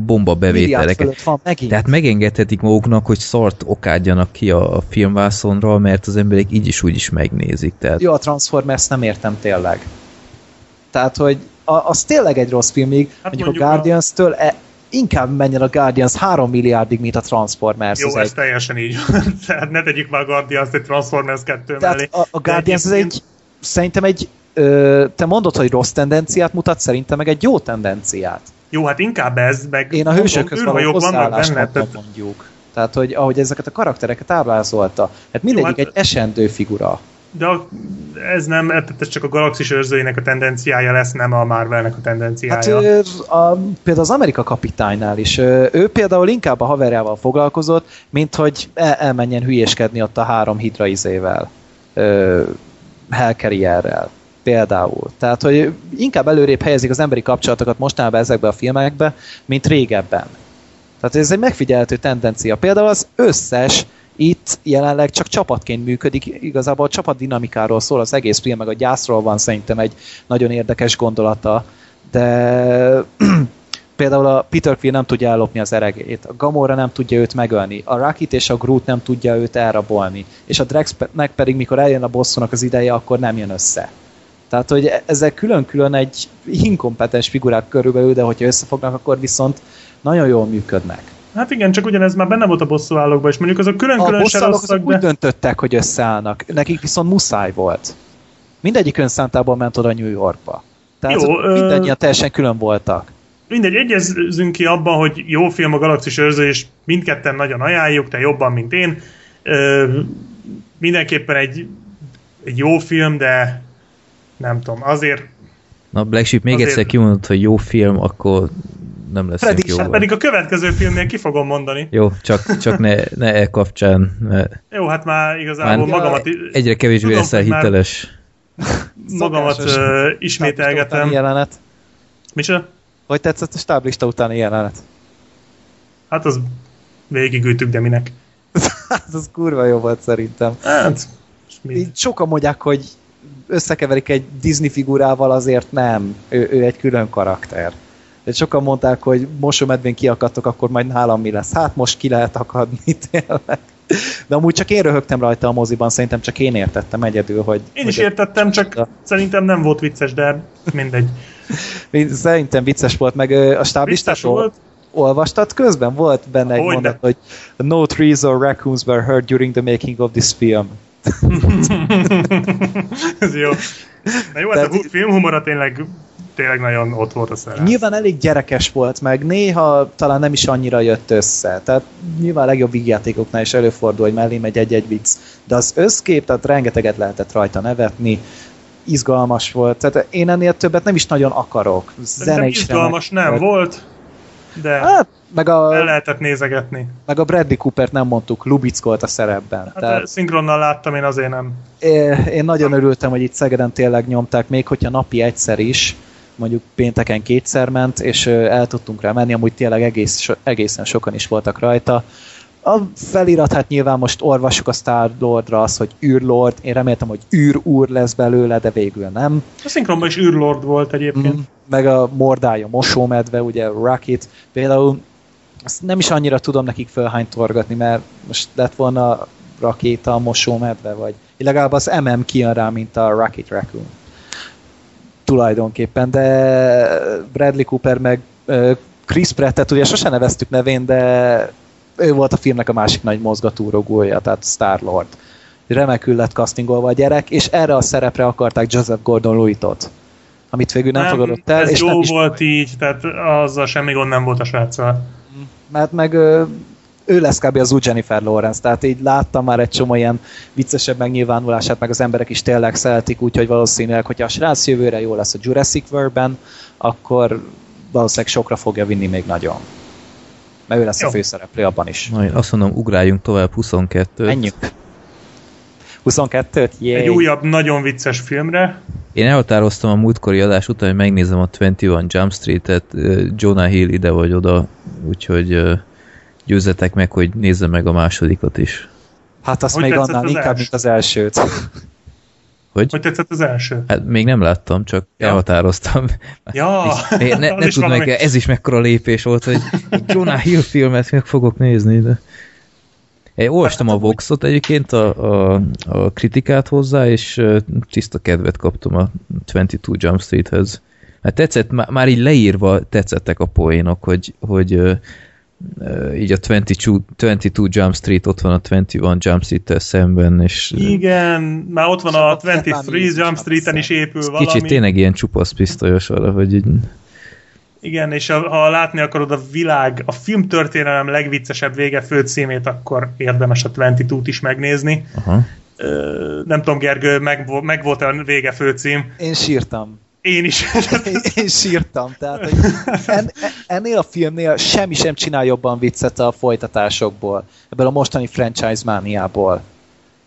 bomba bevételeket. van megint. Tehát megengedhetik maguknak, hogy szart okádjanak ki a, a filmvászonra, mert az emberek így is úgy is megnézik. Tehát Jó, a Transformers nem értem tényleg. Tehát, hogy a, az tényleg egy rossz film, míg Hát mondjuk, mondjuk a Guardians-től e, inkább menjen a Guardians 3 milliárdig, mint a Transformers. Jó, ez egy. teljesen így. Tehát ne tegyük már a Guardians egy Transformers 2 Tehát mellé. a, a Guardians egyébként- egy, szerintem egy, ö, te mondod, hogy rossz tendenciát mutat, szerintem meg egy jó tendenciát. Jó, hát inkább ez, meg Én a hősökhöz való Tehát, mondjuk. Tehát, hogy ahogy ezeket a karaktereket ábrázolta. Hát mindegyik hát- egy esendő figura. De ez nem, ez csak a galaxis őrzőinek a tendenciája lesz, nem a Marvelnek a Hát tendenciája. ő, a, például az Amerika kapitánynál is, ő, például inkább a haverjával foglalkozott, mint hogy el, elmenjen hülyéskedni ott a három hidra izével, Hellcarrierrel például. Tehát, hogy inkább előrébb helyezik az emberi kapcsolatokat mostanában ezekbe a filmekbe, mint régebben. Tehát ez egy megfigyelhető tendencia. Például az összes itt jelenleg csak csapatként működik, igazából a csapat dinamikáról szól az egész film, meg a gyászról van szerintem egy nagyon érdekes gondolata, de például a Peter Quill nem tudja ellopni az eregét, a Gamora nem tudja őt megölni, a Rocket és a Groot nem tudja őt elrabolni, és a Drexnek pedig, mikor eljön a bosszúnak az ideje, akkor nem jön össze. Tehát, hogy ezek külön-külön egy inkompetens figurák körülbelül, de hogyha összefognak, akkor viszont nagyon jól működnek. Hát igen, csak ugyanez már benne volt a bosszúállókban, és mondjuk azok A külön-külön bosszálók rosszak, azok úgy de... döntöttek, hogy összeállnak. Nekik viszont muszáj volt. Mindegyik önszántából ment oda New Yorkba. Tehát Jó, Jó, ö- mindannyian teljesen külön voltak. Mindegy, egyezünk ki abban, hogy jó film a Galaxis őrző, és mindketten nagyon ajánljuk, te jobban, mint én. Ö, mindenképpen egy, egy jó film, de nem tudom, azért Na, Black Sheep még Azért- egyszer kimondott, hogy jó film, akkor nem lesz Freddy, jó. hát pedig a következő filmnél ki fogom mondani. Jó, csak, csak ne, ne e kapcsán, mert Jó, hát már igazából már magamat, egyre kevésbé Tudom, leszel hiteles. magamat utáni ismételgetem. Jelenet. Micsoda? Hogy tetszett a stáblista utáni jelenet? Hát az végigültük, de minek? Hát az kurva jó volt szerintem. Hát? Így sokan mondják, hogy összekeverik egy Disney figurával, azért nem. Ő, ő egy külön karakter. Sokan mondták, hogy mosómedvén kiakadtok, akkor majd nálam mi lesz. Hát most ki lehet akadni tényleg. De amúgy csak én röhögtem rajta a moziban, szerintem csak én értettem egyedül, hogy... Én is hogy értettem, csak Ja. szerintem nem volt vicces, de mindegy. Szerintem vicces volt, meg a Vicces stáblistát volt. olvastad közben? Volt benne egy Hogyne. mondat, hogy no trees or raccoons were heard during the making of this film. Ez jó. Na jó, Tehát a hu- filmhumora tényleg, tényleg nagyon ott volt a szerelem. Nyilván elég gyerekes volt, meg néha talán nem is annyira jött össze. Tehát nyilván a legjobb vígjátékoknál is előfordul, hogy mellé megy egy-egy vicc. De az összkép, tehát rengeteget lehetett rajta nevetni, izgalmas volt. Tehát én ennél többet nem is nagyon akarok. Zene is izgalmas remek nem volt. de Hát, meg el a, lehetett nézegetni. meg a Bradley Coopert nem mondtuk, lubickolt a szerepben. Hát Tehát szinkronnal láttam, én azért nem. É- Én nagyon örültem, hogy itt Szegeden tényleg nyomták, még hogyha napi egyszer is, mondjuk pénteken kétszer ment, és el tudtunk rá menni, amúgy tényleg egész, egészen sokan is voltak rajta. A felirat, hát nyilván most olvassuk a Star Lordra az, hogy űrlord, én reméltem, hogy űrúr lesz belőle, de végül nem. A szinkronban is űrlord volt egyébként. Mm, meg a mordája mosómedve, ugye Rocket, például azt nem is annyira tudom nekik fölhánytorgatni, mert most lett volna rakéta a mosómedve, vagy legalább az MM kijön rá, mint a Rocket Raccoon. Tulajdonképpen, de Bradley Cooper meg Chris Prattet ugye sose neveztük nevén, de ő volt a filmnek a másik nagy mozgatórugója, tehát Star-Lord. Remekül lett castingolva a gyerek, és erre a szerepre akarták Joseph Gordon-Lewitt-ot amit végül nem, fogadott el, ez és jó nem is volt így, tehát azzal semmi gond nem volt a sráccal. mert meg ő lesz kb. az új Jennifer Lawrence, tehát így láttam már egy csomó ilyen viccesebb megnyilvánulását, meg az emberek is tényleg szeretik, úgyhogy valószínűleg, hogyha a srác jövőre jó lesz a Jurassic World-ben, akkor valószínűleg sokra fogja vinni még nagyon. Mert ő lesz Jó. a főszereplő abban is. Na, én azt mondom, ugráljunk tovább 22 Menjünk. 22-t? Yay. Egy újabb, nagyon vicces filmre. Én elhatároztam a múltkori adás után, hogy megnézem a 21 Jump Street-et, ö, Jonah Hill ide vagy oda, úgyhogy ö, győzzetek meg, hogy nézzem meg a másodikat is. Hát azt Hogy még annál az inkább, első? mint az elsőt. Hogy? Hogy tetszett az első? Hát még nem láttam, csak Ja. elhatároztam. Ja, Én ne, is tudom, valami. meg, ez is mekkora lépés volt, hogy Jonah Hill filmet meg fogok nézni, de... Én olvastam a Voxot egyébként, a, a, a kritikát hozzá, és tiszta kedvet kaptam a 22 Jump Streethez. Hát tetszett, má- már így leírva tetszettek a poénok, hogy, hogy így a 22, 22 Jump Street ott van a 21 Jump Street-tel szemben, és Igen, már ott van a a 23 Vietnamese Jump Street-en is épül valami. kicsit tényleg ilyen csupasz pisztolyos arra, hogy így, Igen, és ha, ha látni akarod a világ, a filmtörténelem legviccesebb vége főcímét, akkor érdemes a 22-t is megnézni. aha. Ö, nem tudom, Gergő, meg, meg volt a vége főcím. Én sírtam. Én is. Én, sírtam. Tehát, hogy en, ennél a filmnél semmi sem csinál jobban viccet a folytatásokból. Ebből a mostani franchise mániából.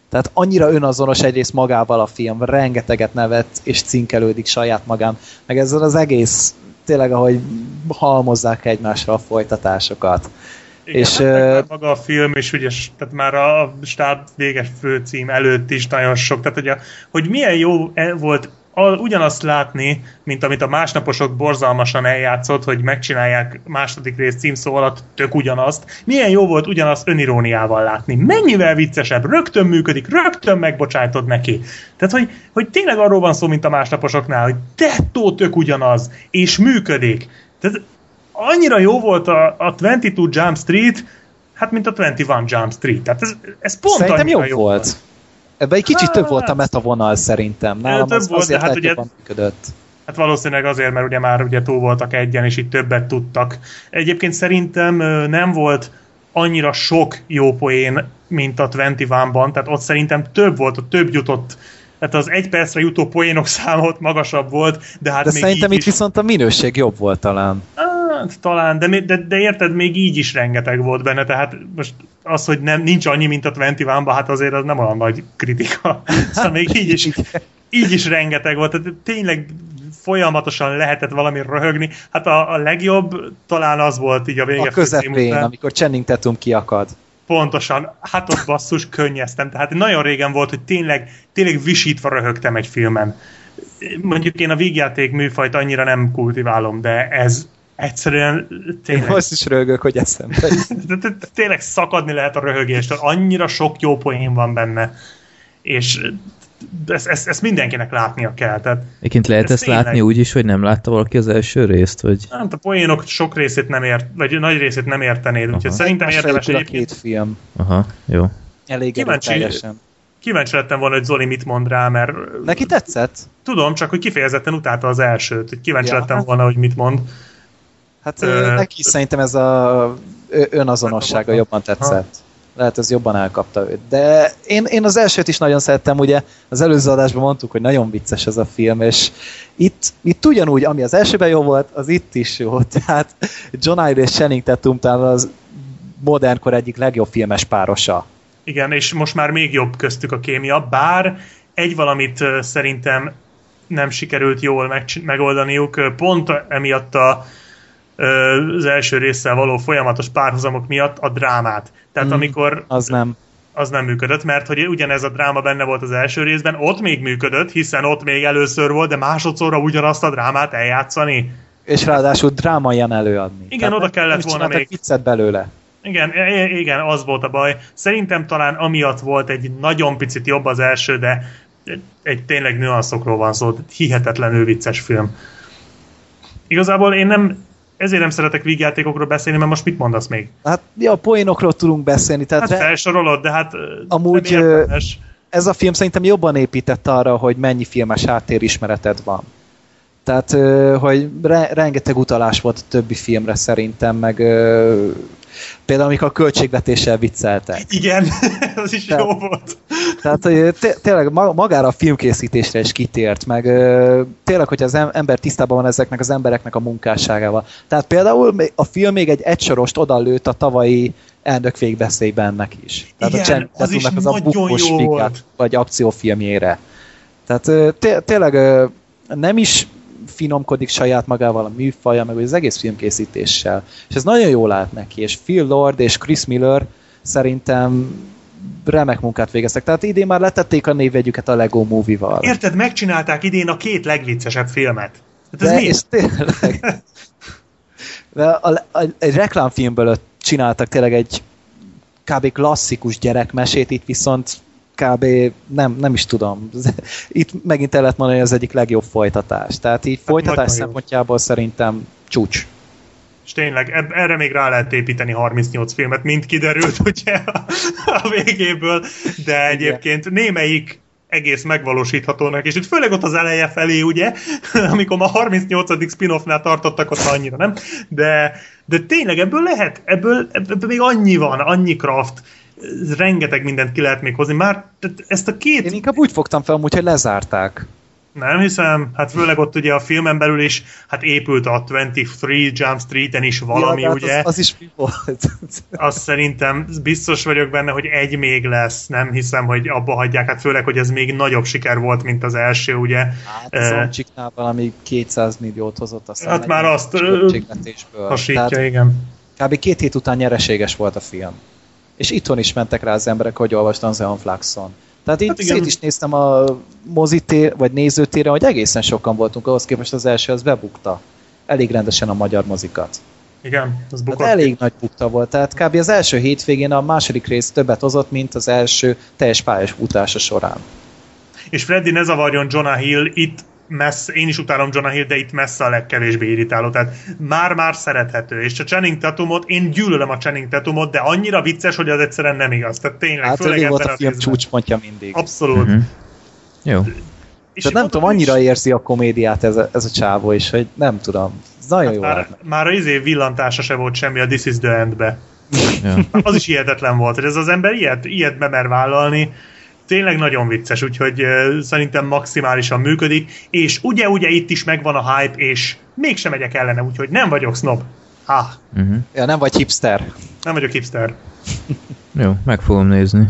Tehát annyira önazonos egyrészt magával a film, rengeteget nevet és cinkelődik saját magán, meg ezzel az egész tényleg, ahogy halmozzák egymásra a folytatásokat. Igen, És, hát maga a film is, ugye, tehát már a stáb véges főcím előtt is nagyon sok, tehát hogy, a, hogy milyen jó e- volt a, ugyanazt látni, mint amit a másnaposok borzalmasan eljátszott, hogy megcsinálják második rész címszó alatt tök ugyanazt. Milyen jó volt ugyanazt öniróniával látni. Mennyivel viccesebb, rögtön működik, rögtön megbocsájtod neki. Tehát, hogy, hogy tényleg arról van szó, mint a másnaposoknál, hogy dettó tök ugyanaz, és működik. Tehát annyira jó volt a, a 22 Jump Street, hát mint a 21 Jump Street. Tehát ez, ez pont Szerintem annyira jó volt. Ebben egy kicsit több volt a metavonal szerintem. Nálam több az, volt, azért de hát ugye- működött. Hát valószínűleg azért, mert ugye már ugye túl voltak egyen, és itt többet tudtak. Egyébként szerintem nem volt annyira sok jó poén, mint a 21-ban, tehát ott szerintem több volt, ott több jutott, tehát az egy percre jutó poénok száma ott magasabb volt, de hát De még szerintem itt is, viszont a minőség jobb volt talán. Hát, talán, de, de, de érted, még így is rengeteg volt benne, tehát most az, hogy nem, nincs annyi, mint a 21 ban hát azért az nem olyan nagy kritika. Szóval még így is, így is rengeteg volt, tehát tényleg folyamatosan lehetett valami röhögni. Hát a, a legjobb talán az volt így a vége A közepén, amikor Channing Tatum kiakad. Pontosan, hát ott basszus könnyeztem. Tehát nagyon régen volt, hogy tényleg, tényleg visítva röhögtem egy filmen. Mondjuk én a vígjáték műfajt annyira nem kultiválom, de ez egyszerűen Én tényleg, most is rögök, hogy eszembe. tényleg szakadni lehet a röhögéstől. Annyira sok jó poén van benne. És ezt, ezt, ezt mindenkinek látnia kell. Tehát Egyébként lehet Ez ezt tényleg. látni úgy is, hogy nem látta valaki az első részt, vagy... hát a poénok sok részét nem ért, vagy nagy részét nem értenéd, úgyhogy Aha. szerintem Másra érdemes épül a egyébként. két film. Aha, jó. Elég Kíváncsi-. Kíváncsi lettem volna, hogy Zoli mit mond rá, mert Neki tetszett? tudom, csak hogy kifejezetten utálta az elsőt, hogy kíváncsi Ja, lettem volna, hogy mit mond. Hát ö, neki szerintem ez a önazonossága jobban tetszett. Lehet, ez jobban elkapta őt. De én, én az elsőt is nagyon szerettem, ugye az előző adásban mondtuk, hogy nagyon vicces ez a film, és itt, itt ugyanúgy, ami az elsőben jó volt, az itt is jó. Tehát John Eyre és Channing Tatum talán az modernkor egyik legjobb filmes párosa. Igen, és most már még jobb köztük a kémia, bár egy valamit szerintem nem sikerült jól megcsin- megoldaniuk, pont emiatt a, az első résszel való folyamatos párhuzamok miatt a drámát. Tehát Mm. amikor Az nem. az nem működött, mert hogy ugyanez a dráma benne volt az első részben, ott még működött, hiszen ott még először volt, de másodszorra ugyanazt a drámát eljátszani. És ráadásul dráma ilyen előadni. Igen, oda nem- kellett volna még. viccet belőle. Igen, i- i- igen, az volt a baj. Szerintem talán amiatt volt egy nagyon picit jobb az első, de egy tényleg nüanszokról van szó, hihetetlenül vicces film. Igazából én nem, ezért nem szeretek vígjátékokról beszélni, mert most mit mondasz még? Hát ja, a poénokról tudunk beszélni, tehát Hát felsorolod, de hát Amúgy, nem ez a film szerintem jobban épített arra, hogy mennyi filmes háttérismereted van. Tehát, hogy re- rengeteg utalás volt a többi filmre szerintem, meg például amikor a költségvetéssel vicceltek. Igen, az is Tehát- jó volt. Tehát hogy té- tényleg ma- magára a filmkészítésre is kitért, meg tényleg, hogy az em- ember tisztában van ezeknek az embereknek a munkásságával. Tehát például a film még egy egysorost odalőtt a tavalyi elnök végbeszélyben ennek is. Tehát Igen, a az is az a jó figát, vagy akciófilmjére. Tehát té- tényleg nem is finomkodik saját magával a műfaja, meg az egész filmkészítéssel. És ez nagyon jól állt neki, és Phil Lord és Chris Miller szerintem remek munkát végeztek. Tehát idén már letették a névjegyüket a Lego Movie-val. Érted, megcsinálták idén a két legviccesebb filmet. Hát ez De, mi? és tényleg. De a, a, egy reklámfilmből csináltak tényleg egy kb. klasszikus gyerekmesét, itt viszont kb. nem, nem is tudom. Itt megint el lehet mondani, hogy az egyik legjobb folytatás. Tehát így folytatás nagyon jó. szempontjából szerintem csúcs. És tényleg, erre még rá lehet építeni 38 filmet, mint kiderült ugye a, a végéből, de egyébként némelyik egész megvalósíthatónak, és itt főleg ott az eleje felé, ugye, amikor ma 38. spin-offnál tartottak, ott annyira nem, de, de tényleg ebből lehet, ebből, ebből még annyi van, annyi craft, rengeteg mindent ki lehet még hozni, már ezt a két Én inkább úgy fogtam fel, hogy lezárták. nem hiszem, hát főleg ott ugye a filmen belül is, hát épült a 23 Jump Street-en is valami, ja, hát ugye, Az, az is mi volt? azt szerintem biztos vagyok benne, hogy egy még lesz, nem hiszem, hogy abba hagyják, hát főleg, hogy ez még nagyobb siker volt, mint az első, ugye. Hát az Eh, Oncsiknál valami 200 milliót hozott aztán Hát már azt. Hasítja, Tehát igen. kb. két hét után nyereséges volt a film. És itthon is mentek rá az emberek, hogy olvastam Zeon Flaxon. Tehát így Hát hát igen. szét is néztem a mozitér, vagy nézőtére, hogy egészen sokan voltunk, ahhoz képest az első az bebukta. Elég rendesen a magyar mozikat. Igen, az bukott. Tehát elég nagy bukta volt. Tehát kb. az első hétvégén a második rész többet hozott, mint az első teljes pályás futása során. És Freddy ne zavarjon Jonah Hill, itt messze, én is utálom Jonah Hill, de itt messze a legkevésbé irritáló, tehát már-már szerethető, és a Channing Tatumot, én gyűlölöm a Channing Tatumot, de annyira vicces, hogy az egyszerűen nem igaz, tehát tényleg, Hát főleg volt ebben a film csúcspontja mindig. Abszolút. Mhm. Jó. És Tehát nem tudom, is- annyira érzi a komédiát ez a, ez a csávó is, hogy nem tudom. Ez nagyon jó már, már az izé villantása se volt semmi a This is the End-be. Ja. Az is hihetetlen volt, hogy ez az ember ilyet, ilyet bemer vállalni. Tényleg nagyon vicces, úgyhogy szerintem maximálisan működik, és ugye-ugye itt is megvan a hype, és mégsem megyek ellene, úgyhogy nem vagyok snob. Ha, Uh-huh. Ja, nem vagy hipster. nem vagyok hipster. Jó, meg fogom nézni.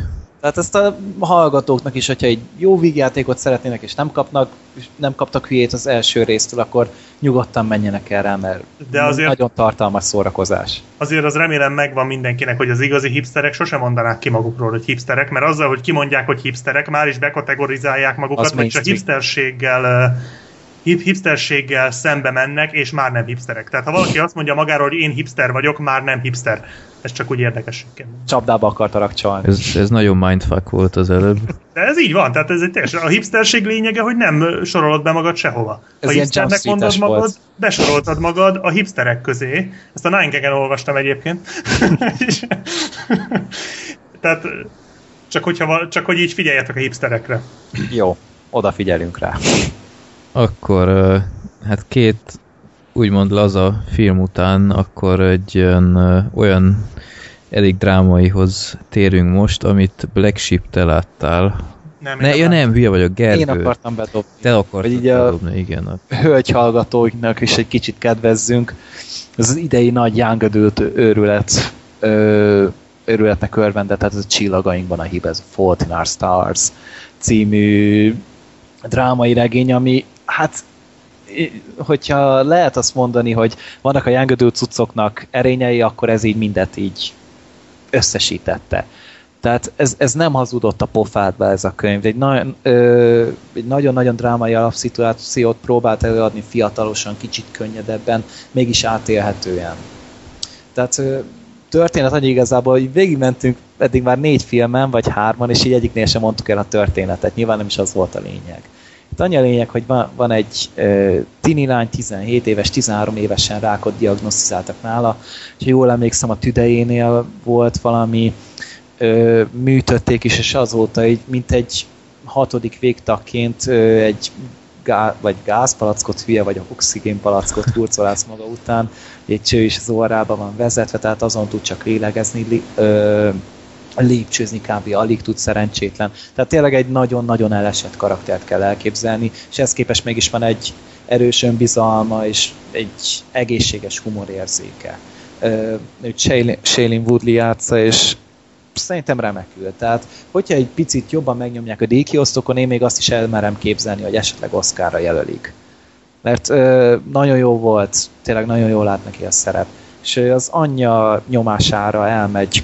Tehát ezt a hallgatóknak is, hogyha egy jó vígjátékot szeretnének, és nem kapnak, és nem kaptak hülyét az első résztől, akkor nyugodtan menjenek el rá, mert De azért- nagyon tartalmas szórakozás. Azért az remélem megvan mindenkinek, hogy az igazi hipsterek sosem mondanák ki magukról, hogy hipsterek, mert azzal, hogy kimondják, hogy hipsterek, már is bekategorizálják magukat, Az vagy csak hipsterséggel ö, hip hipsterséggel szembe mennek, és már nem hipsterek. Tehát ha valaki azt mondja magáról, hogy én hipster vagyok, már nem hipster. Ez csak úgy érdekességként. Csapdába akartalak csalni. Ez, ez nagyon mindfuck volt az előbb. De ez így van, tehát ez egy teljesen, a hipsterség lényege, hogy nem sorolod be magad sehova. Ez ha hipsternek mondod magad, volt. besoroltad magad a hipsterek közé. Ezt a Nine Gag-en olvastam egyébként. Tehát csak, hogyha, csak hogy így figyeljetek a hipsterekre. Jó, odafigyelünk rá. Akkor hát két úgymond laza film után, akkor egy olyan, olyan elég drámaihoz térünk most, amit Black Sheep te láttál. Nem, Ne, én ja nem- nem, hülye vagyok, Gergő. Én akartam bedobni. Te akartad így a- bedobni, igen. a- hölgy hallgatóinknak is egy kicsit kedvezzünk. Ez az idei nagy young adult őrület, ö, őrületnek örvende, tehát ez a csillagainkban a hív, ez a Fault in Our Stars című drámai regény, ami hát hogyha lehet azt mondani, hogy vannak a adult cuccoknak erényei, akkor ez így mindet így összesítette. Tehát ez, ez nem hazudott a pofádba ez a könyv. Egy, nagyon, ö, egy nagyon-nagyon drámai alapszituációt próbált előadni fiatalosan, kicsit könnyedebben, mégis átélhetően. Tehát ö, történet annyi igazából, hogy végigmentünk eddig már négy filmen, vagy hárman, és így egyiknél sem mondtuk el a történetet. Nyilván nem is az volt a lényeg. Itt annyi a lényeg, hogy van, van egy ö, tini lány, 17 éves, 13 évesen rákot diagnosztizáltak nála, és jól emlékszem, a tüdejénél volt valami, ö, műtötték is, és azóta így, mint egy hatodik végtagként ö, egy gá, vagy gázpalackot hülye, vagy oxigénpalackot hurcolálsz maga után, egy cső is az orrába van vezetve, tehát azon tud csak lélegezni, ö, lépcsőzni kb. alig tud szerencsétlen. Tehát tényleg egy nagyon-nagyon elesett karaktert kell elképzelni, és ez képest mégis van egy erős önbizalma és egy egészséges humorérzéke. Őt Shailene Woodley játsza, és szerintem remekül. Tehát, hogyha egy picit jobban megnyomják a díjkiosztókon, én még azt is elmerem képzelni, hogy esetleg Oscarra jelölik. Mert ö, nagyon jó volt, tényleg nagyon jól lát neki a szerep. És az anyja nyomására elmegy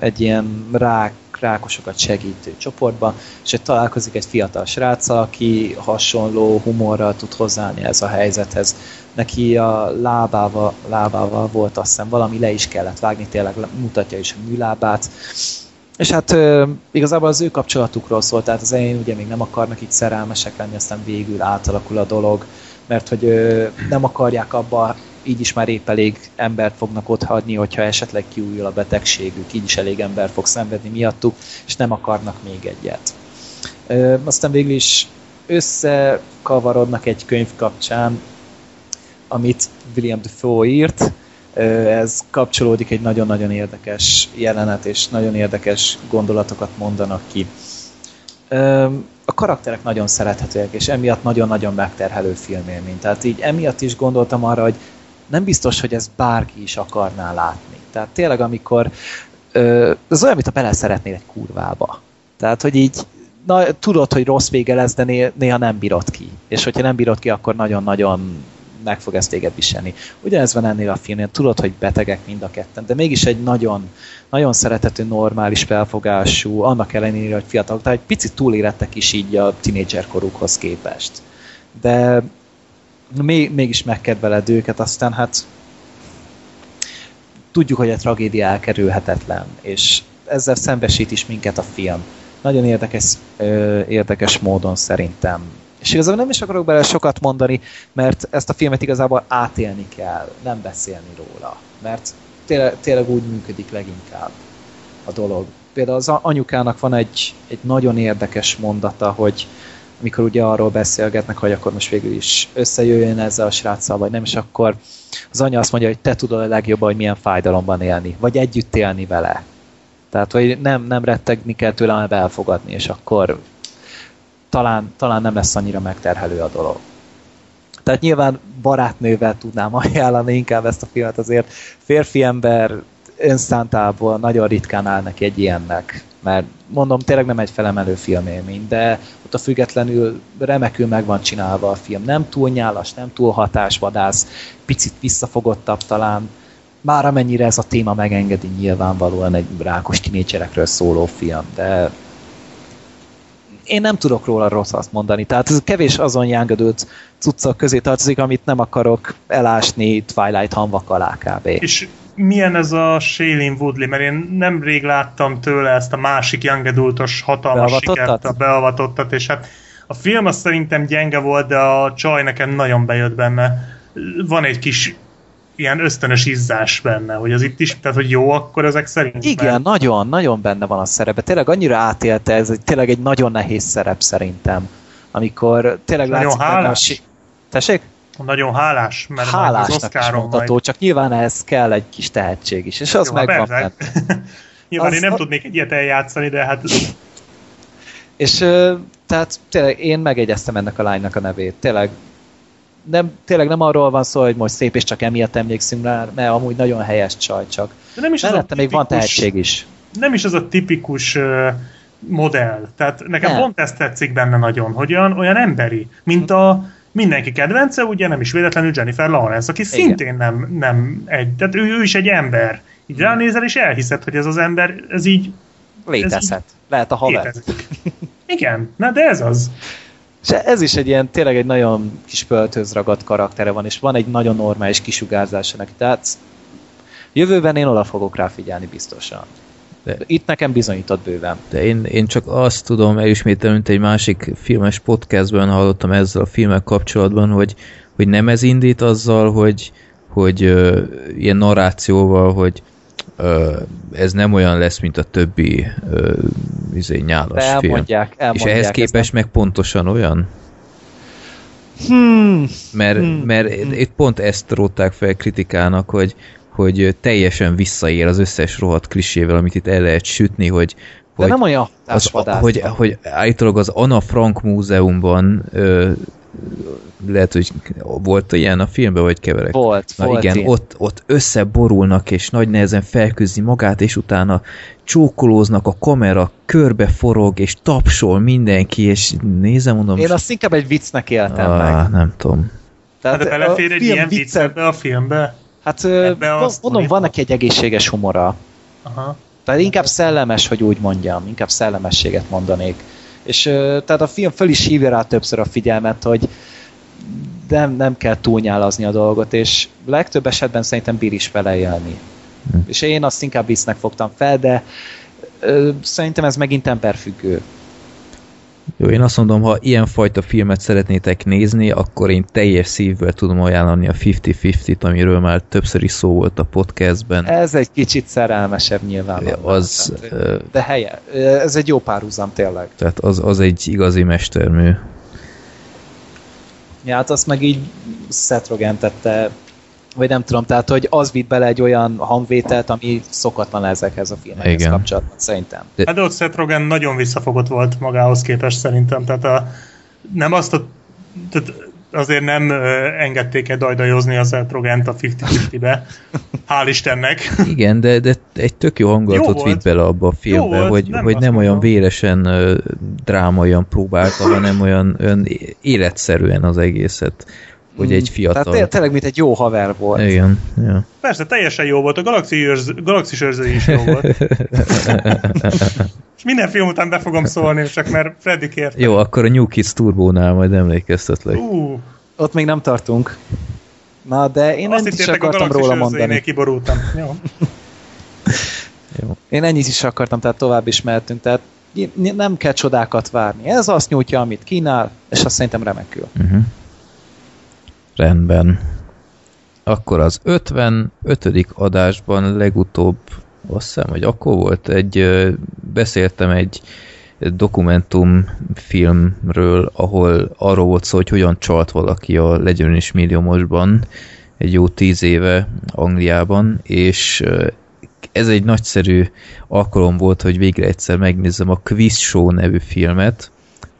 egy ilyen rák, rákosokat segítő csoportba, és ott találkozik egy fiatal srác, aki hasonló humorral tud hozzáállni ez a helyzethez. Neki a lábával, lábával volt azt hiszem valami le is kellett vágni, tényleg mutatja is a műlábát. És hát igazából az ő kapcsolatukról szólt, tehát az elején ugye még nem akarnak itt szerelmesek lenni, aztán végül átalakul a dolog, mert hogy nem akarják abba így is már épp elég embert fognak ott hagyni, hogyha esetleg kiújul a betegségük, így is elég ember fog szenvedni miattuk, és nem akarnak még egyet. Ö, aztán végül is összekavarodnak egy könyv kapcsán, amit William Defoe írt, ez kapcsolódik egy nagyon-nagyon érdekes jelenet, és nagyon érdekes gondolatokat mondanak ki. A karakterek nagyon szerethetőek, és emiatt nagyon-nagyon megterhelő filmélmény. Tehát így emiatt is gondoltam arra, hogy nem biztos, hogy ez bárki is akarná látni. Tehát tényleg, amikor ö, ez olyan, mint bele szeretnél egy kurvába. Tehát, hogy így na, tudod, hogy rossz vége lesz, de néha nem bírod ki. És hogyha nem bírod ki, akkor nagyon-nagyon meg fog ezt téged viselni. Ugyanez van ennél a filmnél, tudod, hogy betegek mind a ketten, de mégis egy nagyon, nagyon szeretető, normális felfogású, annak ellenére, hogy fiatalok, tehát egy picit túlérettek is így a tinédzserkorukhoz képest. De még, mégis megkedveled őket, aztán hát tudjuk, hogy a tragédia elkerülhetetlen, és ezzel szembesít is minket a film. Nagyon érdekes, ö, érdekes módon szerintem. És igazából nem is akarok bele sokat mondani, mert ezt a filmet igazából átélni kell, nem beszélni róla. Mert tényleg, tényleg úgy működik leginkább a dolog. Például az anyukának van egy, egy nagyon érdekes mondata, hogy amikor ugye arról beszélgetnek, hogy akkor most végül is összejöjjön ezzel a sráccal, vagy nem, és akkor az anya azt mondja, hogy te tudod a legjobban, hogy milyen fájdalomban élni, vagy együtt élni vele. Tehát, hogy nem, nem rettegni kell tőle, hanem elfogadni, és akkor talán, talán nem lesz annyira megterhelő a dolog. Tehát nyilván barátnővel tudnám ajánlani inkább ezt a filmet, azért férfi ember önszántából nagyon ritkán áll neki egy ilyennek. Mert mondom, tényleg nem egy felemelő filmélmény, de a függetlenül remekül meg van csinálva a film. Nem túl nyálas, nem túl hatásvadász, picit visszafogottabb talán, már amennyire ez a téma megengedi nyilvánvalóan egy rákos tinédzserekről szóló film, de én nem tudok róla rosszat mondani. Tehát ez kevés azon jángödött cuccok közé tartozik, amit nem akarok elásni Twilight hanvak alá kb. És milyen ez a Shailene Woodley, mert én nemrég láttam tőle ezt a másik young adultos hatalmas sikert, a beavatottat, és hát a film az szerintem gyenge volt, de a csaj nekem nagyon bejött benne. Van egy kis ilyen ösztönös izzás benne, hogy az itt is, tehát hogy jó akkor ezek szerint. Igen, mert... nagyon, nagyon benne van a szerepe. Tényleg annyira átélte ez, hogy tényleg egy nagyon nehéz szerep szerintem. Amikor tényleg nagyon látszik hálás. benne a... Tessék? Nagyon hálás, mert Hálásnak az is mondható, majd. csak nyilván ehhez kell egy kis tehetség is, és az megvan. nyilván az én nem a... tudnék egy ilyet eljátszani, de hát... És tehát tényleg én megegyeztem ennek a lánynak a nevét. Tényleg nem, tényleg nem arról van szó, hogy most szép és csak emiatt emlékszünk rá, mert amúgy nagyon helyes csaj csak. De nem is Mellette tipikus, még van tehetség is. Nem is az a tipikus uh, modell. Tehát nekem nem. pont ezt tetszik benne nagyon, hogy olyan, olyan emberi, mint a mindenki kedvence, ugye nem is véletlenül Jennifer Lawrence, aki Igen. szintén nem, nem egy, tehát ő, ő is egy ember. Így ránézel, és elhiszed, hogy ez az ember, ez így... Létezhet. Ez így Lehet a haver. Létezik. Igen, na de ez az. És ez is egy ilyen, tényleg egy nagyon kis pöltöz ragadt karaktere van, és van egy nagyon normális kisugárzása neki. Tehát jövőben én oda fogok rá figyelni biztosan. De itt nekem bizonyított bőven. De én, én csak azt tudom elismételni, mint egy másik filmes podcastben hallottam ezzel a filmek kapcsolatban, hogy, hogy nem ez indít azzal, hogy, hogy uh, ilyen narrációval, hogy uh, ez nem olyan lesz, mint a többi uh, izé, nyálas elmondják, film. Elmondják, És ehhez képest meg pontosan olyan? Hmm. Mert, hmm. mert hmm. itt pont ezt rótták fel kritikának, hogy, hogy teljesen visszaér az összes rohadt klisével, amit itt el lehet sütni, hogy, de hogy nem olyan az, hogy, hogy állítólag az Anna Frank múzeumban ö, lehet, hogy volt ilyen a filmben, vagy keverek? Volt, Na volt igen, ott, ott összeborulnak, és nagy nehezen felküzdi magát, és utána csókolóznak, a kamera körbe forog, és tapsol mindenki, és nézem, mondom, Én azt inkább egy viccnek éltem ah, meg. nem tudom. Hát de belefér egy film ilyen vicc vicce- ebbe a filmbe? Hát mondom, van neki egy egészséges humora. Aha. Tehát inkább szellemes, hogy úgy mondjam, inkább szellemességet mondanék. És tehát a film föl is hívja rá többször a figyelmet, hogy nem, nem kell túlnyálazni a dolgot, és legtöbb esetben szerintem bír is vele élni. Hm. És én azt inkább visznek fogtam fel, de ö, szerintem ez megint emberfüggő. Jó, én azt mondom, ha ilyenfajta filmet szeretnétek nézni, akkor én teljes szívvel tudom ajánlani a 50-50-t, amiről már többször is szó volt a podcastben. Ez egy kicsit szerelmesebb nyilvánvalóan. Az, Tehát, de helye. Ez egy jó párhuzam tényleg. tehát az, az egy igazi mestermű. Ja, hát azt meg így Seth Rogen tette, vagy nem tudom, tehát hogy az vitt bele egy olyan hangvételt, ami szokatlan ezekhez a filmekhez Igen. kapcsolatban, szerintem. Hát de ott Seth Rogen nagyon visszafogott volt magához képest szerintem, tehát a, nem azt a, tehát azért nem ö, engedték el dajdajozni a Seth Rogent a 50-50-be, hál' Istennek. Igen, de, de egy tök jó hangulatot vitt bele abba a filmbe, volt, hogy nem hogy nem olyan mondom. véresen ö, drámaian próbálta, hanem olyan, olyan életszerűen az egészet, hogy egy Tehát té- fiatal... tényleg, mint egy jó haver volt. Igen, ja. Persze, teljesen jó volt, a őrz, Galaxis őrző is jó volt. És minden film után be fogom szólni, csak mert Freddy kért. Jó, akkor a New Kids Turbónál majd emlékeztetlek. Ú, Ott még nem tartunk. Na, de én azt ennyit is akartam róla mondani. kiborultam. Jó. Jó. Én ennyit is akartam, tehát tovább is mehetünk. Tehát nem kell csodákat várni. Ez azt nyújtja, amit kínál, és azt szerintem remekül. Uh-huh. Rendben. Akkor az 55. adásban legutóbb, azt hiszem, hogy akkor volt, egy, beszéltem egy dokumentumfilmről, ahol arról volt szó, hogy hogyan csalt valaki a Legyen is milliómosban egy jó tíz éve Angliában, és ez egy nagyszerű alkalom volt, hogy végre egyszer megnézzem a Quiz Show nevű filmet,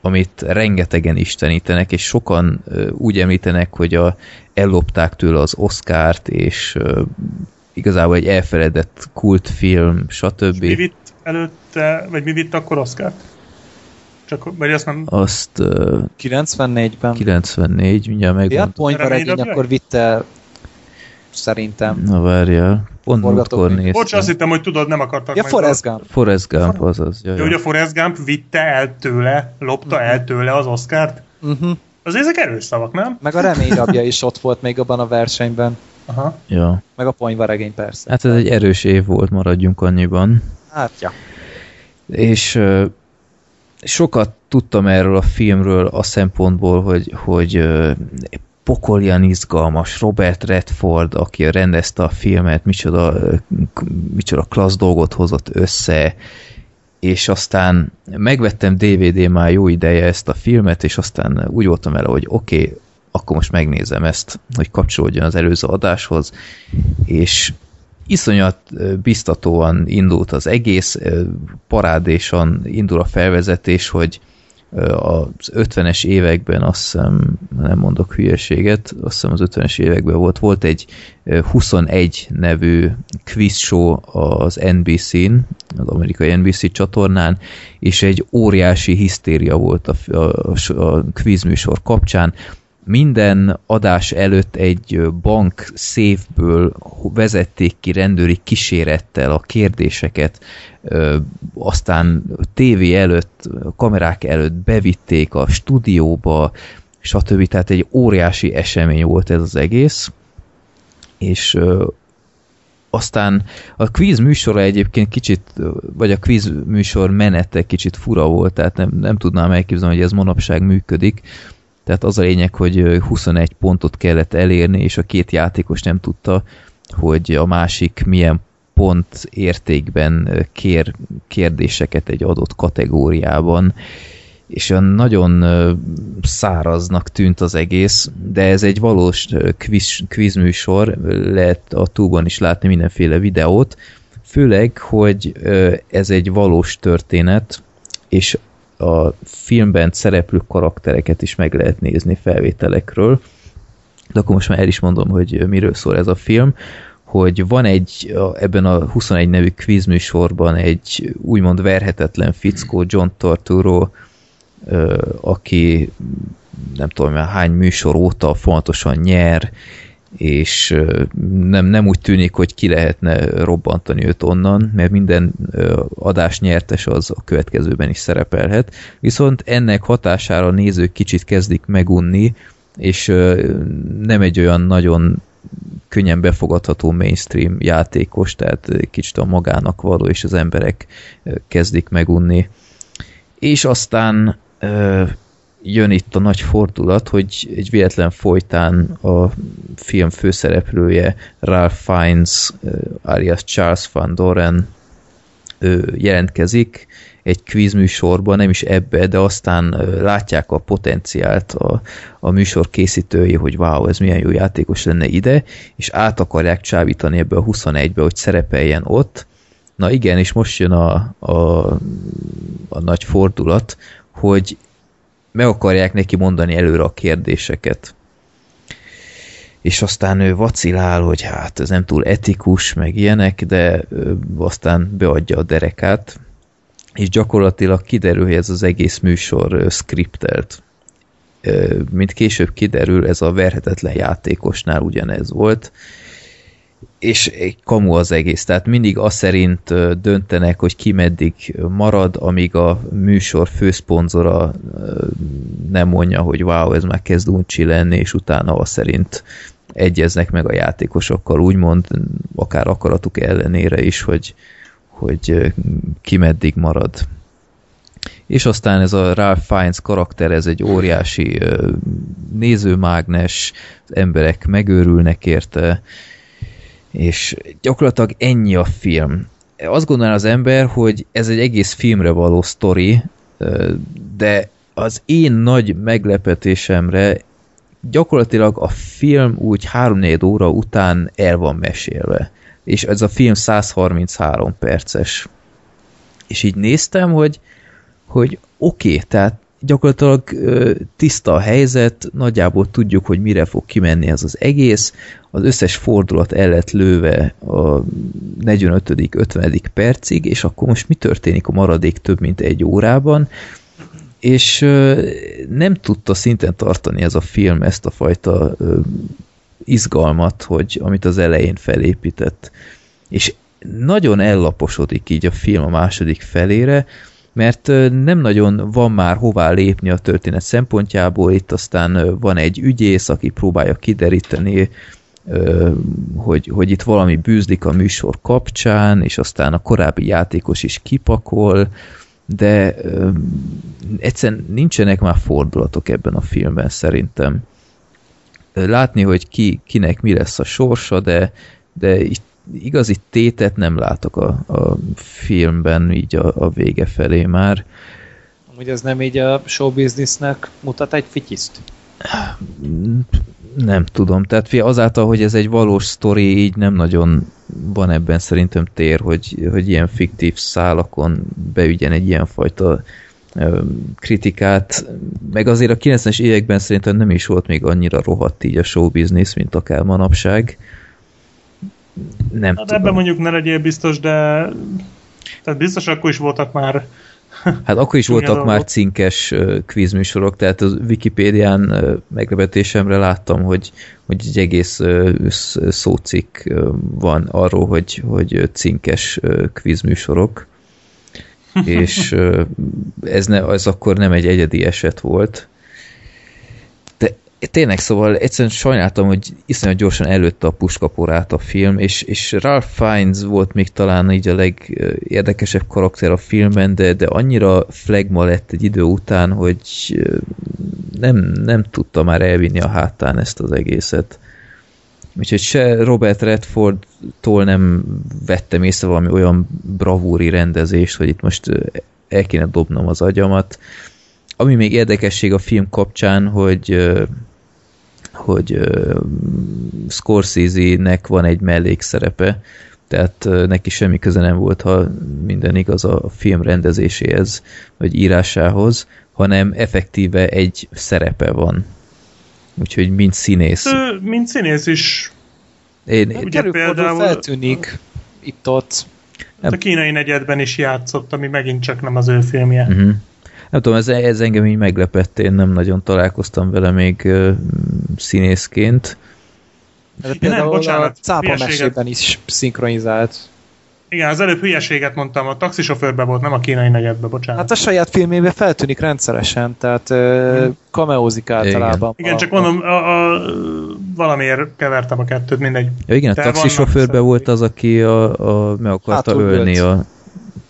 amit rengetegen istenítenek, és sokan úgy említenek, hogy a, ellopták tőle az Oscárt, és igazából egy elfeledett kultfilm, stb. Mi vitt előtte, vagy mi vitt akkor Oscárt? Csak, vagy azt nem... Azt ö, 94-ben. 94, mindjárt Ja, megmondom. ponyvaregény akkor vitte szerintem. Na várjál, pont múltkor néztem. Bocs, azt hittem, hogy tudod, nem akartak Ja, meg- Forrest Gump. Forrest Gump, azaz. Jaj, Jó, hogy a Forrest Gump vitte el tőle, lopta el tőle az Oscárt. Uh-huh. Azért ezek erős szavak, nem? Meg a reményrabja is ott volt még abban a versenyben. Aha. ja. Meg a ponyvaregény persze. Hát ez egy erős év volt, maradjunk annyiban. Hát, ja. és ö, sokat tudtam erről a filmről a szempontból, hogy, hogy ö, pokoljan izgalmas, Robert Redford, aki rendezte a filmet, micsoda, micsoda klassz dolgot hozott össze, és aztán megvettem DVD már jó ideje ezt a filmet, és aztán úgy voltam vele, hogy oké, okay, akkor most megnézem ezt, hogy kapcsolódjon az előző adáshoz, és iszonyat biztatóan indult az egész, parádésan indul a felvezetés, hogy az 50-es években, azt hiszem, nem mondok hülyeséget, azt hiszem az 50-es években volt, volt egy ö, 21 nevű quiz show az NBC-n, az amerikai NBC csatornán, és egy óriási hisztéria volt a, a, a quiz műsor kapcsán, minden adás előtt egy bank széfből vezették ki rendőri kísérettel a kérdéseket, aztán tévé előtt, kamerák előtt bevitték a stúdióba, stb. Tehát egy óriási esemény volt ez az egész, és aztán a quiz műsora egyébként kicsit, vagy a quiz műsor menete kicsit fura volt, tehát nem, nem tudnám elképzelni, hogy ez manapság működik, tehát az a lényeg, hogy ö, 21 pontot kellett elérni, és a két játékos nem tudta, hogy a másik milyen pont értékben kér kérdéseket egy adott kategóriában, és olyan nagyon száraznak tűnt az egész, de ez egy valós quiz, quiz műsor, lehet a túlban is látni mindenféle videót, főleg, hogy ez egy valós történet, és a filmben szereplő karaktereket is meg lehet nézni felvételekről. De akkor most már el is mondom, hogy miről szól ez a film hogy van egy, ebben a 21 nevű műsorban egy úgymond verhetetlen fickó, John Torturo, aki nem tudom hány műsor óta fontosan nyer, és nem, nem úgy tűnik, hogy ki lehetne robbantani őt onnan, mert minden adás nyertes az a következőben is szerepelhet. Viszont ennek hatására a nézők kicsit kezdik megunni, és nem egy olyan nagyon könnyen befogadható mainstream játékos, tehát kicsit a magának való, és az emberek kezdik megunni. És aztán jön itt a nagy fordulat, hogy egy véletlen folytán a film főszereplője Ralph Fiennes alias Charles Van Doren jelentkezik egy kvízműsorban, nem is ebbe, de aztán látják a potenciált a, a műsor készítői, hogy wow, ez milyen jó játékos lenne ide, és át akarják csábítani ebbe a 21-be, hogy szerepeljen ott. Na igen, és most jön a, a, a nagy fordulat, hogy meg akarják neki mondani előre a kérdéseket. És aztán ő vacilál, hogy hát ez nem túl etikus, meg ilyenek, de aztán beadja a derekát, és gyakorlatilag kiderül, hogy ez az egész műsor skriptelt. Mint később kiderül, ez a verhetetlen játékosnál ugyanez volt, és egy kamu az egész, tehát mindig az szerint döntenek, hogy ki meddig marad, amíg a műsor főszponzora nem mondja, hogy wow, ez már kezd uncsi lenni, és utána az szerint egyeznek meg a játékosokkal, úgymond akár akaratuk ellenére is, hogy, hogy ki meddig marad. És aztán ez a Ralph Fiennes karakter, ez egy óriási nézőmágnes, az emberek megőrülnek érte, és gyakorlatilag ennyi a film. Azt gondolná az ember, hogy ez egy egész filmre való sztori, de az én nagy meglepetésemre gyakorlatilag a film úgy 3-4 óra után el van mesélve. És ez a film 133 perces. És így néztem, hogy, hogy oké, okay, tehát gyakorlatilag tiszta a helyzet, nagyjából tudjuk, hogy mire fog kimenni ez az egész, az összes fordulat el lett lőve a 45 50 percig, és akkor most mi történik a maradék több mint egy órában, és nem tudta szinten tartani ez a film ezt a fajta izgalmat, hogy amit az elején felépített. És nagyon ellaposodik így a film a második felére, mert nem nagyon van már hová lépni a történet szempontjából, itt aztán van egy ügyész, aki próbálja kideríteni, hogy, hogy itt valami bűzlik a műsor kapcsán, és aztán a korábbi játékos is kipakol, de egyszerűen nincsenek már fordulatok ebben a filmben szerintem. Látni, hogy ki, kinek mi lesz a sorsa, de, de itt igazi tétet nem látok a, a filmben így a, a vége felé már. Amúgy ez nem így a showbiznisznek mutat egy fityiszt? Nem tudom, tehát azáltal, hogy ez egy valós sztori, így nem nagyon van ebben szerintem tér, hogy, hogy ilyen fiktív szálakon beügyen egy ilyenfajta kritikát, meg azért a 90-es években szerintem nem is volt még annyira rohadt így a showbiznisz, mint akár manapság nem hát tudom. Ebben mondjuk ne legyél biztos, de tehát biztos akkor is voltak már Hát akkor is voltak dolgok. már cinkes kvízműsorok, tehát a Wikipédián meglepetésemre láttam, hogy, hogy egy egész szócikk van arról, hogy, hogy cinkes kvízműsorok, és ez, ne, ez akkor nem egy egyedi eset volt, tényleg szóval egyszerűen sajnáltam, hogy iszonyat gyorsan előtte a puskaporát a film, és, és Ralph Fiennes volt még talán így a legérdekesebb karakter a filmben, de, de annyira flagma lett egy idő után, hogy nem, nem tudta már elvinni a hátán ezt az egészet. Úgyhogy se Robert Redford-tól nem vettem észre valami olyan bravúri rendezést, hogy itt most el kéne dobnom az agyamat. Ami még érdekesség a film kapcsán, hogy hogy uh, Scorsese-nek van egy mellékszerepe tehát ö, neki semmi köze nem volt, ha minden igaz a film rendezéséhez, vagy írásához, hanem effektíve egy szerepe van. Úgyhogy mint színész. Ő, mint színész is Én, Ugye Ugye például például- feltűnik itt-ott. a kínai negyedben is játszott, ami megint csak nem az ő filmje. Uh-huh. Nem tudom, ez, ez engem így meglepett, én nem nagyon találkoztam vele még uh, színészként. De nem, például a bocsánat, cápa hülyeséget. mesében is szinkronizált. Igen, az előbb hülyeséget mondtam, a taxisofőrbe volt, nem a kínai negyedbe, bocsánat. Hát a saját filmében feltűnik rendszeresen, tehát uh, kameózik általában. Igen, a- csak mondom, a, a, valamiért kevertem a kettőt, mindegy. Ja igen, a vannak volt az, aki a, a, meg akarta Hátul ölni a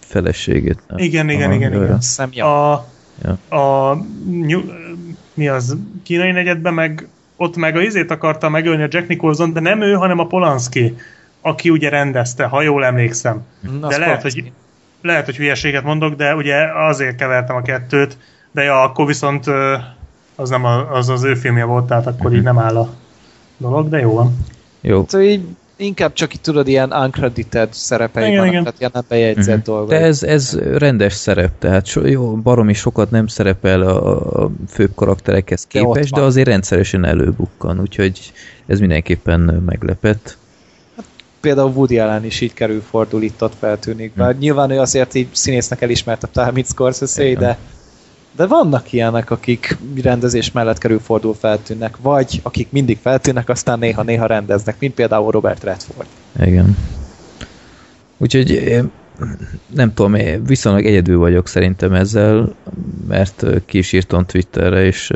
feleségét. Igen, igen, igen, jaj, igen. Azt hiszem, ja. A, a nyug, mi az, kínai negyedben meg ott meg a izét akarta megölni a Jack Nicholson, de nem ő, hanem a Polanski, aki ugye rendezte, ha jól emlékszem. Na, De lehet, Polanski. hogy, lehet, hogy hülyeséget mondok, de ugye azért kevertem a kettőt, de ja, akkor viszont az nem a, az, az ő filmje volt, tehát akkor így nem áll a dolog, de jó van. Jó, Hát, így inkább csak itt tudod, ilyen uncredited szerepei Igen, vannak, igen. tehát ilyen nem bejegyzett Mhm. dolgok. De ez, ez rendes szerep, tehát so, jó, baromi sokat nem szerepel a, a főbb karakterekhez De képest, de, van. azért rendszeresen előbukkan, úgyhogy ez mindenképpen meglepett. Például Woody Allen is így kerül fordul itt ott feltűnik. Bár nyilván ő azért így színésznek elismertebb, mint Scorsese, de de vannak ilyenek, akik rendezés mellett kerül fordul feltűnnek, vagy akik mindig feltűnnek, aztán néha-néha rendeznek, mint például Robert Redford. Igen. Úgyhogy nem tudom, én viszonylag egyedül vagyok szerintem ezzel, mert ki is írtam Twitterre, és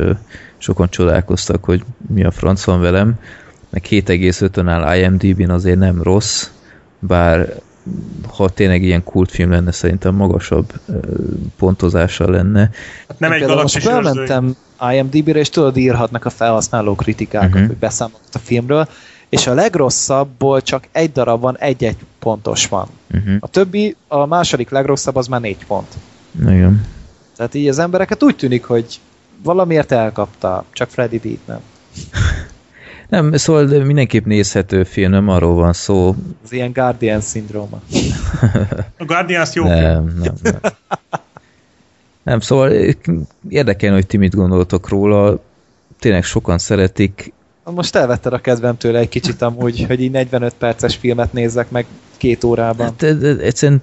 sokan csodálkoztak, hogy mi a franc van velem. Meg 7,5-ön áll IMDb-n azért nem rossz, bár ha tényleg ilyen kultfilm lenne, szerintem magasabb ö, pontozással lenne. Hát nem Én egy galaxis felmentem IMDb-re, és tudod, írhatnak a felhasználó kritikákat, uh-huh. hogy beszámolnak a filmről, és a legrosszabbból csak egy darab van, egy-egy pontos van. Uh-huh. A többi, a második legrosszabb az már négy pont. Igen. Tehát így az embereket úgy tűnik, hogy valamiért elkapta, csak Freddy Beat nem. Nem, szóval de mindenképp nézhető film, nem arról van szó. Az ilyen Guardian szindróma. A Guardians jó. Nem, nem, nem. Nem, szóval érdekelne, hogy ti mit gondoltok róla. Tényleg sokan szeretik. Most elvetted a kedvem tőle egy kicsit amúgy, hogy így 45 perces filmet nézzek meg két órában. Hát, egyszerűen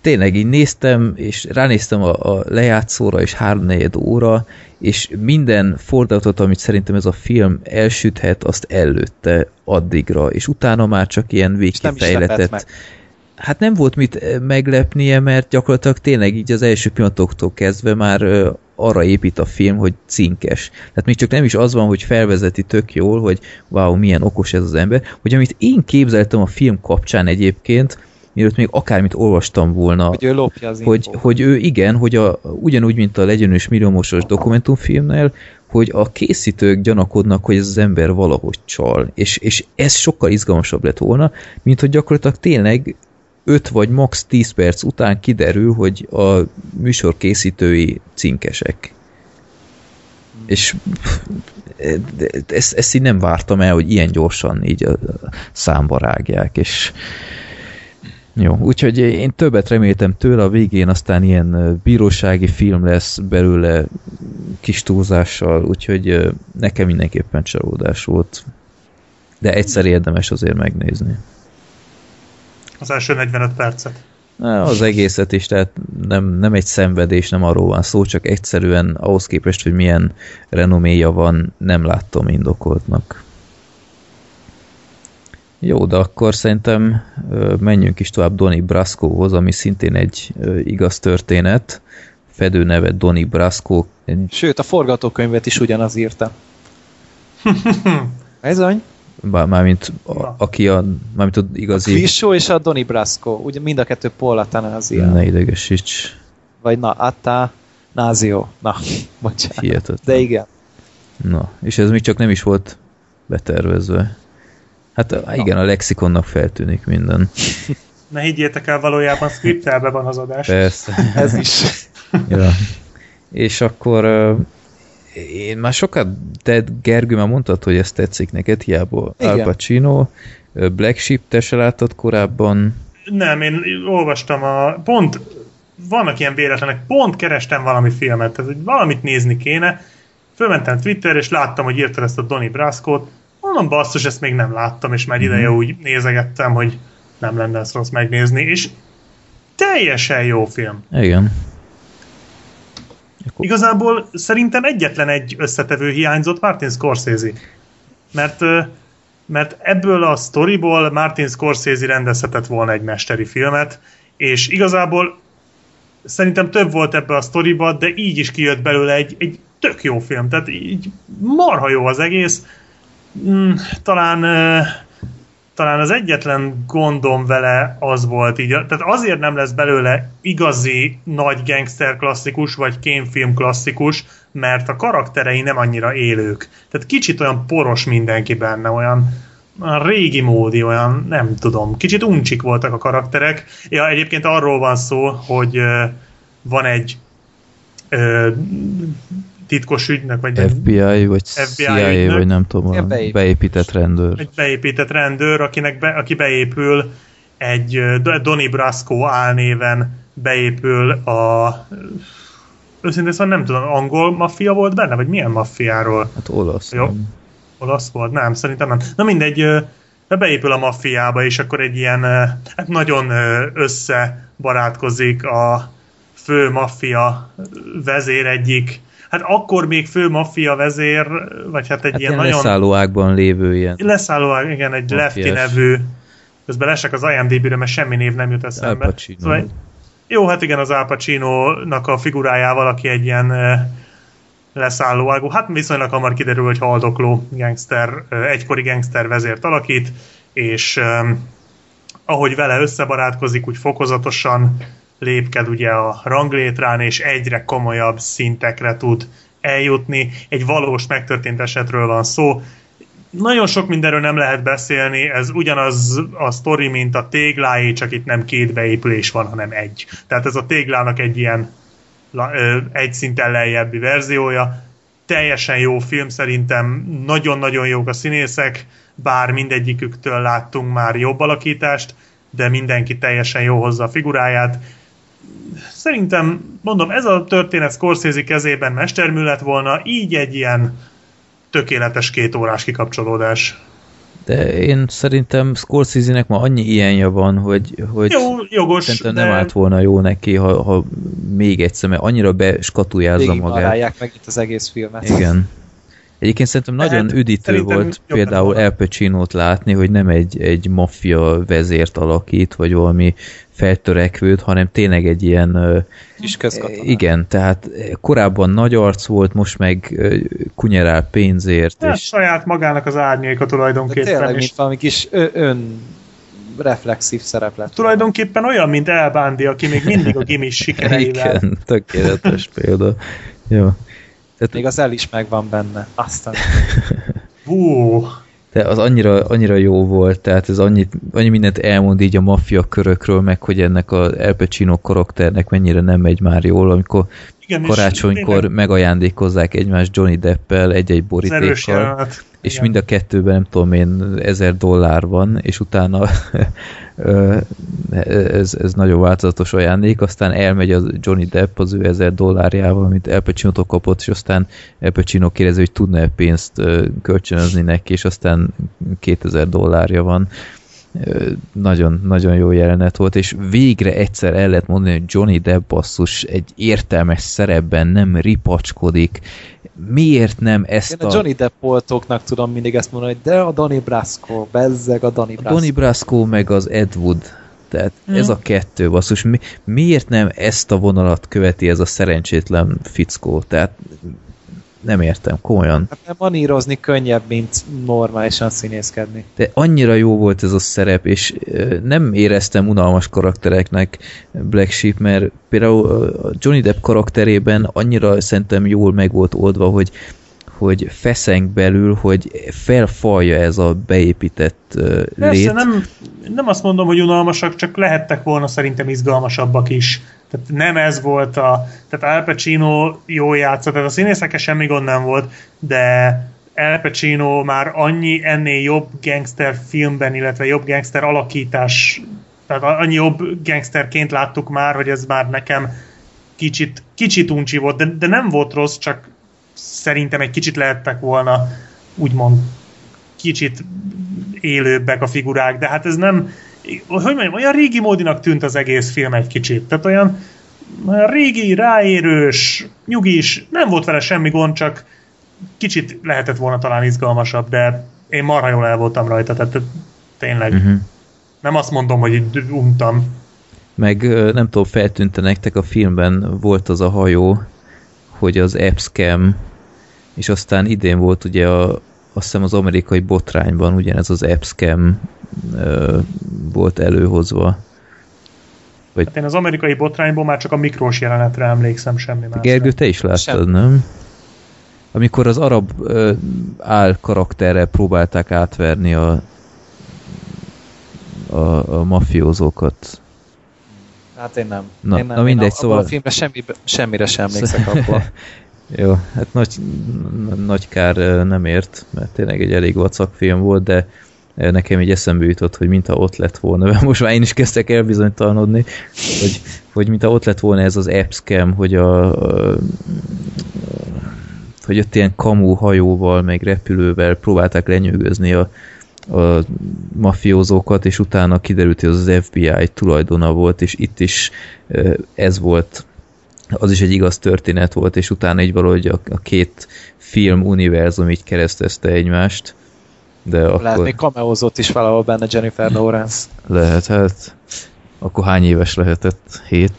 tényleg így néztem, és ránéztem a, a lejátszóra, és háromnegyed óra, és minden fordulatot, amit szerintem ez a film elsüthet, azt előtte addigra, és utána már csak ilyen És nem is lepett végkifejletet meg. hát nem volt mit eh, meglepnie, mert gyakorlatilag tényleg így az első pillanatoktól kezdve már ö, arra épít a film, hogy cinkes. Tehát még csak nem is az van, hogy felvezeti tök jól, hogy wow, milyen okos ez az ember, hogy amit én képzeltem a film kapcsán egyébként, mielőtt még akármit olvastam volna, Hogy ő lopja az hogy, infót. hogy ő igen, hogy a, ugyanúgy, mint a Legyenős milliómosos dokumentumfilmnél, hogy a készítők gyanakodnak, hogy ez az ember valahogy csal. És, és ez sokkal izgalmasabb lett volna, mint hogy gyakorlatilag tényleg 5 vagy max 10 perc után kiderül, hogy a műsor készítői cinkesek. És ezt, ezt így nem vártam el, hogy ilyen gyorsan így a számba rágják, és jó, úgyhogy én többet reméltem tőle, a végén aztán ilyen bírósági film lesz belőle kis túlzással, úgyhogy nekem mindenképpen csalódás volt. De egyszer érdemes azért megnézni. Az első 45 percet. Az egészet is, tehát nem, nem egy szenvedés, nem arról van szó, csak egyszerűen ahhoz képest, hogy milyen renoméja van, nem láttam indokoltnak. Jó, de akkor szerintem menjünk is tovább Donnie Brascohoz, ami szintén egy igaz történet. Fedő neve Donnie Brasco. Sőt, a forgatókönyvet is ugyanaz írta. Bizony. bár- mármint a, aki a, mármint az igazi... Quiz Show és a Donnie Brasco. Ugye mind a kettő Paul Atanasio. Ne idegesíts, Vagy na, Atta Nazio. Na, bocsánat. hihetetlen. De igen. Na, és ez még csak nem is volt betervezve. Hát a, igen, a lexikonnak feltűnik minden. Ne higgyétek el, valójában skriptelve van az adás. Persze. Ez is. ja. És akkor én már sokat, te Gergő már mondtad, hogy ez tetszik neked, hiába Igen. Al Pacino, Black Sheep, te se láttad korábban? Nem, én olvastam a... Pont vannak ilyen véletlenek, pont kerestem valami filmet, tehát hogy valamit nézni kéne, fölmentem Twitter, és láttam, hogy írta ezt a Donny Brasco-t, mondom, basszus, ezt még nem láttam, és már mm-hmm. ideje úgy nézegettem, hogy nem lenne ezt rossz megnézni, és teljesen jó film. Igen. Akkor... Igazából szerintem egyetlen egy összetevő hiányzott Martin Scorsese. Mert, mert ebből a storyból Martin Scorsese rendezhetett volna egy mesteri filmet, és igazából szerintem több volt ebbe a sztoriba, de így is kijött belőle egy, egy tök jó film, tehát így marha jó az egész. Mm, talán talán az egyetlen gondom vele az volt így, tehát azért nem lesz belőle igazi nagy gangster klasszikus, vagy kémfilm klasszikus, mert a karakterei nem annyira élők. Tehát kicsit olyan poros mindenki benne, olyan, olyan régi módi, olyan nem tudom, kicsit uncsik voltak a karakterek. Ja, egyébként arról van szó, hogy van egy titkos ügynek, vagy FBI, vagy FBI CIA, ügynek, vagy nem tudom, ja, beépített. beépített rendőr. Egy beépített rendőr, akinek be, aki beépül egy Donny Brasco álnéven beépül a őszintén szóval nem tudom, angol maffia volt benne, vagy milyen maffiáról? Hát olasz. Jó? Nem. Olasz volt? Nem, szerintem nem. Na mindegy, beépül a maffiába, és akkor egy ilyen, hát nagyon összebarátkozik a fő maffia vezér egyik hát akkor még fő maffia vezér, vagy hát egy hát ilyen, ilyen nagyon... leszállóákban lévő ilyen. Leszállóág, igen, egy Maffiás. Lefty nevű, közben lesek az IMDb-re, mert semmi név nem jut eszembe. Al Szóval, jó, hát igen, az Al Pacino-nak a figurájával, aki egy ilyen leszállóágú, hát viszonylag hamar kiderül, hogy haldokló gangster, egykori gangster vezért alakít, és ahogy vele összebarátkozik, úgy fokozatosan lépked ugye a ranglétrán, és egyre komolyabb szintekre tud eljutni. Egy valós megtörtént esetről van szó. Nagyon sok mindenről nem lehet beszélni, ez ugyanaz a sztori, mint a téglái, csak itt nem két beépülés van, hanem egy. Tehát ez a téglának egy ilyen egy szinten lejjebbi verziója. Teljesen jó film, szerintem nagyon-nagyon jók a színészek, bár mindegyiküktől láttunk már jobb alakítást, de mindenki teljesen jó hozza a figuráját szerintem, mondom, ez a történet Scorsese kezében mestermű lett volna, így egy ilyen tökéletes két órás kikapcsolódás. De én szerintem Scorsese-nek ma annyi ilyenje van, hogy, hogy Jó, jogos, szerintem de... nem állt volna jó neki, ha, ha még egyszer, mert annyira beskatujázza magát. meg itt az egész filmet. Igen. Egyébként szerintem nagyon hát, üdítő volt például El Pacino-t látni, hogy nem egy, egy maffia vezért alakít, vagy valami feltörekvőt, hanem tényleg egy ilyen... Kis közkatona. Igen, tehát korábban nagy arc volt, most meg kunyerál pénzért. Hát, és... saját magának az árnyéka tulajdonképpen. De tényleg, mint valami kis ön reflexív szereplet. Tulajdonképpen olyan, mint Elbándi, aki még mindig a gimis sikereivel. Igen, tökéletes példa. Jó. Tehát... Még az el is megvan benne. Aztán... Hú, de az annyira, annyira jó volt, tehát ez annyit, annyi mindent elmond így a maffia körökről, meg hogy ennek a El Pacino karakternek mennyire nem megy már jól, amikor Igen, karácsonykor megajándékozzák egymást Johnny Deppel egy-egy borítékkal. és Igen. mind a kettőben nem tudom én ezer dollár van, és utána ez, ez nagyon változatos ajándék, aztán elmegy a Johnny Depp az ő ezer dollárjával, amit El pacino kapott, és aztán El Pacino kérdezi, hogy tudna-e pénzt kölcsönözni neki, és aztán 2000 dollárja van nagyon, nagyon jó jelenet volt, és végre egyszer el lehet mondani, hogy Johnny Depp basszus egy értelmes szerepben nem ripacskodik, miért nem ezt Én a... a Johnny Depp voltóknak tudom mindig ezt mondani, hogy de a Donny Brasco, bezzeg a Donny Brasco. A Donny Brasco meg az Ed Wood. Tehát mm. ez a kettő basszus. Mi, miért nem ezt a vonalat követi ez a szerencsétlen fickó? Tehát nem értem, komolyan. Hát nem manírozni könnyebb, mint normálisan színészkedni. De annyira jó volt ez a szerep, és nem éreztem unalmas karaktereknek Black Sheep, mert például Johnny Depp karakterében annyira szerintem jól meg volt oldva, hogy hogy feszeng belül, hogy felfalja ez a beépített uh, Persze, lét. nem, nem azt mondom, hogy unalmasak, csak lehettek volna szerintem izgalmasabbak is. Tehát nem ez volt a... Tehát Al Pacino jó játszott, tehát a színészekkel semmi gond nem volt, de El Pacino már annyi ennél jobb gangster filmben, illetve jobb gangster alakítás, tehát annyi jobb gangsterként láttuk már, hogy ez már nekem kicsit, kicsit uncsi volt, de, de nem volt rossz, csak szerintem egy kicsit lehettek volna úgymond kicsit élőbbek a figurák, de hát ez nem, hogy mondjam, olyan régi módinak tűnt az egész film egy kicsit. Tehát olyan, olyan régi, ráérős, nyugis, nem volt vele semmi gond, csak kicsit lehetett volna talán izgalmasabb, de én marha jól el voltam rajta, tehát tényleg. Uh-huh. Nem azt mondom, hogy untam. Meg nem tudom, feltűnte nektek a filmben volt az a hajó, hogy az Epscam, és aztán idén volt ugye a, azt hiszem az amerikai botrányban ugyanez az Epscam volt előhozva. Vagy... Hát én az amerikai botrányból már csak a mikrós jelenetre emlékszem, semmi más. Gergő, te is láttad, Sem. nem? Amikor az arab ö, áll karakterrel próbálták átverni a, a, a mafiózókat. Hát én nem. Na, én nem. na mindegy, én szóval... A filmre semmi, semmire sem emlékszek abból. Jó, hát nagy, nagy kár nem ért, mert tényleg egy elég vacak film volt, de nekem így eszembe jutott, hogy mintha ott lett volna, mert most már én is kezdtek elbizonytalanodni, hogy, hogy mintha ott lett volna ez az appscam, hogy a, a hogy ott ilyen kamu hajóval, meg repülővel próbálták lenyűgözni a, a mafiózókat, és utána kiderült, hogy az FBI tulajdona volt, és itt is ez volt, az is egy igaz történet volt, és utána így valahogy a, a két film univerzum így keresztezte egymást. De Lehet akkor... még kameózott is valahol benne Jennifer Lawrence. Lehet, hát akkor hány éves lehetett? 7?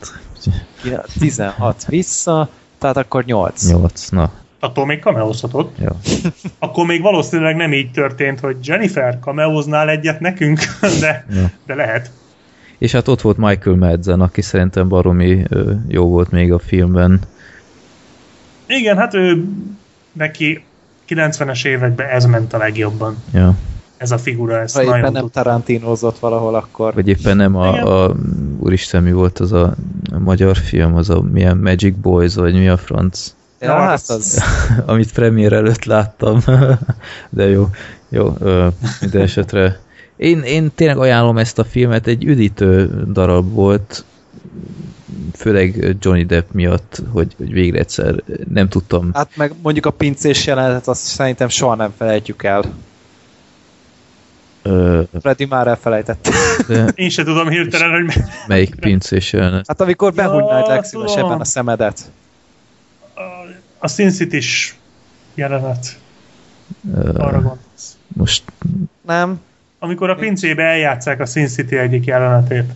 16 vissza, tehát akkor 8. 8, na. Attól még kameózhatott. Ja. Akkor még valószínűleg nem így történt, hogy Jennifer kameóznál egyet nekünk, de, ja. de lehet. És hát ott volt Michael Madsen, aki szerintem baromi jó volt még a filmben. Igen, hát ő neki 90-es években ez ment a legjobban. Ja. Ez a figura, ez ha nagyon éppen nem Tarantinozott valahol akkor. Vagy éppen nem a, a úristen mi volt az a, a magyar film, az a milyen Magic Boys, vagy mi a franc? Ja, hát az... Amit premier előtt láttam. De jó, jó, minden esetre. Én, én tényleg ajánlom ezt a filmet, egy üdítő darab volt, főleg Johnny Depp miatt, hogy, hogy végre egyszer nem tudtam. Hát meg mondjuk a pincés jelenetet azt szerintem soha nem felejtjük el. Ö... Freddy már elfelejtett. De... Én se tudom hirtelen, hogy... Melyik pincés jelenet? Hát amikor behúgynád ja, legszívesebben a szemedet. A, a Sin City-s jelenet. Ö... Arra gondolsz. Most... Nem. Amikor a pincébe eljátszák a Sin City egyik jelenetét.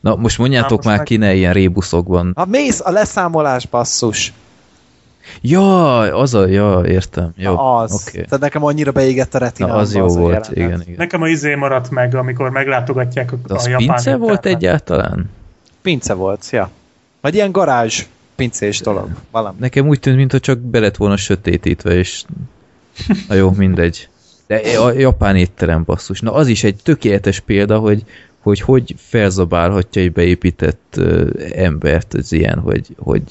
Na, most mondjátok most már meg... ki ne ilyen rébuszokban. A mész a leszámolás basszus. Ja, az a, ja, értem. Jó, Na az. Okay. Tehát nekem annyira beégett a retinám. Na, az jó az volt, igen, igen. Nekem a izé maradt meg, amikor meglátogatják a, De az a japán pince volt egyáltalán? Pince volt, ja. Vagy ilyen garázs pincés dolog. Valami. Nekem úgy tűnt, mintha csak be lett volna sötétítve, és na jó, mindegy. De a japán étterem basszus. Na az is egy tökéletes példa, hogy hogy hogy felzabálhatja egy beépített uh, embert az ilyen, hogy, hogy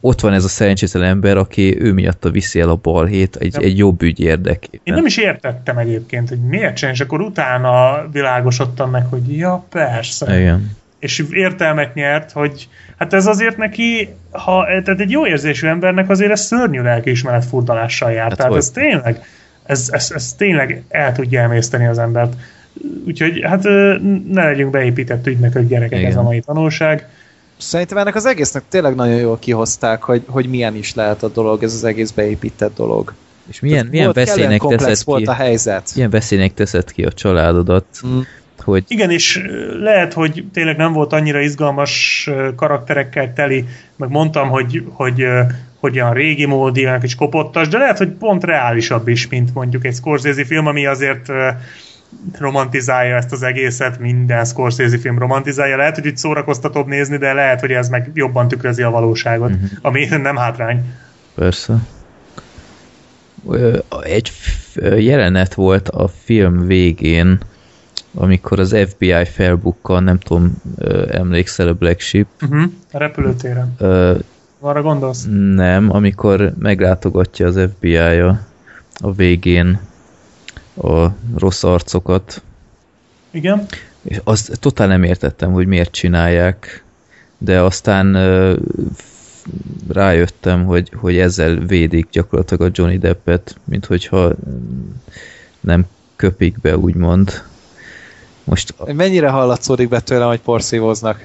ott van ez a szerencsétlen ember, aki ő miatt viszi el a balhét egy, egy jobb ügy érdekében. Én nem is értettem egyébként, hogy miért csinál, és akkor utána világosodtam meg, hogy ja, persze. Igen. És értelmet nyert, hogy hát ez azért neki, ha, tehát egy jó érzésű embernek azért ez szörnyű lelkiismeret furdalással jár. Hát tehát hogy? ez tényleg, ez, ez, ez tényleg el tudja emészteni az embert. Úgyhogy hát ne legyünk beépített ügynek, hogy gyerekek, Igen. ez a mai tanulság. Szerintem ennek az egésznek tényleg nagyon jól kihozták, hogy, hogy milyen is lehet a dolog, ez az egész beépített dolog. És milyen, milyen veszélynek teszed volt ki, a helyzet. Milyen veszélynek teszed ki a családodat. Mm. Hogy... Igen, és lehet, hogy tényleg nem volt annyira izgalmas karakterekkel teli, meg mondtam, hogy, hogy, hogy olyan régi módi, olyan kis kopottas, de lehet, hogy pont reálisabb is, mint mondjuk egy Scorsese film, ami azért romantizálja ezt az egészet, minden Scorsese film romantizálja. Lehet, hogy itt szórakoztatóbb nézni, de lehet, hogy ez meg jobban tükrözi a valóságot, uh-huh. ami nem hátrány. Persze. Egy jelenet volt a film végén, amikor az FBI felbukkan, nem tudom, emlékszel a Black Ship? Uh-huh. A repülőtéren. Uh, Arra gondolsz? Nem, amikor meglátogatja az FBI-a a végén a rossz arcokat, Igen. és azt totál nem értettem, hogy miért csinálják, de aztán rájöttem, hogy, hogy ezzel védik gyakorlatilag a Johnny Deppet, mint hogyha nem köpik be, úgymond. Most Mennyire hallatszódik be tőlem, hogy porszívóznak?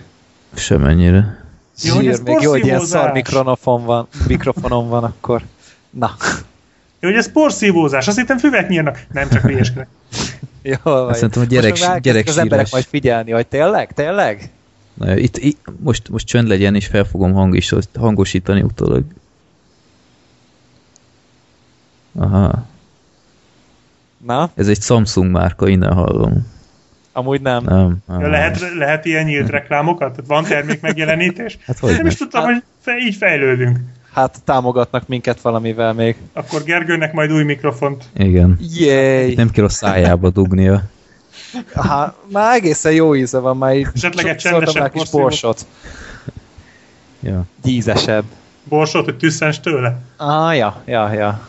semennyire. Jó, hogy Zsír, még jó, hogy ilyen szar mikrofonon van, mikrofonon van akkor. Na, Jó, hogy ez porszívózás, azt hittem füvet nyírnak. Nem, csak hülyeskedek. jó vagy. szerintem a gyerek- Most elkezdik az emberek majd figyelni, hogy tényleg, tényleg? Na, jó, itt, itt most, most csönd legyen, és fel fogom hangos, hangosítani utólag. Aha, Na, ez egy Samsung márka, innen hallom. Amúgy nem. Nem. Ja, Ah. lehet, lehet ilyen nyílt reklámokat? Tehát van termék megjelenítés? Hát hogy Nem is tudtam, hogy fe, így fejlődünk. Hát támogatnak minket valamivel még. Akkor Gergőnek majd új mikrofont. Igen. Jéj! Nem kell a szájába dugnia. Hát, már egészen jó íze van, már így Esetleg egy csendesebb kis borsot. Ja. Dízesebb. Borsot, hogy tüsszens tőle? Ah, ja, ja, ja.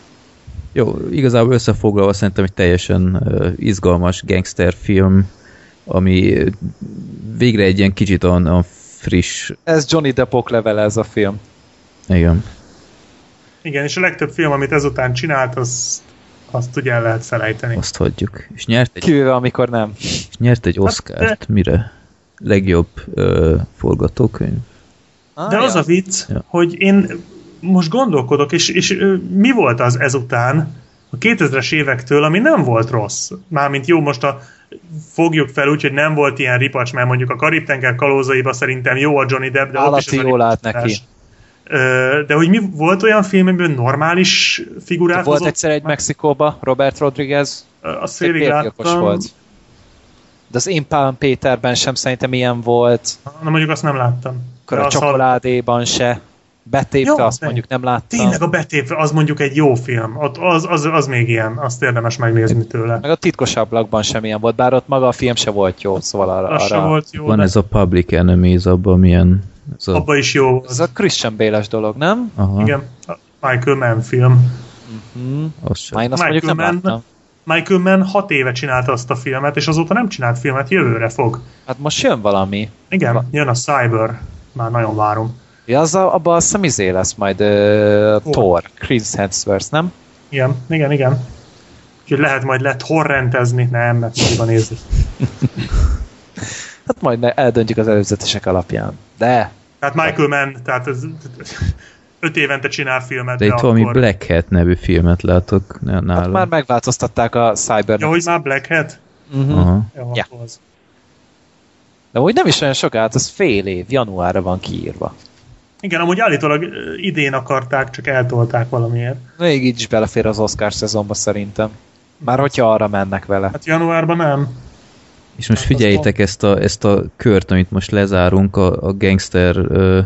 Jó, igazából összefoglalva szerintem egy teljesen uh, izgalmas gangster film, ami ö, végre egy ilyen kicsit olyan, olyan friss, Ez Johnny Depp levele ez a film. igen. Igen, és a legtöbb film, amit ezután csinált, azt, azt ugye el lehet felejteni. Azt hagyjuk. És nyert egy, Kivéve, amikor nem. és nyert egy Oscárt. Mire? Legjobb uh, forgatókönyv. Ah, De az a vicc, Ja. hogy én most gondolkodok, és, és ö, mi volt az ezután, a 2000-es évektől, ami nem volt rossz. Mármint jó, most a fogjuk fel úgy, hogy nem volt ilyen ripacs, mert mondjuk a Karib-tenger kalózaiba szerintem jó a Johnny Depp, de ott is Állati az a jól állt neki. De hogy mi volt olyan film, amiben normális figurát Volt egyszer egy Mexikóba, Robert Rodriguez, A férfiakos láttam. volt. De az Én Pálm Péterben sem szerintem ilyen volt, Na mondjuk azt nem láttam. akkor De a hall- csokoládéban se. Betépve Jó, azt de- mondjuk nem láttam. Tényleg a betépve, az mondjuk egy jó film. Ott az, az, az még ilyen, azt érdemes megnézni tőle. Meg a titkos ablakban sem ilyen volt, bár ott maga a film se volt jó, szóval arra... Az se arra volt jó, Van de ez a Public Enemies, abban milyen... Ez a, abba is jó volt. Ez a Christian Bale-es dolog, nem? aha, Igen, a Michael Mann film. Hmm. én azt mondjuk nem Michael Mann- láttam. Michael Mann hat éve csinálta azt a filmet, és azóta nem csinált filmet, jövőre fog. Hát most jön valami. Igen, jön a Cyber. Már nagyon várom. Ja, az a, abban azt hiszem izé lesz majd uh? Thor, Chris Hemsworth, nem? Igen, igen, igen. Úgyhogy lehet majd lehet horrentezni. Nem, mert moziban nézzük. Hát majd ne- eldöntjük az előzetesek alapján. De, Tehát Michael Mann, tehát ez öt évente csinál filmet, De de, itt valami akkor... Black Hat nevű filmet látok hát nálam. már megváltoztatták a Cyber. Ja, hogy már Black Hat? uh-huh. Aha. Jó, Ja. az. De úgy nem is olyan sok, hát ez fél év, januárra van kiírva. Igen, amúgy állítólag idén akarták, csak eltolták valamiért. Még így is belefér az Oscar szezonba szerintem. Már hogyha arra mennek vele. Hát januárban nem. És most Hát figyeljétek ezt a, ezt a kört, amit most lezárunk a, a gangster, uh,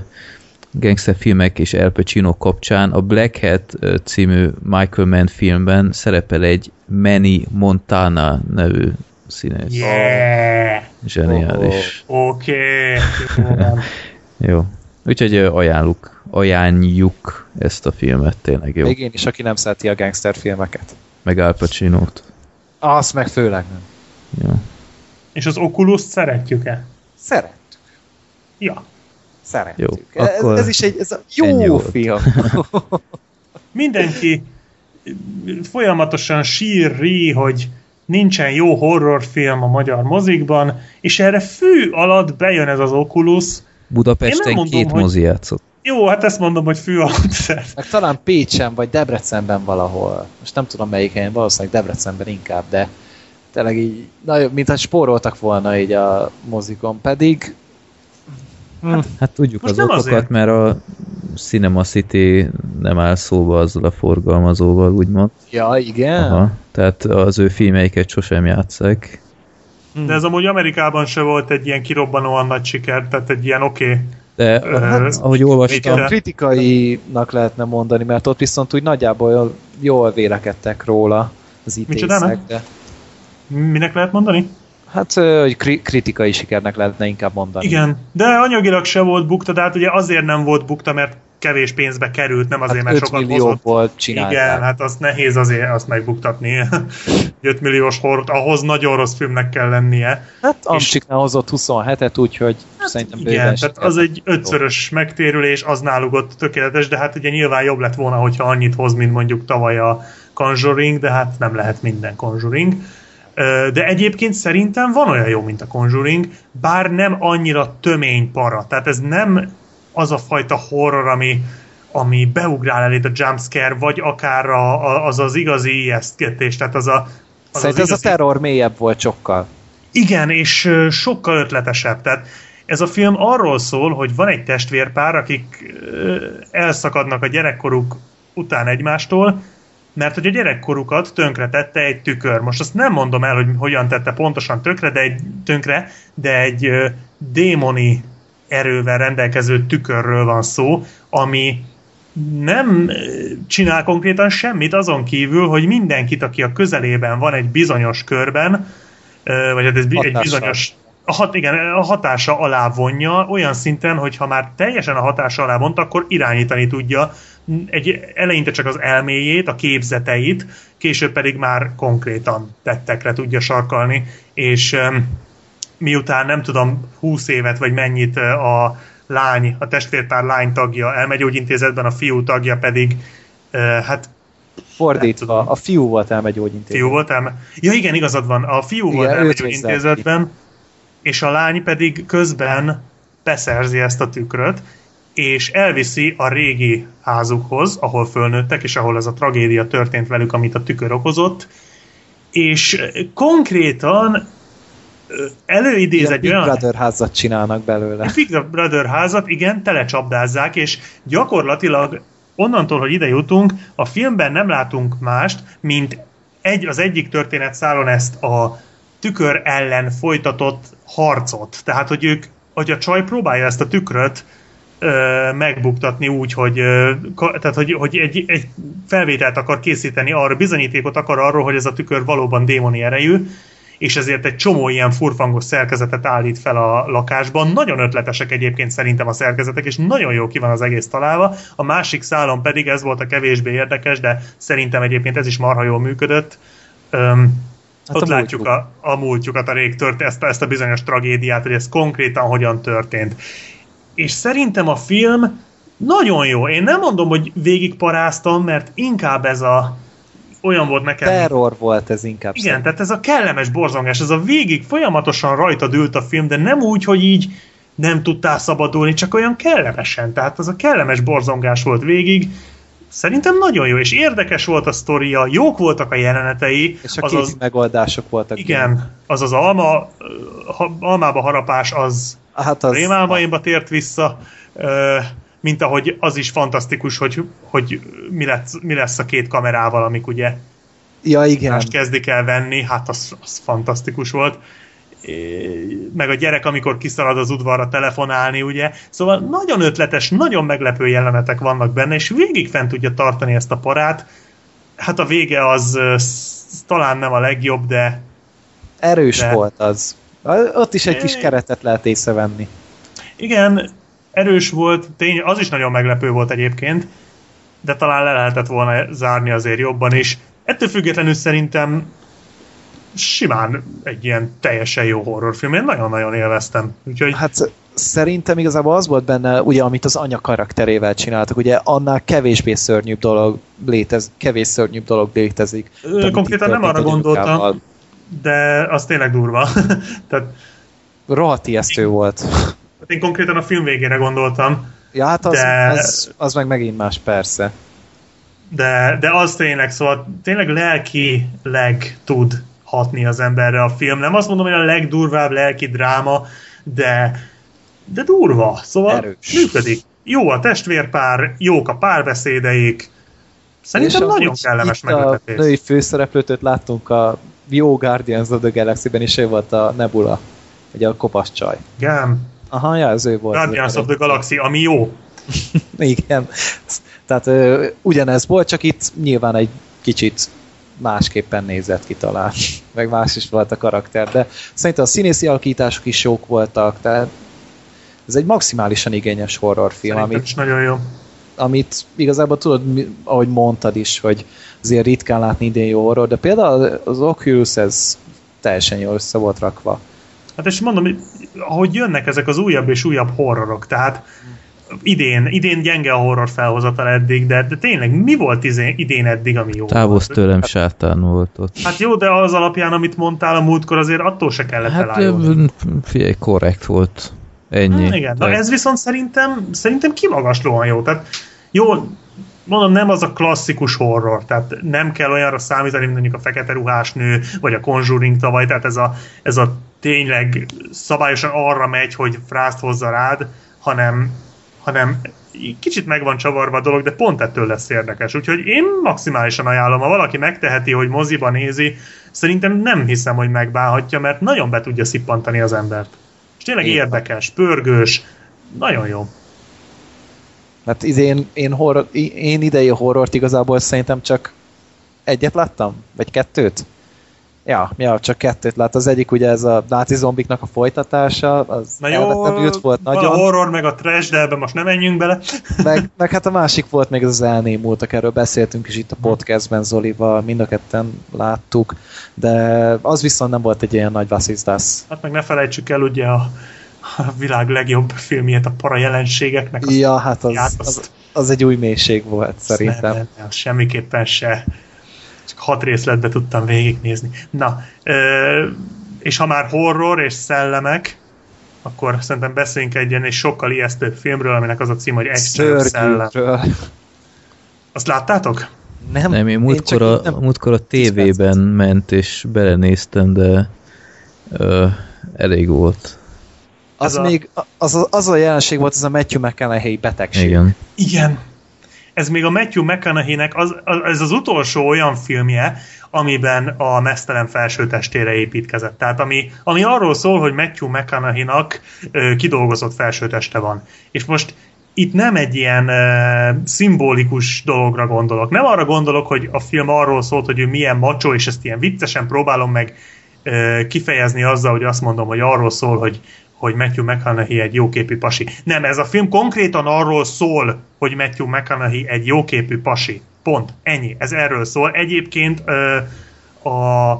gangster filmek és El Pacino kapcsán. A Black Hat ö, című Michael Mann filmben szerepel egy Manny Montana nevű színész. Yeah! Zseniális. Oké, van. Jó. Úgyhogy ö, ajánljuk, ajánljuk ezt a filmet, tényleg jó. Még én is, aki nem szereti a gangster filmeket. Meg Al Pacino-t. Azt meg főleg nem. Jó. És az oculus szeretjük-e? Szeret. Ja. Szeretjük. Jó, ez, akkor ez is egy ez a jó film. Mindenki folyamatosan sírri, hogy nincsen jó horrorfilm a magyar mozikban, és erre fű alatt bejön ez az Oculus. Budapesten mondom, két hogy- mozi játszott. Jó, hát ezt mondom, hogy szert. Meg talán Pécsen vagy Debrecenben valahol. Most nem tudom melyik helyen, valószínűleg Debrecenben inkább, de tényleg így, nagyon, mintha spóroltak volna így a mozikon, pedig hm, Hát tudjuk Most az okokat, azért. mert a Cinema City nem áll szóba azzal a forgalmazóval, úgymond. ja, igen. Aha. Tehát az ő filmeiket sosem játszák. De ez amúgy Amerikában se volt egy ilyen kirobbanóan nagy siker, tehát egy ilyen oké. Okay. De Hát, ahogy olvastam, kritikainak lehetne mondani, mert ott viszont úgy nagyjából jól, vélekedtek róla az ítészek, de Minek lehet mondani? hát ö, hogy kri- kritikai sikernek lehetne inkább mondani. Igen, de anyagilag se volt bukta, de hát ugye azért nem volt bukta, mert kevés pénzbe került, nem azért, Hát mert 5 sokat hozott. csinálták. Igen, hát azt nehéz azért azt megbuktatni. 5 milliós horror, ahhoz nagyon rossz filmnek kell lennie. Hát Amcsiknál hozott 27-et, úgyhogy hát szerintem Igen, tehát az egy ötszörös megtérülés, az náluk ott tökéletes, de hát ugye nyilván jobb lett volna, hogyha annyit hoz, mint mondjuk tavaly a Conjuring, de hát nem lehet minden Conjuring. De egyébként szerintem van olyan jó, mint a Conjuring, bár nem annyira tömény para. Tehát ez nem az a fajta horror, ami, ami beugrál elé a jumpscare, vagy akár a, a, az az igazi ijesztgetés, tehát az a az Szerintem az ez a igazi- terror mélyebb volt sokkal. igen, és sokkal ötletesebb. Tehát ez a film arról szól, hogy van egy testvérpár, akik elszakadnak a gyerekkoruk után egymástól, mert hogy a gyerekkorukat tönkretette egy tükör. Most azt nem mondom el, hogy hogyan tette pontosan tönkre, de egy, tönkre, de egy ö, démoni erővel rendelkező tükörről van szó, ami nem ö, csinál konkrétan semmit azon kívül, hogy mindenkit, aki a közelében van egy bizonyos körben, ö, vagy hát ez bi- egy bizonyos hat, igen, a hatása alá vonja, olyan szinten, hogy ha már teljesen a hatása alá vont, akkor irányítani tudja egy, eleinte csak az elméjét, a képzeteit, később pedig már konkrétan tettekre tudja sarkalni, és miután nem tudom 20 évet vagy mennyit a lány, a testvérpár lány tagja elmegyógyintézetben, a fiú tagja pedig hát Fordítva, a fiú volt elmegyógyintézet. fiú volt elme... Ja igen, igazad van, a fiú Igen, volt elmegyógyintézetben, és a lány pedig közben beszerzi ezt a tükröt, és elviszi a régi házukhoz, ahol fölnőttek, és ahol ez a tragédia történt velük, amit a tükör okozott, és konkrétan előidéz Ilyen egy Big olyan... Brother házat csinálnak belőle. Big Brother házat, igen, telecsapdázzák, és gyakorlatilag onnantól, hogy ide jutunk, a filmben nem látunk mást, mint egy, az egyik történet szálon ezt a tükör ellen folytatott harcot. Tehát, hogy ők, hogy a csaj próbálja ezt a tükröt ö, megbuktatni úgy, hogy, ö, ka, tehát, hogy, hogy egy, egy felvételt akar készíteni, arra bizonyítékot akar arról, hogy ez a tükör valóban démoni erejű, és ezért egy csomó ilyen furfangos szerkezetet állít fel a lakásban. Nagyon ötletesek egyébként szerintem a szerkezetek, és nagyon jó ki van az egész találva. A másik szálon pedig ez volt a kevésbé érdekes, de szerintem egyébként ez is marha jól működött. Öm, Hát ott a látjuk múltjuk. a, a múltjukat, a rég tört, ezt, ezt a bizonyos tragédiát, hogy ez konkrétan hogyan történt. És szerintem a film nagyon jó. Én nem mondom, hogy végigparáztam, mert inkább ez a olyan volt nekem, Terror volt ez inkább. igen, tehát ez a kellemes borzongás, ez a végig folyamatosan rajta ült a film, de nem úgy, hogy így nem tudtál szabadulni, csak olyan kellemesen. Tehát az a kellemes borzongás volt végig. Szerintem nagyon jó, és érdekes volt a sztoria, jók voltak a jelenetei. És a az kézi az, megoldások voltak. igen, az az alma, ha, almába harapás, az Hát az... rémálmaimba tért vissza, ö, mint ahogy az is fantasztikus, hogy, hogy mi, lesz, mi lesz a két kamerával, amik ugye Ja, igen. mást kezdik el venni, hát az, az fantasztikus volt. Meg a gyerek, amikor kiszalad az udvarra telefonálni, ugye. Szóval nagyon ötletes, nagyon meglepő jelenetek vannak benne, és végig fent tudja tartani ezt a parát. Hát a vége az talán nem a legjobb, de Erős de- volt az. Ott is egy kis keretet lehet észrevenni. igen, erős volt, tény, az is nagyon meglepő volt egyébként, de talán le lehetett volna zárni azért jobban is. Ettől függetlenül szerintem simán egy ilyen teljesen jó horrorfilm. Én nagyon-nagyon élveztem. Úgyhogy Hát szerintem igazából az volt benne, ugye, amit az anya karakterével csináltak, ugye annál kevésbé szörnyűbb dolog létez, kevés szörnyűbb dolog létezik. Ö, konkrétan nem arra a gondoltam. de az tényleg durva. Tehát Rohadt ijesztő volt. Hát én konkrétan a film végére gondoltam, Ja, hát az, De- az, az meg megint más, persze. de, de az tényleg, szóval tényleg lelkileg tud hatni az emberre a film. Nem azt mondom, hogy a legdurvább lelki dráma, de, de durva. Szóval Erős. működik. Jó a testvérpár, jók a párbeszédeik. Szerintem És nagyon kellemes itt a meglepetés. női főszereplőt őt láttunk a jó Guardians of the Galaxy-ben, és ő volt a Nebula, ugye a kopasz csaj. Igen. Aha, ja, ez ő volt. Guardians of the Galaxy, ami jó. Igen. Tehát ö, ugyanez volt, csak itt nyilván egy kicsit másképpen nézett ki talán, meg más is volt a karakter, de szerintem a színészi alakítások is jók voltak, tehát ez egy maximálisan igényes horrorfilm, Szerintem amit is nagyon jó. amit igazából tudod, ahogy mondtad is, hogy azért ritkán látni idén jó horror, de például az Oculus ez teljesen jól össze volt rakva. Hát és mondom, ahogy jönnek ezek az újabb és újabb horrorok, tehát idén, idén gyenge a horror felhozatal eddig, de, de tényleg mi volt izé, idén eddig, ami jó Távozz tőlem, hát, sátán volt ott. Hát jó, de az alapján, amit mondtál a múltkor, azért attól se kellett hát, elájulni. Figyelj, korrekt volt. Ennyi. Hmm, igen, de ez viszont szerintem, szerintem kimagaslóan jó. Tehát jó, mondom, nem az a klasszikus horror, tehát nem kell olyanra számítani, mint mondjuk a fekete ruhás nő, vagy a Conjuring tavaly, tehát ez a, ez a tényleg szabályosan arra megy, hogy frászt hozza rád, hanem, hanem kicsit meg van csavarva a dolog, de pont ettől lesz érdekes. Úgyhogy én maximálisan ajánlom, ha valaki megteheti, hogy moziba nézi, szerintem nem hiszem, hogy megbánhatja, mert nagyon be tudja szippantani az embert. És tényleg én érdekes, pörgős, nagyon jó. Hát idén én, horror, én idei horrort igazából szerintem csak egyet láttam? Vagy kettőt? Ja, ja, csak kettőt lát. Az egyik ugye ez a náci zombiknak a folytatása, az Na jó, volt nagyon. a horror, meg a trash, de ebben most nem menjünk bele. Meg, meg hát a másik volt még az elnémultak, erről beszéltünk is itt a podcastben Zolival, mind a ketten láttuk, de az viszont nem volt egy ilyen nagy vasszizdász. Hát meg ne felejtsük el ugye a, a világ legjobb filmjét a para jelenségeknek. Ja, hát az, az, az egy új mélység volt szerintem. Nem, nem, nem, semmiképpen se hat részletbe tudtam végignézni. Na, ö, és ha már horror és szellemek, akkor szerintem beszéljünk egy ilyen és sokkal ijesztőbb filmről, aminek az a cím, hogy Extra szellem. Azt láttátok? Nem, nem én múltkor, én a, nem múltkor a tévében ment, és belenéztem, de ö, elég volt. Az, a... még, az, az a jelenség volt, az a Matthew McConaughey betegség. Igen. Igen, ez még a Matthew McConaughey-nek az, az, ez az utolsó olyan filmje, amiben a mesztelen felsőtestére építkezett. Tehát ami, ami arról szól, hogy Matthew McConaughey-nak ö, kidolgozott felsőteste van. És most itt nem egy ilyen ö, szimbolikus dologra gondolok. Nem arra gondolok, hogy a film arról szólt, hogy ő milyen macsó, és ezt ilyen viccesen próbálom meg kifejezni azzal, hogy azt mondom, hogy arról szól, hogy hogy Matthew McConaughey egy jóképű pasi. Nem, ez a film konkrétan arról szól, hogy Matthew McConaughey egy jóképű pasi. Pont. Ennyi. Ez erről szól. Egyébként ö, a,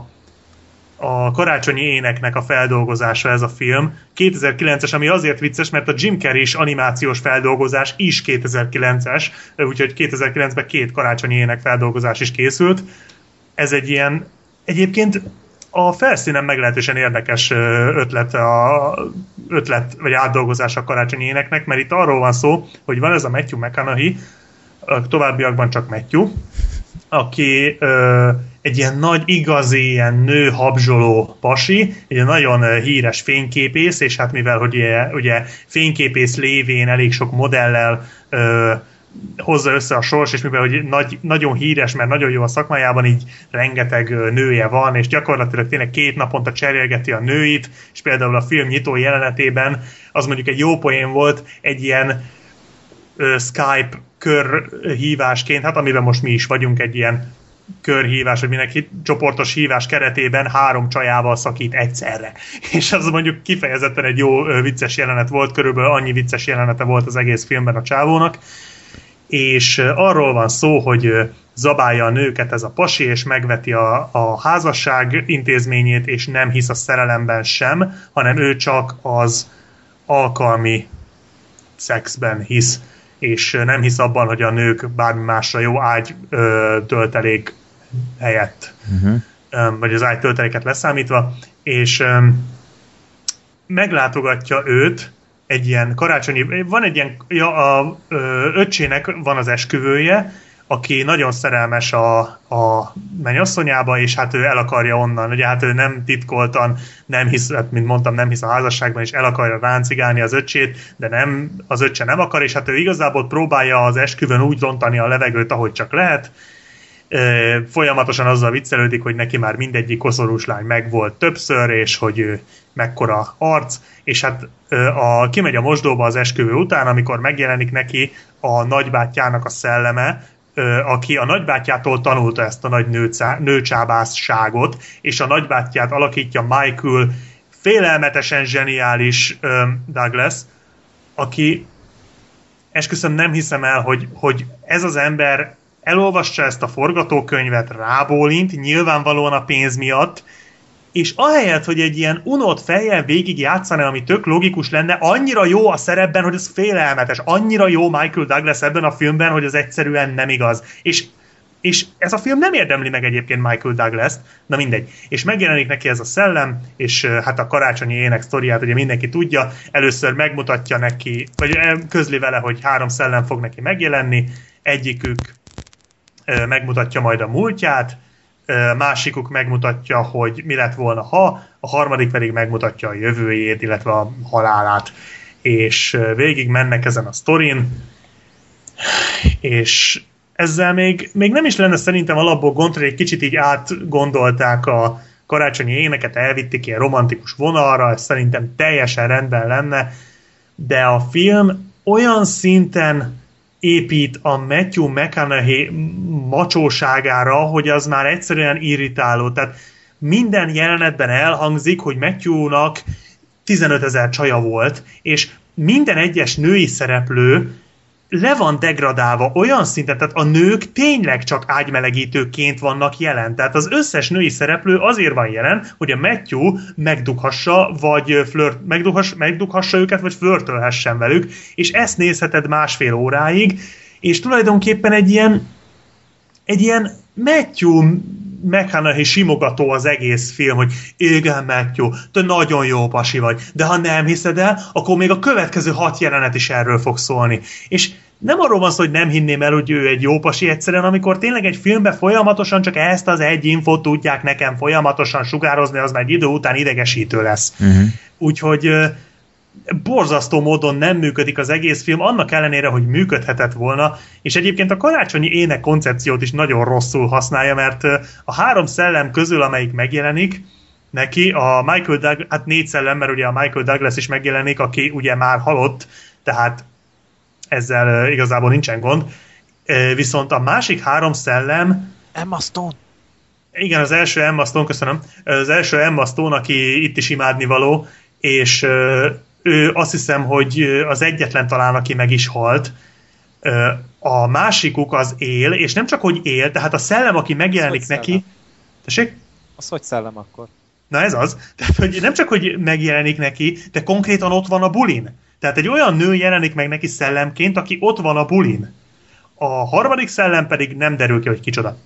a karácsonyi éneknek a feldolgozása ez a film. 2009-es, ami azért vicces, mert a Jim carrey animációs feldolgozás is 2009-es, úgyhogy 2009-ben két karácsonyi ének feldolgozás is készült. Ez egy ilyen, egyébként a felszínen meglehetősen érdekes ötlet, a, ötlet vagy átdolgozás a karácsonyi éneknek, mert itt arról van szó, hogy van ez a Matthew McConaughey, továbbiakban csak Matthew, aki ö, egy ilyen nagy, igazi, ilyen nő habzsoló pasi, egy nagyon híres fényképész, és hát mivel, hogy ugye, ugye fényképész lévén elég sok modellel ö, hozza össze a sors, és mivel hogy nagy, nagyon híres, mert nagyon jó a szakmájában, így rengeteg nője van, és gyakorlatilag tényleg két naponta cserélgeti a nőit, és például a film nyitó jelenetében az mondjuk egy jó poén volt, egy ilyen ö, Skype körhívásként, hát amiben most mi is vagyunk, egy ilyen körhívás, vagy mindenki csoportos hívás keretében három csajával szakít egyszerre. És az mondjuk kifejezetten egy jó vicces jelenet volt, körülbelül annyi vicces jelenete volt az egész filmben a csávónak, és arról van szó, hogy zabálja a nőket ez a pasi, és megveti a, a házasság intézményét, és nem hisz a szerelemben sem, hanem ő csak az alkalmi szexben hisz, és nem hisz abban, hogy a nők bármi másra jó ágy ö, töltelék helyett, uh-huh. vagy az ágy tölteléket leszámítva, és ö, meglátogatja őt, egy ilyen karácsonyi, van egy ilyen, ja, a ö, öccsének van az esküvője, aki nagyon szerelmes a, a mennyasszonyába, és hát ő el akarja onnan, ugye hát ő nem titkoltan, nem hisz, hát, mint mondtam, nem hisz a házasságban, és el akarja ráncigálni az öccsét, de nem, az öccse nem akar, és hát ő igazából próbálja az esküvőn úgy lontani a levegőt, ahogy csak lehet, folyamatosan azzal viccelődik, hogy neki már mindegyik koszorús lány megvolt többször, és hogy ő mekkora arc, és hát a, kimegy a mosdóba az esküvő után, amikor megjelenik neki a nagybátyjának a szelleme, aki a nagybátyjától tanulta ezt a nagy nőcá, nőcsábászságot, és a nagybátyját alakítja Michael félelmetesen zseniális Douglas, aki esküszöm nem hiszem el, hogy, hogy ez az ember elolvassa ezt a forgatókönyvet, rábólint, nyilvánvalóan a pénz miatt, és ahelyett, hogy egy ilyen unott fejjel végig játszana, ami tök logikus lenne, annyira jó a szerepben, hogy ez félelmetes, annyira jó Michael Douglas ebben a filmben, hogy az egyszerűen nem igaz. És és ez a film nem érdemli meg egyébként Michael douglas na mindegy. És megjelenik neki ez a szellem, és hát a karácsonyi ének sztoriát ugye mindenki tudja, először megmutatja neki, vagy közli vele, hogy három szellem fog neki megjelenni, egyikük megmutatja majd a múltját, másikuk megmutatja, hogy mi lett volna ha, a harmadik pedig megmutatja a jövőjét, illetve a halálát. És végig mennek ezen a sztorin, és ezzel még, még nem is lenne szerintem alapból gond, hogy egy kicsit így átgondolták a karácsonyi éneket, elvitték ilyen romantikus vonalra, ez szerintem teljesen rendben lenne, de a film olyan szinten épít a Matthew McConaughey macsóságára, hogy az már egyszerűen irritáló. Tehát minden jelenetben elhangzik, hogy Matthew-nak 15 ezer csaja volt, és minden egyes női szereplő le van degradálva olyan szinten, tehát a nők tényleg csak ágymelegítőként vannak jelen. Tehát az összes női szereplő azért van jelen, hogy a Matthew megdughassa, vagy flirt, megdughass, megdughassa őket, vagy flörtölhessen velük, és ezt nézheted másfél óráig, és tulajdonképpen egy ilyen egy ilyen Matthew McConaughey simogató az egész film, hogy igen, Matthew, te nagyon jó pasi vagy, de ha nem hiszed el, akkor még a következő hat jelenet is erről fog szólni. És nem arról van szó, hogy nem hinném el, hogy ő egy jó pasi egyszerűen, amikor tényleg egy filmben folyamatosan csak ezt az egy infot tudják nekem folyamatosan sugározni, az már egy idő után idegesítő lesz. Uh-huh. Úgyhogy borzasztó módon nem működik az egész film, annak ellenére, hogy működhetett volna, és egyébként a karácsonyi ének koncepciót is nagyon rosszul használja, mert a három szellem közül, amelyik megjelenik, neki a Michael Douglas, hát négy szellem, mert ugye a Michael Douglas is megjelenik, aki ugye már halott, tehát ezzel igazából nincsen gond. Viszont a másik három szellem... Emma Stone. Igen, az első Emma Stone, köszönöm. Az első Emma Stone, aki itt is imádni való, és ő azt hiszem, hogy az egyetlen talán, aki meg is halt. A másikuk az él, és nem csak, hogy él, tehát a szellem, aki megjelenik az neki... Tessék? Az hogy szellem akkor? Na ez az. Tehát, hogy nem csak, hogy megjelenik neki, de konkrétan ott van a bulin. Tehát egy olyan nő jelenik meg neki szellemként, aki ott van a bulin. A harmadik szellem pedig nem derül ki, hogy kicsoda.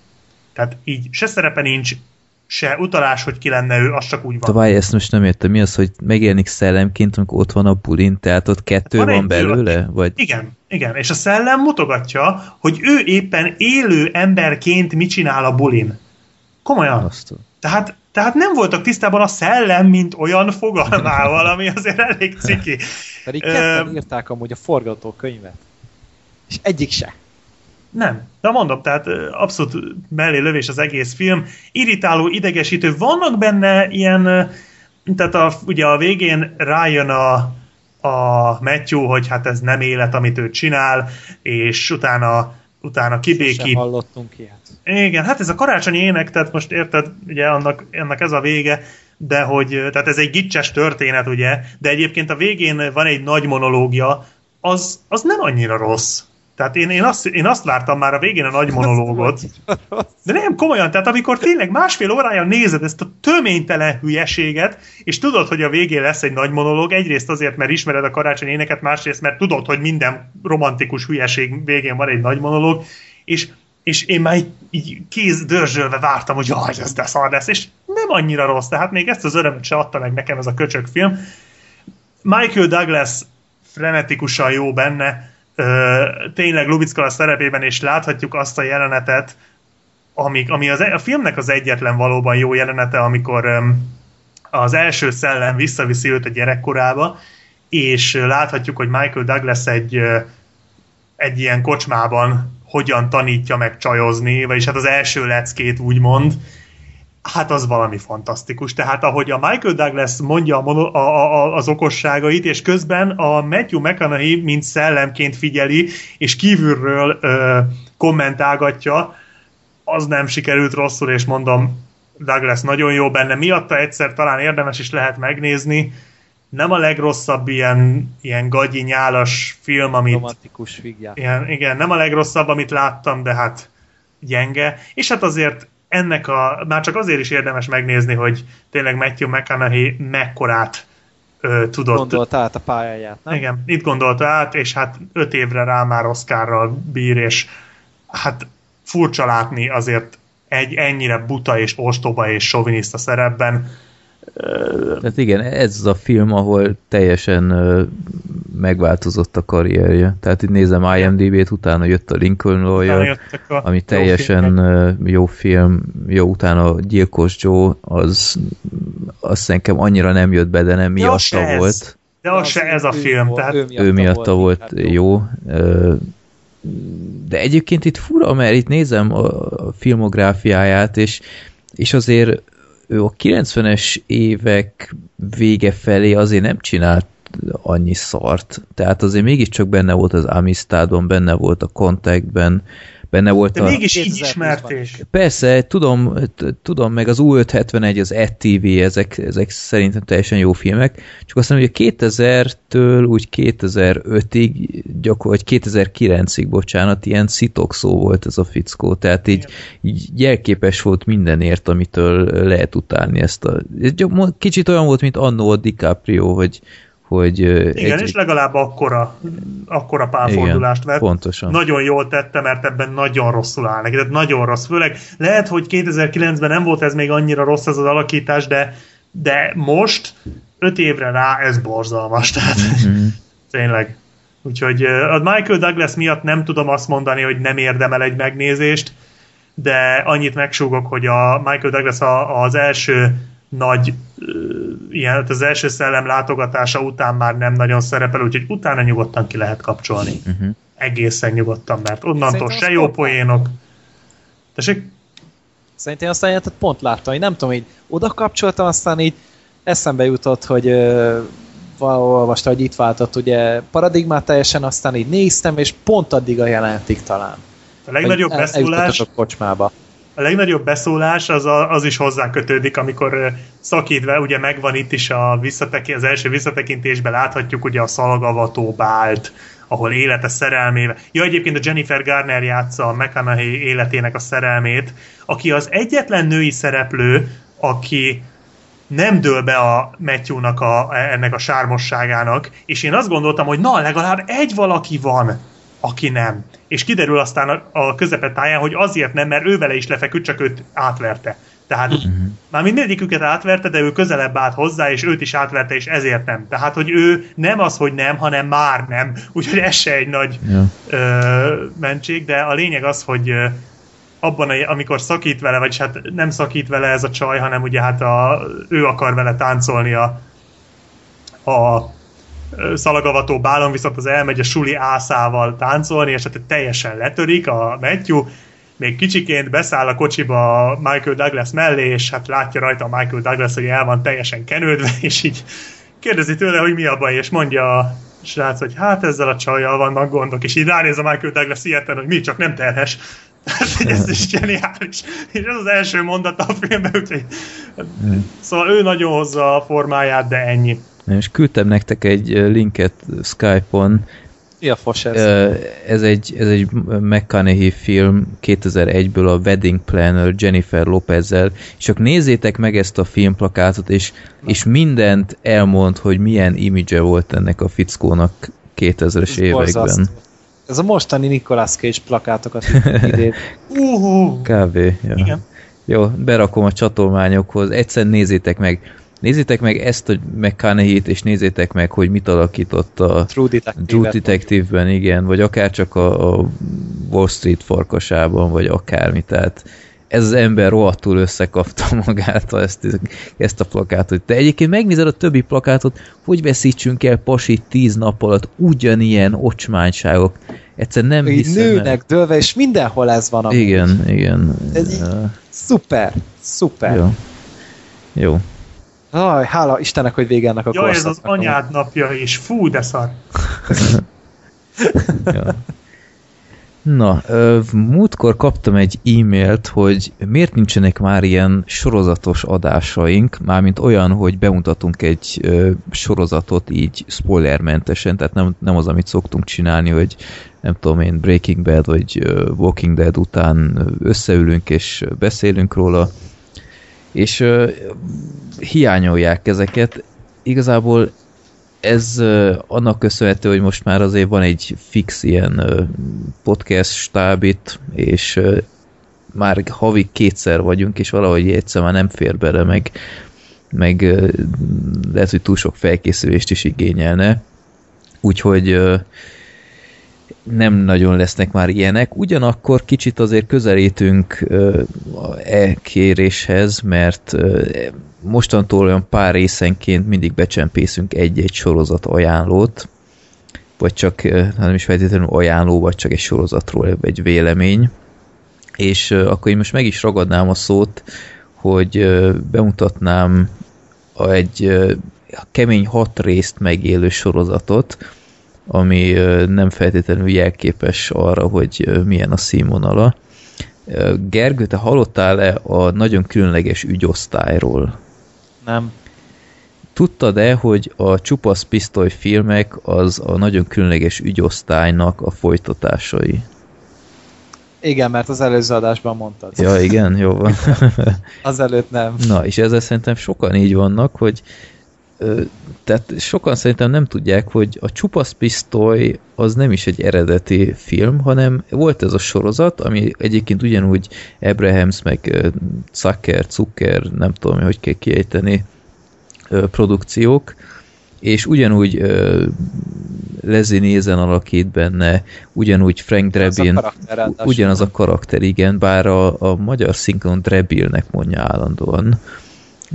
Tehát így se szerepe nincs, se utalás, hogy ki lenne ő, az csak úgy van. Tovább ezt most nem értem. Mi az, hogy megjelenik szellemként, amikor ott van a bulin, tehát ott kettő van, van belőle? Vagy... Igen, igen. És a szellem mutogatja, hogy ő éppen élő emberként mit csinál a bulin. Komolyan. Aztán. Tehát, tehát nem voltak tisztában a szellem, mint olyan fogalmával, ami azért elég ciki. Pedig ketten írták amúgy a forgatókönyvet. És egyik se. Nem. De mondom, tehát abszolút mellé lövés az egész film. Irritáló, idegesítő. Vannak benne ilyen, tehát a, ugye a végén rájön a, a Matthew, hogy hát ez nem élet, amit ő csinál, és utána utána kibékít. Sosem hallottunk ilyet. Igen, hát ez a karácsonyi ének, tehát most érted, ugye annak, annak ez a vége, de hogy, tehát ez egy gicses történet, ugye, de egyébként a végén van egy nagy monológia, az, az nem annyira rossz. Tehát én, én, azt, én azt vártam már a végén a nagy monológot. De nem, komolyan, tehát amikor tényleg másfél órája nézed ezt a töménytelen hülyeséget, és tudod, hogy a végén lesz egy nagy monológ, egyrészt azért, mert ismered a karácsony éneket, másrészt, mert tudod, hogy minden romantikus hülyeség végén van egy nagy monológ, és, és én már így, így kéz dörzsölve vártam, hogy jaj, ez de szar lesz, és nem annyira rossz, tehát még ezt az örömöt se adta meg nekem ez a köcsög film. Michael Douglas frenetikusan jó benne, tényleg Lubicka a szerepében, és láthatjuk azt a jelenetet, ami, ami az, e, a filmnek az egyetlen valóban jó jelenete, amikor um, az első szellem visszaviszi őt a gyerekkorába, és láthatjuk, hogy Michael Douglas egy, egy ilyen kocsmában hogyan tanítja meg csajozni, vagyis hát az első leckét úgymond, hát az valami fantasztikus. Tehát ahogy a Michael Douglas mondja a mono, a, a, az okosságait, és közben a Matthew McConaughey mint szellemként figyeli, és kívülről ö, kommentálgatja, az nem sikerült rosszul, és mondom, Douglas nagyon jó benne. Miatta egyszer talán érdemes is lehet megnézni, nem a legrosszabb ilyen, ilyen gagyi nyálas film, amit... Romantikus figyel. Ilyen, igen, nem a legrosszabb, amit láttam, de hát gyenge. És hát azért ennek a, már csak azért is érdemes megnézni, hogy tényleg Matthew McConaughey mekkorát ö, tudott. Gondolta át a pályáját, nem? Igen, itt gondolta át, és hát öt évre rá már Oscarral bír, és hát furcsa látni azért egy ennyire buta és ostoba és soviniszta szerepben. Tehát igen, ez az a film, ahol teljesen megváltozott a karrierje. Tehát itt nézem IMDb-t, utána jött a Lincoln Utána Lawyer, a ami jó teljesen ö, jó film, jó utána a Gyilkos Joe, az azt nekem annyira nem jött be, de nem az miatta ez. volt. De az se ez a ő film, volt- tehát Ő miatta volt inkább jó. Ö, De egyébként itt fura, mert itt nézem a a filmográfiáját, és, és azért ő a 90-es évek vége felé azért nem csinált annyi szart. Tehát azért mégiscsak benne volt az Amistadon, benne volt a Contactben, benne volt de a... mégis így 2020-ban ismerték. Persze, tudom, tudom, meg az U571, az ETV, ezek, ezek szerintem teljesen jó filmek, csak azt mondom, hogy a 2000-től úgy 2005-ig, gyakor, vagy 2009-ig, bocsánat, ilyen szitokszó volt ez a fickó, tehát így, így jelképes volt mindenért, amitől lehet utálni ezt a... Kicsit olyan volt, mint annó a DiCaprio, hogy, hogy Igen, és legalább akkora, akkora pálfordulást vett. pontosan. Nagyon jól tette, mert ebben nagyon rosszul áll neki, tehát nagyon rossz. Főleg lehet, hogy 2009-ben nem volt ez még annyira rossz ez az alakítás, de, de most, öt évre rá, ez borzalmas. Tehát Mhm. tényleg. Úgyhogy a Michael Douglas miatt nem tudom azt mondani, hogy nem érdemel egy megnézést, de annyit megsúgok, hogy a Michael Douglas az első nagy ilyen, hát az első szellem látogatása után már nem nagyon szerepel, úgyhogy utána nyugodtan ki lehet kapcsolni. Mhm. Egészen nyugodtan, mert onnantól Szerintem se jó pont poénok. Tessék? Szerintem aztán ilyen, tehát pont láttam, hogy nem tudom, így oda kapcsoltam, aztán így eszembe jutott, hogy ö, valahol olvastam, hogy itt váltott ugye paradigmát teljesen, aztán így néztem, és pont addig a jelentig talán. A legnagyobb Hogy beszólás, a kocsmába. A legnagyobb beszólás az, a, az is hozzá kötődik, amikor szakítva, ugye megvan itt is a visszateki, az első visszatekintésben láthatjuk ugye a szalagavató bált, ahol élete szerelmével. Ja, egyébként a Jennifer Garner játsza a McConaughey életének a szerelmét, aki az egyetlen női szereplő, aki nem dől be a Matthew-nak a, ennek a sármosságának, és én azt gondoltam, hogy na, legalább egy valaki van, aki nem. És kiderül aztán a, a közepetáján, hogy azért nem, mert ő vele is lefeküdt, csak őt átverte. Tehát már mindegyiküket átverte, de ő közelebb állt hozzá, és őt is átverte, és ezért nem. Tehát, hogy ő nem az, hogy nem, hanem már nem. Úgyhogy ez se egy nagy Ja. ö, mentség, de a lényeg az, hogy ö, abban, a- amikor szakít vele, vagyis hát nem szakít vele ez a csaj, hanem ugye hát a, ő akar vele táncolni a, a szalagavató bálon, viszont az elmegy a suli ászával táncolni, és hát teljesen letörik a Matthew, még kicsiként beszáll a kocsiba a Michael Douglas mellé, és hát látja rajta a Michael Douglas, hogy el van teljesen kenődve, és így kérdezi tőle, hogy mi a baj, és mondja a srác, hogy hát ezzel a csajjal vannak gondok, és így ránéz a Michael Douglas ilyetten, hogy mi csak nem terhes. Tehát, ez is zseniális. És ez az első mondata a filmben, úgyhogy... Szóval ő nagyon hozza a formáját, de ennyi. És küldtem nektek egy linket Skype-on, Mi a fos ez? Ez egy, ez egy McConaughey film 2001-ből a Wedding Planner Jennifer Lopezzel, és csak nézzétek meg ezt a filmplakátot, és, és mindent elmond, hogy milyen image volt ennek a fickónak 2000-es Ez években. borzasztó. Ez a mostani Nicolas Cage plakátokat idén. Kb. Ja. Igen. Jó, berakom a csatolmányokhoz. Egyszer nézzétek meg. Nézzétek meg ezt a McConaughey-t, és nézzétek meg, hogy mit alakított a True Detective. True Detective-ben, igen, vagy akár csak a, a Wall Street farkasában, vagy akármi, tehát ez az ember rohadtul összekapta magát ezt, ezt a plakátot. De egyébként megnézed a többi plakátot, hogy veszítsünk el pasit tíz nap alatt ugyanilyen ocsmányságok. Egyszer nem Így hiszem el. nőnek, dőlve, és mindenhol ez van. amúgy. Igen, igen. Ez így- Szuper, szuper. Jó. Jó. Aj, hála Istennek, hogy vége ennek a Jaj, ez az anyád napja is. Fú, de szar. Ja. Na, múltkor kaptam egy e-mailt, hogy miért nincsenek már ilyen sorozatos adásaink, mármint olyan, hogy bemutatunk egy sorozatot így spoilermentesen, tehát nem, nem az, amit szoktunk csinálni, hogy nem tudom én, Breaking Bad vagy Walking Dead után összeülünk és beszélünk róla, és ö, hiányolják ezeket. Igazából ez uh, annak köszönhető, hogy most már azért van egy fix ilyen uh, podcast stáb itt, és uh, már havi kétszer vagyunk, és valahogy egyszer már nem fér bele, meg, meg uh, lehet, hogy túl sok felkészülést is igényelne. Úgyhogy uh, nem nagyon lesznek már ilyenek, ugyanakkor kicsit azért közelítünk e kéréshez, mert mostantól olyan pár részenként mindig becsempészünk egy-egy sorozat ajánlót, vagy csak nem is feltétlenül ajánló, vagy csak egy sorozatról egy vélemény. És akkor én most meg is ragadnám a szót, hogy bemutatnám egy kemény hat részt megélő sorozatot, ami nem feltétlenül jelképes arra, hogy milyen a színvonala. Gergő, te hallottál-e a nagyon különleges ügyosztályról? Nem. Tudtad-e, hogy a Csupasz Pisztoly filmek az a nagyon különleges ügyosztálynak a folytatásai? Igen, mert az előző adásban mondtad. Ja, igen, jó van. Azelőtt nem. Na, és ezzel szerintem sokan így vannak, hogy tehát sokan szerintem nem tudják, hogy a Csupasz Pisztoly az nem is egy eredeti film, hanem volt ez a sorozat, ami egyébként ugyanúgy Abrahams, meg Zucker, Zucker, nem tudom, hogy kell kiejteni, produkciók, és ugyanúgy uh, Leslie Nielsen alakít benne, ugyanúgy Frank Drebin, ugyanaz a karakter, igen, bár a, a magyar szinkron Drebilnek mondja állandóan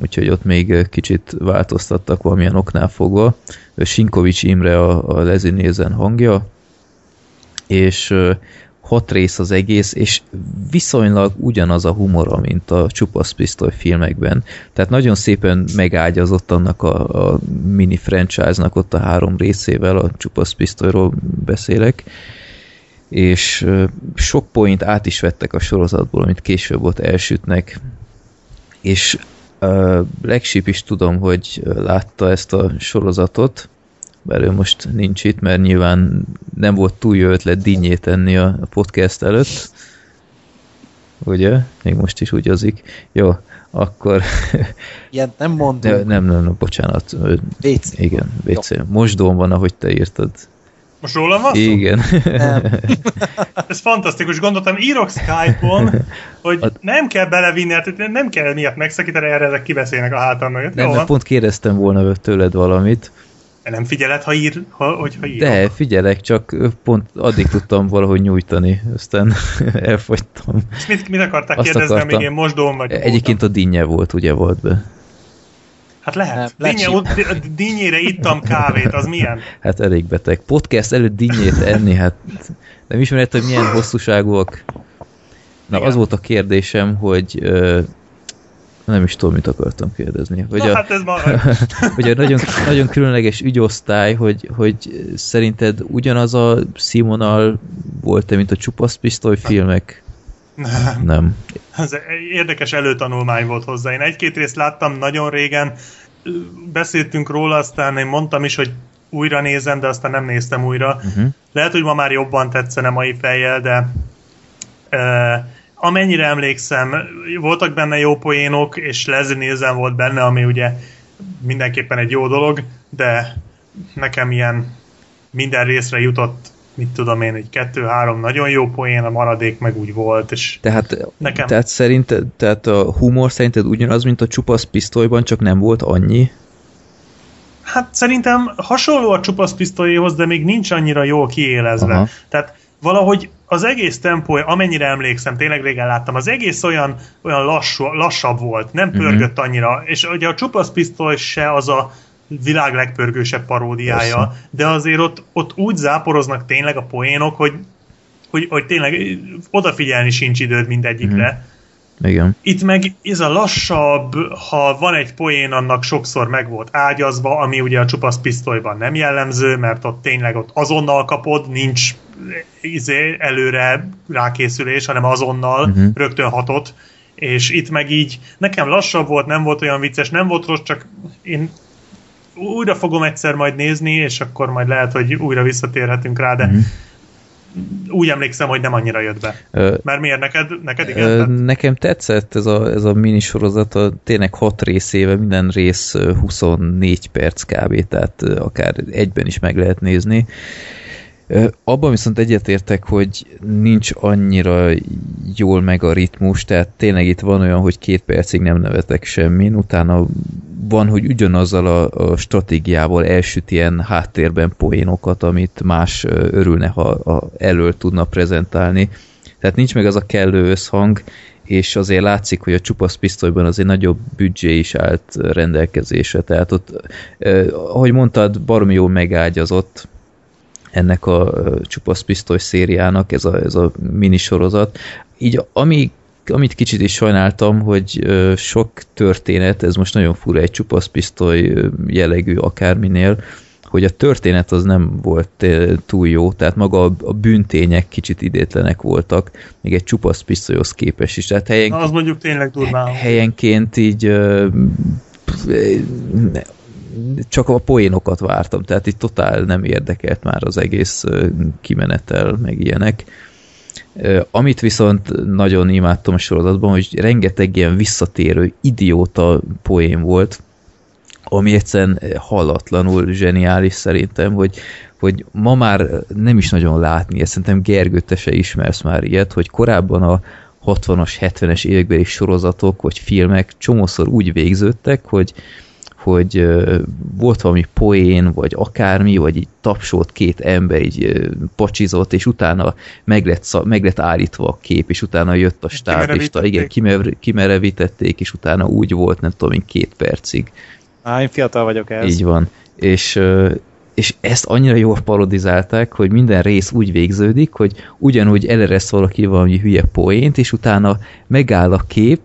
úgyhogy ott még kicsit változtattak valamilyen oknál fogva. Sinkovics Imre a, a Lezi hangja, és hat rész az egész, és viszonylag ugyanaz a humora, mint a Csupasz Pisztoly filmekben. Tehát nagyon szépen megágyazott annak a, a mini franchise-nak ott a három részével, a Csupasz Pisztolyról beszélek, és sok point át is vettek a sorozatból, amit később ott elsütnek, és Uh, Black Sheep is tudom, hogy látta ezt a sorozatot, mert ő most nincs itt, mert nyilván nem volt túl jó ötlet dinnyét tenni a podcast előtt. Ugye? Még most is úgy azik. Jó, akkor... Ilyet nem mondom. Nem, nem, nem, bocsánat. WC. Igen, WC. Mosdón van, ahogy te írtad. Most rólam van Igen. Ez fantasztikus. Gondoltam, írok Skype-on, hogy a... nem kell belevinni, hát nem kell miatt megszakítani, erre ezek kiveszélnek a hátam mögött. Nem, mert pont kérdeztem volna tőled valamit. De nem figyeled, ha ír, ha, hogyha ír? De, figyelek, csak pont addig tudtam valahogy nyújtani, aztán elfogytam. És mit, mit akarták Azt kérdezni, akartam. amíg én mosdóm vagy? Egyébként a dinnye volt, ugye volt be. Hát lehet. Dinnye, dinnyére ittam kávét, az milyen? Hát elég beteg. Podcast előtt dinnyét enni, hát nem ismered, hogy milyen hosszúságúak. Na, Igen. az volt a kérdésem, hogy uh, nem is tudom, mit akartam kérdezni. Hogy Na, a, hát ez már... hogy a nagyon, nagyon különleges ügyosztály, hogy, hogy szerinted ugyanaz a színvonal volt-e, mint a csupasz pisztoly filmek? Nem. Nem. Ez érdekes előtanulmány volt hozzá. Én egy-két részt láttam nagyon régen, beszéltünk róla, aztán én mondtam is, hogy újra nézem, de aztán nem néztem újra. Uh-huh. Lehet, hogy ma már jobban tetszene mai fejjel, de uh, amennyire emlékszem, voltak benne jó poénok, és Leslie Nielsen volt benne, ami ugye mindenképpen egy jó dolog, de nekem ilyen minden részre jutott mit tudom én, egy kettő-három nagyon jó poén, a maradék meg úgy volt, és tehát, nekem... Tehát szerinted, tehát a humor szerinted ugyanaz, mint a csupasz pisztolyban, csak nem volt annyi? Hát szerintem hasonló a csupasz pisztolyéhoz, de még nincs annyira jól kiélezve. Aha. Tehát valahogy az egész tempó, amennyire emlékszem, tényleg régen láttam, az egész olyan, olyan lassú, lassabb volt, nem mhm. pörgött annyira, és ugye a csupasz pisztoly se az a világ legpörgősebb paródiája, Persze. de azért ott, ott úgy záporoznak tényleg a poénok, hogy, hogy, hogy tényleg odafigyelni sincs időd mindegyikre. Mm. Igen. Itt meg ez a lassabb, ha van egy poén, annak sokszor meg volt ágyazva, ami ugye a csupasz pisztolyban nem jellemző, mert ott tényleg ott azonnal kapod, nincs izé, előre rákészülés, hanem azonnal uh-huh. rögtön hatott, és itt meg így nekem lassabb volt, nem volt olyan vicces, nem volt rossz, csak én újra fogom egyszer majd nézni, és akkor majd lehet, hogy újra visszatérhetünk rá, de uh-huh úgy emlékszem, hogy nem annyira jött be. Ö, Mert miért neked, neked igen? Ö, nekem tetszett ez a, ez a minisorozat, a tényleg hat részével, minden rész 24 perc kb. Tehát akár egyben is meg lehet nézni. Abban viszont egyetértek, hogy nincs annyira jól meg a ritmus, tehát tényleg itt van olyan, hogy két percig nem nevetek semmin, utána van, hogy ugyanazzal a, a stratégiával elsüt ilyen háttérben poénokat, amit más örülne, ha, ha elől tudna prezentálni. Tehát nincs meg az a kellő összhang, és azért látszik, hogy a csupasz pisztolyban azért nagyobb büdzsé is állt rendelkezésre. Tehát ott, eh, ahogy mondtad, baromi jól megágyazott ennek a csupasz pisztoly szériának ez a, ez a minisorozat. Így ami amit kicsit is sajnáltam, hogy sok történet, ez most nagyon fura egy csupasz pisztoly jellegű akárminél, hogy a történet az nem volt túl jó, tehát maga a bűntények kicsit idétlenek voltak, még egy csupasz pisztolyhoz képes is. Tehát helyen, Na, az mondjuk tényleg durván. Helyenként így csak a poénokat vártam, tehát itt totál nem érdekelt már az egész kimenetel, meg ilyenek. Amit viszont nagyon imádtam a sorozatban, hogy rengeteg ilyen visszatérő idióta poén volt, ami egyszerűen hallatlanul zseniális szerintem, hogy, hogy ma már nem is nagyon látni, ezt szerintem Gergő, te se ismersz már ilyet, hogy korábban a 60-as, 70-es évekbeli sorozatok vagy filmek csomószor úgy végződtek, hogy hogy volt valami poén, vagy akármi, vagy így tapsolt két ember, így pacsizott, és utána meg lett, meg lett állítva a kép, és utána jött a stáblista, igen, kimerevítették, és utána úgy volt, nem tudom, két percig. Á, én fiatal vagyok ez. Így van. És, és ezt annyira jól parodizálták, hogy minden rész úgy végződik, hogy ugyanúgy eleresz valaki valami hülye poént, és utána megáll a kép,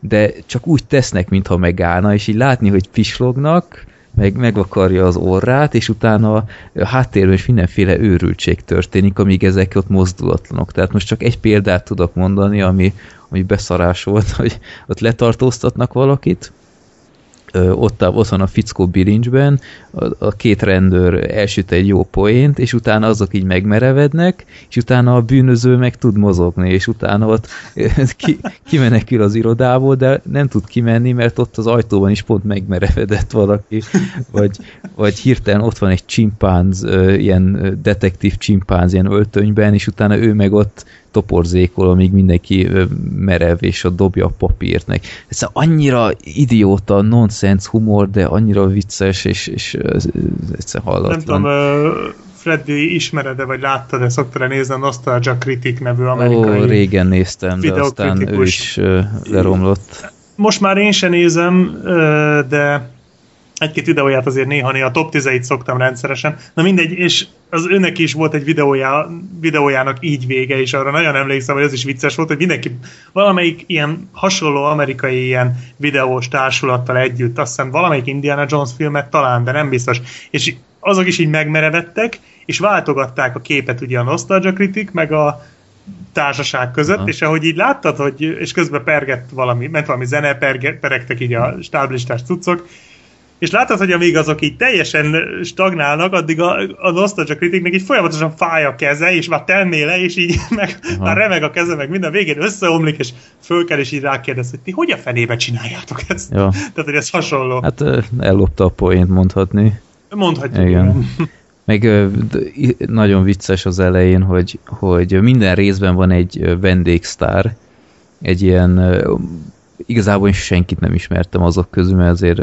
de csak úgy tesznek, mintha megállna, és így látni, hogy pislognak, meg megvakarja az orrát, és utána a háttérben is mindenféle őrültség történik, amíg ezek ott mozdulatlanok. Tehát most csak egy példát tudok mondani, ami, ami beszarás volt, hogy ott letartóztatnak valakit, ott, ott van a fickó bilincsben, a, a két rendőr elsüt egy jó poént, és utána azok így megmerevednek, és utána a bűnöző meg tud mozogni, és utána ott ki, kimenekül az irodából, de nem tud kimenni, mert ott az ajtóban is pont megmerevedett valaki, vagy, vagy hirtelen ott van egy csimpánz, ilyen detektív csimpánz ilyen öltönyben, és utána ő meg ott toporzékol, amíg mindenki merev, és ott dobja a papírt meg. Ez annyira idióta, nonsense humor, de annyira vicces, és, és egyszer hallatlan. Nem tudom, Freddy ismered-e, vagy láttad-e, szoktad-e nézni a Nostalgia Critic nevű amerikai Ó, régen néztem, de aztán ő is leromlott. Most már én sem nézem, de egy-két videóját azért néha a top 10 szoktam rendszeresen. Na mindegy, és az önnek is volt egy videója, videójának így vége, és arra nagyon emlékszem, hogy az is vicces volt, hogy mindenki valamelyik ilyen hasonló amerikai ilyen videós társulattal együtt, azt hiszem valamelyik Indiana Jones filmet talán, de nem biztos. És azok is így megmerevettek, és váltogatták a képet ugye a Nostalgia Critic, meg a társaság között, Aha. és ahogy így láttad, hogy, és közben pergett valami, ment valami zene, pergett, peregtek így a stáblistás cuccok, és látod, hogy amíg azok így teljesen stagnálnak, addig a, a Nostalgia kritiknek így folyamatosan fáj a keze, és már tenné le, és így meg, már remeg a keze, meg minden végén összeomlik, és föl kell, és így rákérdez, hogy ti hogy a fenébe csináljátok ezt? Ja. Tehát, hogy ez hasonló. Hát ellopta a poént mondhatni. Mondhatjuk. Igen. Meg nagyon vicces az elején, hogy, hogy minden részben van egy vendégsztár, egy ilyen igazából senkit nem ismertem azok közül, mert azért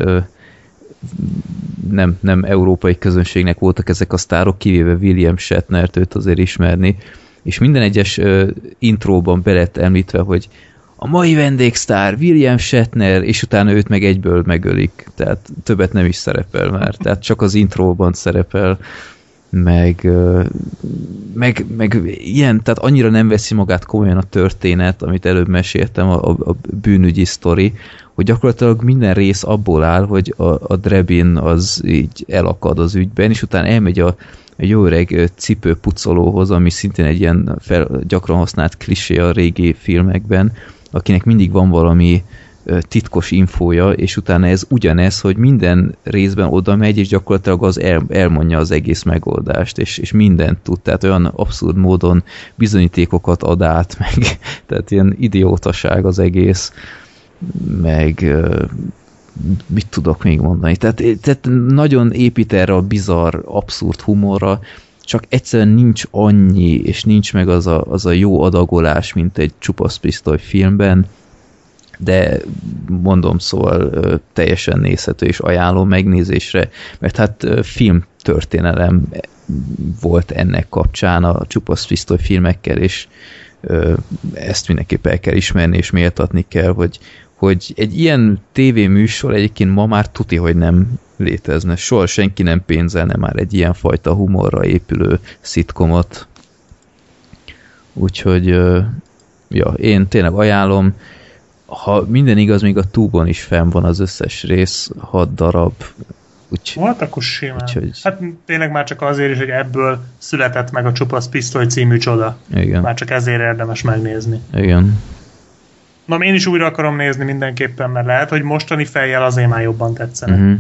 nem, nem európai közönségnek voltak ezek a sztárok, kivéve William Shatner őt azért ismerni, és minden egyes uh, intróban be lett említve, hogy a mai vendégsztár William Shatner, és utána őt meg egyből megölik. Tehát többet nem is szerepel már. Tehát csak az intróban szerepel, meg, meg, meg ilyen, tehát annyira nem veszi magát komolyan a történet, amit előbb meséltem, a, a bűnügyi sztori, hogy gyakorlatilag minden rész abból áll, hogy a, a Drebin az így elakad az ügyben, és utána elmegy a, egy jó öreg cipőpucolóhoz, ami szintén egy ilyen fel, gyakran használt klisé a régi filmekben, akinek mindig van valami titkos infója, és utána ez ugyanez, hogy minden részben oda megy, és gyakorlatilag az el, elmondja az egész megoldást, és, és mindent tud, tehát olyan abszurd módon bizonyítékokat ad át, meg, tehát ilyen idiótaság az egész, meg mit tudok még mondani, tehát, tehát nagyon épít erre a bizarr, abszurd humorra, csak egyszerűen nincs annyi, és nincs meg az a, az a jó adagolás, mint egy csupasz pisztoly filmben, de mondom, szóval teljesen nézhető és ajánlom megnézésre, mert hát film történelem volt ennek kapcsán a csupasz pisztoly filmekkel, és ezt mindenképp el kell ismerni, és méltatni kell, hogy, hogy egy ilyen tévéműsor egyébként ma már tuti, hogy nem létezne. Soha senki nem pénzelne már egy ilyen fajta humorra épülő szitkomot. Úgyhogy ja, én tényleg ajánlom, ha minden igaz, még a túbon is fenn van az összes rész, hat darab. Úgy, hát akkor simán. Úgyhogy... Hát tényleg már csak azért is, hogy ebből született meg a Csupasz Pisztoly című csoda. Igen. Már csak ezért érdemes megnézni. Igen. Na, én is újra akarom nézni mindenképpen, mert lehet, hogy mostani fejjel azért már jobban tetszene. Uh-huh.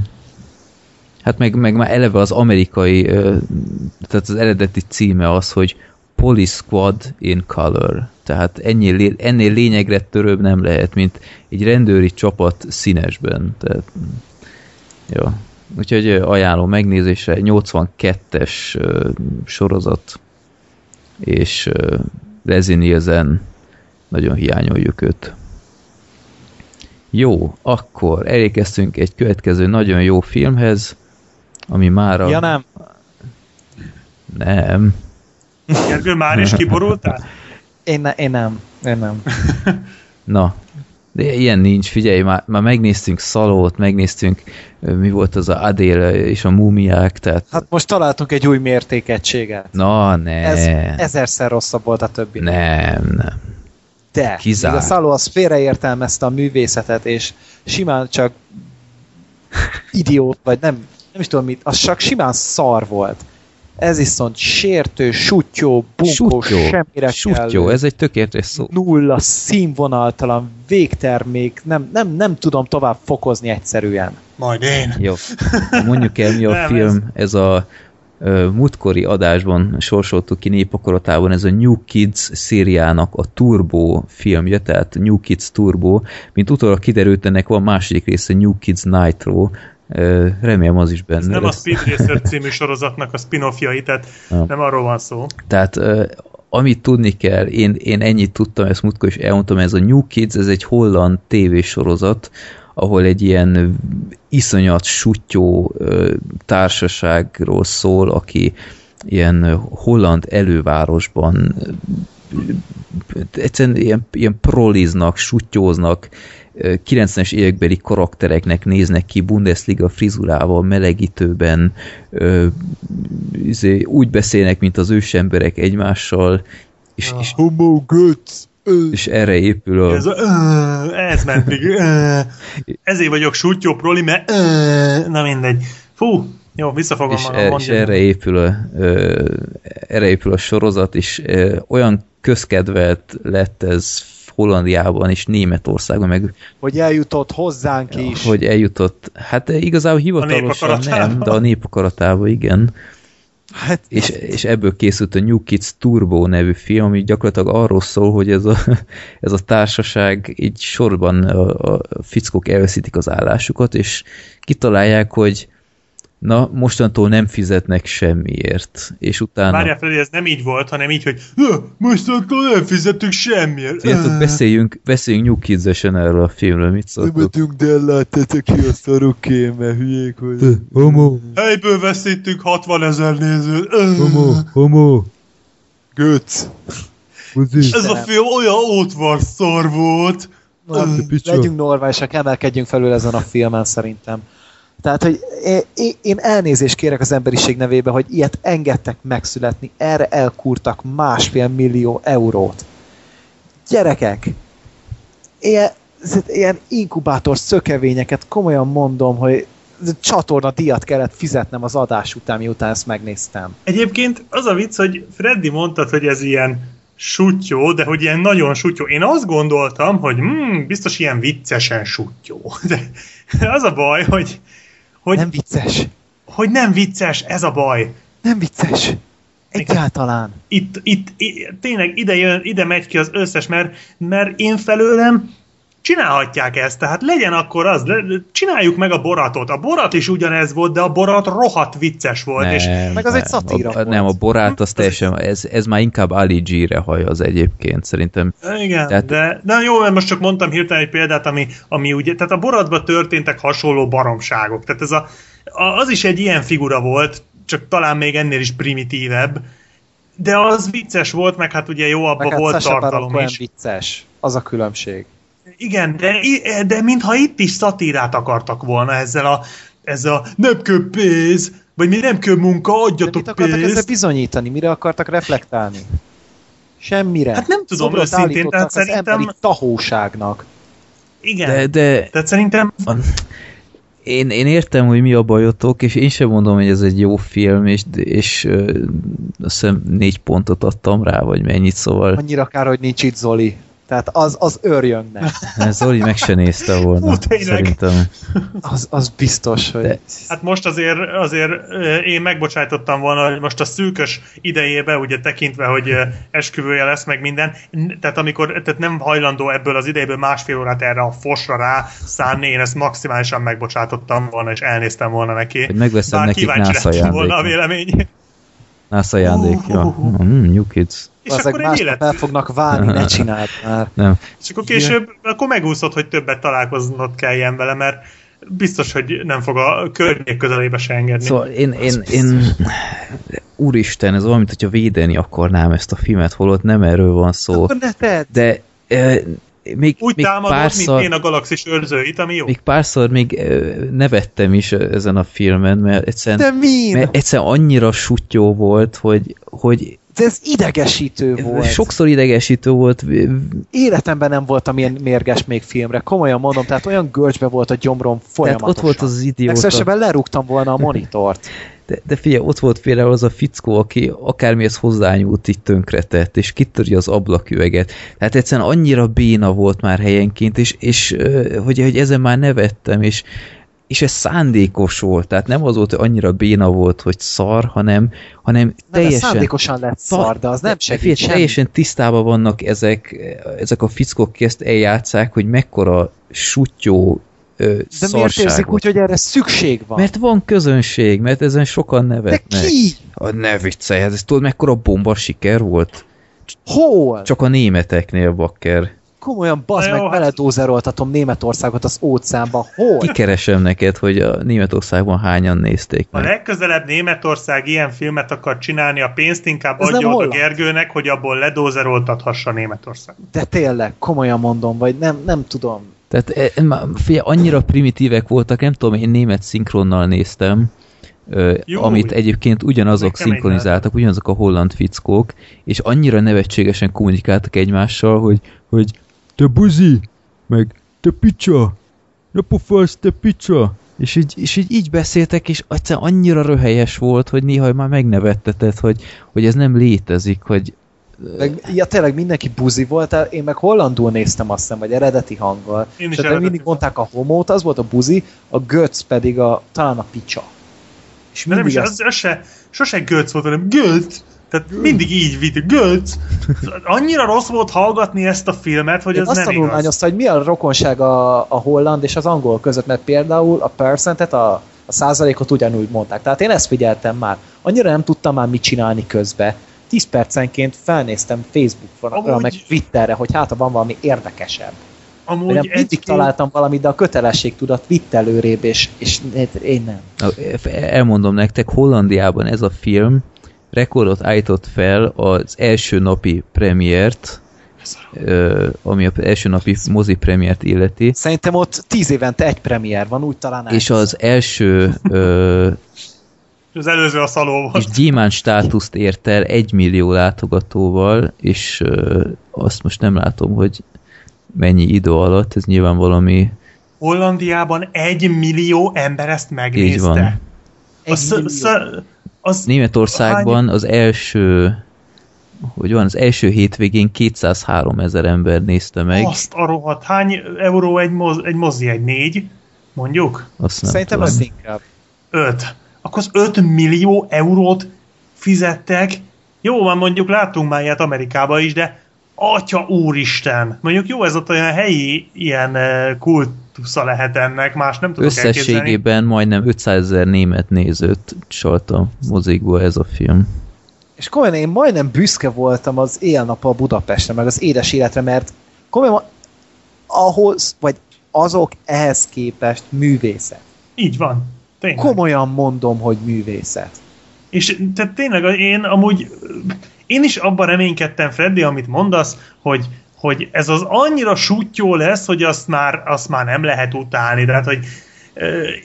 Hát meg, meg már eleve az amerikai, tehát az eredeti címe az, hogy Police Squad in Color. Tehát ennél, ennél lényegre törőbb nem lehet, mint egy rendőri csapat színesben. Tehát, jó. Úgyhogy ajánlom megnézésre 82-es sorozat, és Leslie Nielsen nagyon hiányoljuk őt. Jó, akkor elérkeztünk egy következő nagyon jó filmhez, ami már a... Ja nem. Nem. Gergő, már is kiborultál? Én, ne, én nem. Én nem. Na, de ilyen nincs, figyelj, már, már megnéztünk Szalót, megnéztünk, mi volt az a Adél és a múmiák, tehát... Hát most találtunk egy új mértékegységet. Na, ne. Ez ezerszer rosszabb volt a többi. Nem, nem. De, Kizár. a Szaló az félreértelmezte a művészetet, és simán csak idiót, vagy nem, nem is tudom mit, az csak simán szar volt. Ez viszont sértő, sutyó, bunkó, semmire sutyó, kellő. ez egy tökéletes szó. Nulla, színvonaltalan, végtermék, nem, nem, nem tudom tovább fokozni egyszerűen. Majd én. Jó. Mondjuk el, mi a Nem, film, ez a uh, múltkori adásban sorsoltuk ki népakoratában, ez a New Kids szériának a Turbo filmje, tehát New Kids Turbo, mint utólag kiderült, ennek van második része New Kids Nitro, remélem az is benne Ez nem lesz. a Speed Racer című sorozatnak a spin-offjai, tehát Ja. nem arról van szó. Tehát amit tudni kell, én, én ennyit tudtam, ezt múltkor is elmondtam, ez a New Kids, ez egy holland tévésorozat, ahol egy ilyen iszonyat sutyó társaságról szól, aki ilyen holland elővárosban egyszerűen ilyen, ilyen proliznak, sutyóznak, 90-es évekbeli karaktereknek néznek ki Bundesliga frizurával, melegítőben, izé, úgy beszélnek, mint az ősemberek egymással, és, és, Homo götz! és erre épül a... Ez, a, ez ment még. Ezért vagyok sutyó proli, mert na mindegy. Fú, jó, visszafogom és, magam. er, és erre épül a, erre épül a sorozat, és olyan közkedvelt lett ez Hollandiában és Németországban, meg Hogy eljutott hozzánk is. hogy eljutott, hát igazából hivatalosan nem, de a népakaratába igen. Hát, És, és ebből készült a New Kids Turbo nevű film, ami gyakorlatilag arról szól, hogy ez a, ez a társaság így sorban a, a fickók elveszítik az állásukat, és kitalálják, hogy na, mostantól nem fizetnek semmiért. És utána... Várjál fel, hogy ez nem így volt, hanem így, hogy "Ö, mostantól nem fizetünk semmiért. Tudjátok, beszéljünk, beszéljünk New Kids-esen erről a filmről, mit szóltok? de láttátok ki a szaroké, mert hülyék vagy. Homo, Helyből veszítünk 60 ezer nézőt. Ö, homo, Götz! Ez a film olyan ótvar szar volt. Na, legyünk normálisak, emelkedjünk felül ezen a filmen szerintem. Tehát, hogy én, elnézést kérek az emberiség nevébe, hogy ilyet engedtek megszületni, erre elkúrtak másfél millió eurót. Gyerekek, ilyen, ilyen inkubátor szökevényeket komolyan mondom, hogy csatorna díjat kellett fizetnem az adás után, miután ezt megnéztem. Egyébként az a vicc, hogy Freddy mondtad, hogy ez ilyen sutyó, de hogy ilyen nagyon sutyó. Én azt gondoltam, hogy hmm, biztos ilyen viccesen sutyó. De az a baj, hogy, hogy Nem vicces. hogy nem vicces, ez a baj. Nem vicces. Egyáltalán. Itt, itt, itt tényleg ide, jön, ide megy ki az összes, mert, mert én felőlem csinálhatják ezt, tehát legyen akkor az, le, csináljuk meg a boratot. A borat is ugyanez volt, de a borat rohadt vicces volt, és Meg az egy szatíra a, volt. Nem, a borát az teljesen, ez, ez már inkább Ali G-re haj az egyébként, szerintem. Igen, Tehát- de, de jó, mert most csak mondtam hirtelen egy példát, ami, ami ugye, tehát a boratban történtek hasonló baromságok. Tehát ez a, a, az is egy ilyen figura volt, csak talán még ennél is primitívebb, de az vicces volt, meg hát ugye jó, abban hát volt tartalom is. vicces. Az a különbség. Igen, de, de mintha itt is szatírát akartak volna ezzel a, ezzel a nem kell pénz, vagy mi nem kell munka, De adjatok mit akartak ezzel pénzt. bizonyítani? Mire akartak reflektálni? Semmire. Hát nem tudom, Szobrot őszintén, tehát az szerintem- emberi tahóságnak. Igen, De, de tehát szerintem én, én értem, hogy mi a bajotok, és én sem mondom, hogy ez egy jó film, és, és ö, azt hiszem négy pontot adtam rá, vagy mennyit, szóval Annyira kár, hogy nincs itt Zoli. Tehát az, az örjönne. Zoli meg se nézte volna, Hú, tényleg. szerintem. Az, az biztos, hogy... De- Hát most azért, azért ö, én megbocsájtottam volna, hogy most a szűkös idejébe, ugye tekintve, hogy ö, esküvője lesz, meg minden, tehát amikor tehát nem hajlandó ebből az idejéből másfél órát erre a fosra rá szánni, én ezt maximálisan megbocsátottam volna, és elnéztem volna neki. Hogy megveszem Bár nekik kíváncsi NASA volna a ajándékja. Mm, New Kids. És Ezek akkor egy élet, el fognak válni, ne csináld már. Nem. és akkor később, akkor megúszod, hogy többet találkoznod kelljen vele, mert biztos, hogy nem fog a környék közelébe se engedni. Szóval én, én, én úristen, ez olyan, mint hogyha védeni akarnám ezt a filmet, holott nem erről van szó. De még, Úgy még támadod, párszor, mint én a galaxis őrzőit, ami jó. még párszor még nevettem is ezen a filmen, mert egyszerűen, De min? mert egyszerűen annyira sutyó volt, hogy, hogy De ez idegesítő volt. sokszor idegesítő volt, Életemben nem voltam ilyen mérges még filmre. Komolyan mondom, tehát olyan görcsbe volt a gyomrom tehát folyamatosan. ott volt az idióta. Legszívesebben lerúgtam volna a monitort. De, de figyelj, ott volt például az a fickó, aki akármihez hozzányúlt, így tönkretett, és kitöri az ablaküveget. Tehát egyszerűen annyira béna volt már helyenként, és, és hogy, hogy ezen már nevettem, és, és ez szándékos volt, tehát nem az volt, hogy annyira béna volt, hogy szar, hanem, hanem Nem, ez teljesen... szándékosan lett szar, de az nem segít Figyelj, semmi. teljesen tisztában vannak ezek, ezek a fickók, aki ezt eljátszák, hogy mekkora sutyó ö, De miért érzik úgy, hogy erre szükség van? Mert van közönség, mert ezen sokan De nevetnek. ki? A ne viccelj, hát ez tudod mekkora bomba siker volt? Hol? Csak a németeknél, bakker. Komolyan, bazd meg, hát- beledózeroltatom Németországot az óceánba. Hol? Kikeresem neked, hogy a Németországban hányan nézték meg. legközelebb Németország ilyen filmet akar csinálni, a pénzt inkább Ez adja oda holland. Gergőnek, hogy abból ledózeroltathassa Németország. De tényleg, komolyan mondom, vagy nem, nem tudom. Tehát e, már figyelj, annyira primitívek voltak, nem tudom, én német szinkronnal néztem, Jó. amit egyébként ugyanazok szinkronizáltak, ugyanazok a holland fickók, és annyira nevetségesen kommunikáltak egymással, hogy, hogy te buzi, meg te picsa, ne pofalsz, te picsa. És így, és így, így beszéltek, és egyszerűen annyira röhelyes volt, hogy néha már megnevettetett, hogy, hogy ez nem létezik, hogy Meg, ja, tényleg mindenki buzi volt, én meg hollandul néztem azt hiszem, vagy eredeti hanggal. Én is És tehát eredeti mindig mondták a homót, az volt a buzi, a göc pedig a, talán a picsa. És De nem is, az, az se, sose Götz volt, hanem Götz. Tehát mindig így vitt, Götz. Annyira rossz volt hallgatni ezt a filmet, hogy én ez azt nem igaz. hogy mi a rokonság a, a holland és az angol között, mert például a percentet, a, a százalékot ugyanúgy mondták. Tehát én ezt figyeltem már. Annyira nem tudtam már mit csinálni közbe. 10 percenként felnéztem Facebookra, Amúgy- meg Twitterre, hogy hát ha van valami érdekesebb. Amúgy nem mindig egy-két- találtam valamit, de a kötelességtudat vitt előrébb, és, és én nem. elmondom nektek, Hollandiában ez a film rekordot állított fel az első napi premiért, ami az első napi mozi premiért illeti, Szerintem ott tíz évente egy premier van, úgy talán és az első ö, Az előző a szaló volt. és gyémán státuszt ért el egy millió látogatóval, és ö, azt most nem látom, hogy mennyi idő alatt, ez nyilván valami Hollandiában egy millió ember ezt megnézte. Így van. A sz- sz- az Németországban az első hogy van, az első hétvégén 203 ezer ember nézte meg. Azt a rohadt. Hány euró egy, moz, egy mozi? Egy négy? Mondjuk? Azt nem Szerintem tudom. az inkább. Öt. Akkor az 5 millió eurót fizettek. Jó van, mondjuk láttunk már ilyet Amerikába is, de atya úristen. Mondjuk jó, ez ott olyan helyi ilyen eh, kultusza lehet ennek, más nem tudok elképzelni. Összességében majdnem 500 ezer német nézőt csalt a mozikból ez a film. És komolyan én majdnem büszke voltam az éjjel-nappal Budapestre, meg az édes életre, mert komolyan ahhoz, vagy azok ehhez képest művészet. Így van. Tényleg. Komolyan mondom, hogy művészet. És tehát tényleg én amúgy, én is abban reménykedtem, Freddy, amit mondasz, hogy, hogy ez az annyira sútyó lesz, hogy azt már, azt már nem lehet utálni. Tehát, hogy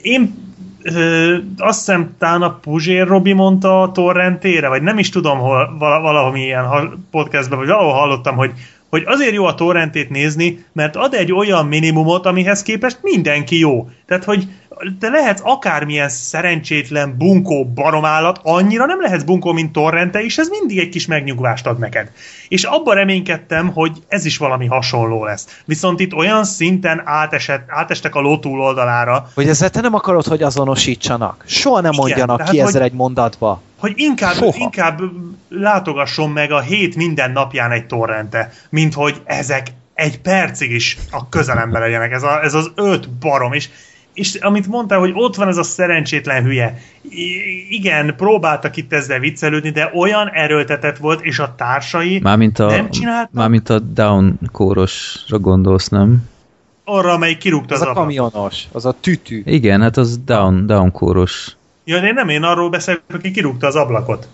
én ö, azt hiszem talán a Puzsér Robi mondta a torrentére, vagy nem is tudom, hol, vala- valahol ilyen podcastben, vagy valahol hallottam, hogy, hogy azért jó a torrentét nézni, mert ad egy olyan minimumot, amihez képest mindenki jó. Tehát, hogy te lehetsz akármilyen szerencsétlen bunkó baromállat, annyira nem lehetsz bunkó, mint torrente, és ez mindig egy kis megnyugvást ad neked. És abban reménykedtem, hogy ez is valami hasonló lesz. Viszont itt olyan szinten átesett, átestek a ló túloldalára, Hogy ezzel te nem akarod, hogy azonosítsanak. Soha nem Igen, mondjanak ki ezzel hogy- egy mondatba. Hogy inkább, Soha. inkább látogasson meg a hét minden napján egy torrente, mint hogy ezek egy percig is a közelembe legyenek. Ez, a, ez az öt barom, és, és amit mondtál, hogy ott van ez a szerencsétlen hülye. I- igen, próbáltak itt ezzel viccelődni, de olyan erőltetett volt, és a társai Mármint a, nem csináltak mármint a down kórosra gondolsz, nem? arra, amelyik kirúgta Az az a ablakot. kamionos, az a tütű. Igen, hát az down, down kóros. Ja, de én nem én arról beszélek, aki kirúgta az ablakot.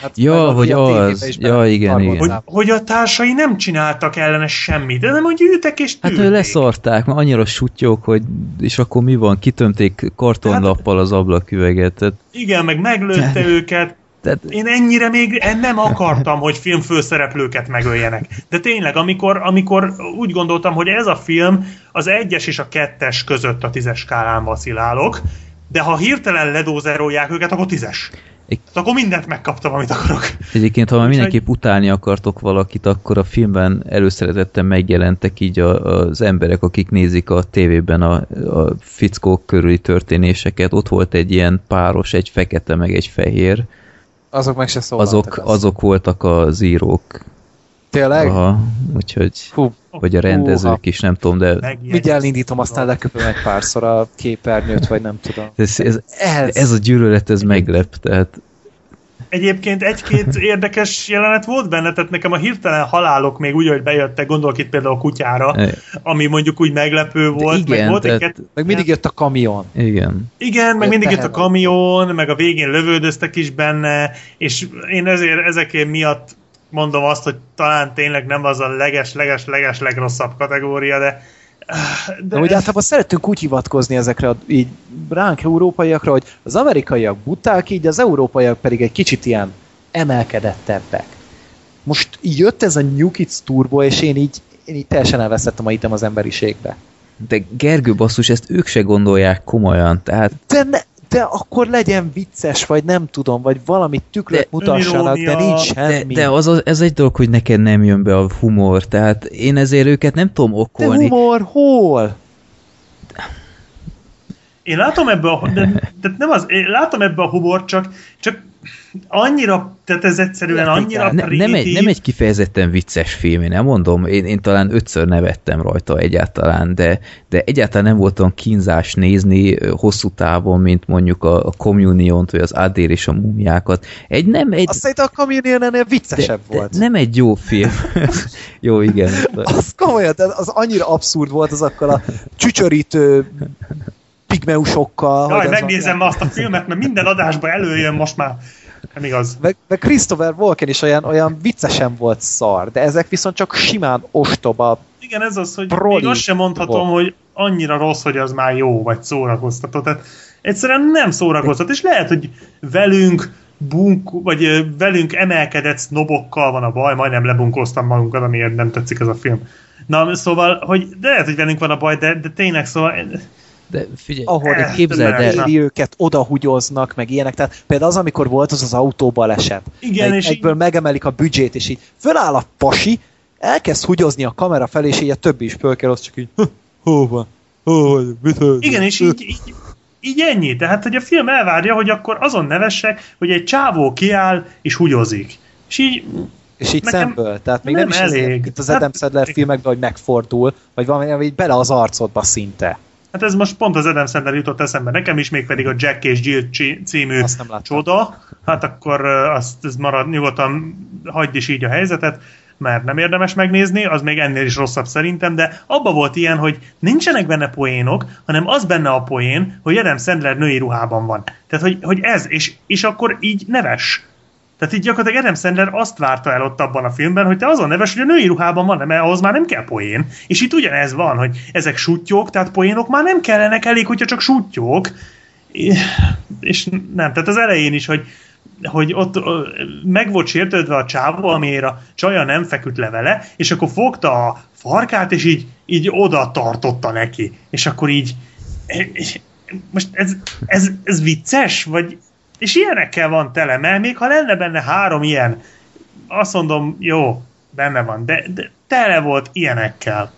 Hát Ja, hogy az. Ja, igen, igen. Hogy, hogy a társai nem csináltak ellene semmit, de nem, hogy ültek és Hát tűrték. ő leszarták, mert annyira sutyók, hogy és akkor mi van, kitömték kartonlappal az ablaküveget. Tehát, Igen, meg meglőtte őket. tehát Én ennyire még nem akartam, hogy film főszereplőket megöljenek. De tényleg, amikor, amikor úgy gondoltam, hogy ez a film az egyes és a kettes között a tízes skálán vacilálok, de ha hirtelen ledózerolják őket, akkor tízes. Egy- Hát akkor mindent megkaptam, amit akarok. Egyébként, ha már mindenképp utálni akartok valakit, akkor a filmben előszeretettel megjelentek így a, az emberek, akik nézik a tévében a, a fickók körüli történéseket. Ott volt egy ilyen páros, egy fekete meg egy fehér. Azok meg se szólaltak. Azok, azok voltak az írók. Tényleg? Aha, úgyhogy, Hú, vagy a rendezők is, nem tudom, de. Mindjárt elindítom, aztán leköpöm egy párszor a képernyőt, vagy nem tudom. ez, ez, Ez, ez a gyűlölet, ez meglep, tehát Egyébként egy-két érdekes jelenet volt benne, tehát nekem a hirtelen halálok még úgy, hogy bejöttek, gondolok itt például a kutyára, ami mondjuk úgy meglepő volt, igen, meg volt tehát- egy meg mindig jött a kamion. igen. Igen, meg mindig jött a kamion, meg a végén lövöldöztek is benne, és én ezért ezekért miatt mondom azt, hogy talán tényleg nem az a leges, leges, leges legrosszabb kategória, de De de úgy általában szeretünk úgy hivatkozni ezekre a, így ránk európaiakra, hogy az amerikaiak buták, így az európaiak pedig egy kicsit ilyen emelkedettebbek. Most így jött ez a New Kids Turbo, és én így, én így teljesen elveszettem a hitem az emberiségbe. De Gergő basszus, ezt ők se gondolják komolyan, tehát De, ne, de akkor legyen vicces, vagy nem tudom, vagy valami tükröt De mutassanak, de önirónia, nincs de, semmi. de az, a- ez egy dolog, hogy neked nem jön be a humor, tehát én ezért őket nem tudom de okolni. humor hol? én látom ebbe a, de, de nem az, én látom ebbe a humor, csak, csak annyira, tehát ez egyszerűen annyira Ne, nem, egy, primitív. nem egy kifejezetten vicces film, én nem mondom, én, én talán ötször nevettem rajta egyáltalán, de, de egyáltalán nem volt olyan kínzás nézni hosszú távon, mint mondjuk a, a Communion-t, vagy az Adér és a mumiákat. Egy nem egy... Azt szerintem a kamion ennél viccesebb de, volt. de nem egy jó film. jó, igen. Az komolyan, de az annyira abszurd volt azokkal a csücsörítő pigmeusokkal. Jaj, megnézem ma azt a filmet, mert minden adásban előjön most már. Nem igaz. Meg, meg Christopher Walken is olyan, olyan viccesen volt szar, de ezek viszont csak simán ostoba. Igen, ez az, hogy még azt sem mondhatom, volt. hogy annyira rossz, hogy az már jó, vagy szórakoztató. Tehát egyszerűen nem szórakoztat, és lehet, hogy velünk bunk, vagy velünk emelkedett sznobokkal van a baj, majdnem lebunkóztam magunkat, amiért nem tetszik ez a film. Na, szóval, hogy de lehet, hogy velünk van a baj, de, de tényleg, szóval De figyelj, ahol Eh, képzeld el, éri őket, odahugyoznak, meg ilyenek. Tehát például az, amikor volt az az autóbaleset. Igen, egy, és egyből így- megemelik a büdzsét, és így föláll a pasi, elkezd hugyozni a kamera felé, és így a többi is fölkel, az csak így, "Hö, hol van, hol mit történt?" Igen, és így, így, így ennyi. Tehát, hogy a film elvárja, hogy akkor azon nevessek, hogy egy csávó kiáll és húgyozik. És így, És így Nekem szemből. Tehát még nem, nem is elég. itt az Hát- Adam Sandler filmekben, hogy megfordul, vagy valami, ami így bele az arcodba szinte. Hát ez most pont az Adam Sandler jutott eszembe nekem is, még pedig a Jack és Jill című csoda. Hát akkor azt ez marad, nyugodtan hagyd is így a helyzetet, mert nem érdemes megnézni, az még ennél is rosszabb szerintem, de abba volt ilyen, hogy nincsenek benne poénok, hanem az benne a poén, hogy Adam Sandler női ruhában van. Tehát, hogy, hogy ez, és, és akkor így neves. Tehát így gyakorlatilag Adam Sandler azt várta el ott abban a filmben, hogy te azon neves, hogy a női ruhában van, mert ahhoz már nem kell poén. És itt ugyanez van, hogy ezek sutyók, tehát poénok már nem kellenek elég, hogyha csak sutyók. És nem, tehát az elején is, hogy hogy ott meg volt sértődve a csávó, amiért a csaja nem feküdt le vele, és akkor fogta a farkát, és így, így oda tartotta neki. És akkor így most ez, ez, ez vicces? Vagy, és ilyenekkel van tele, mert még ha lenne benne három ilyen, azt mondom, jó, benne van, de, de tele volt ilyenekkel.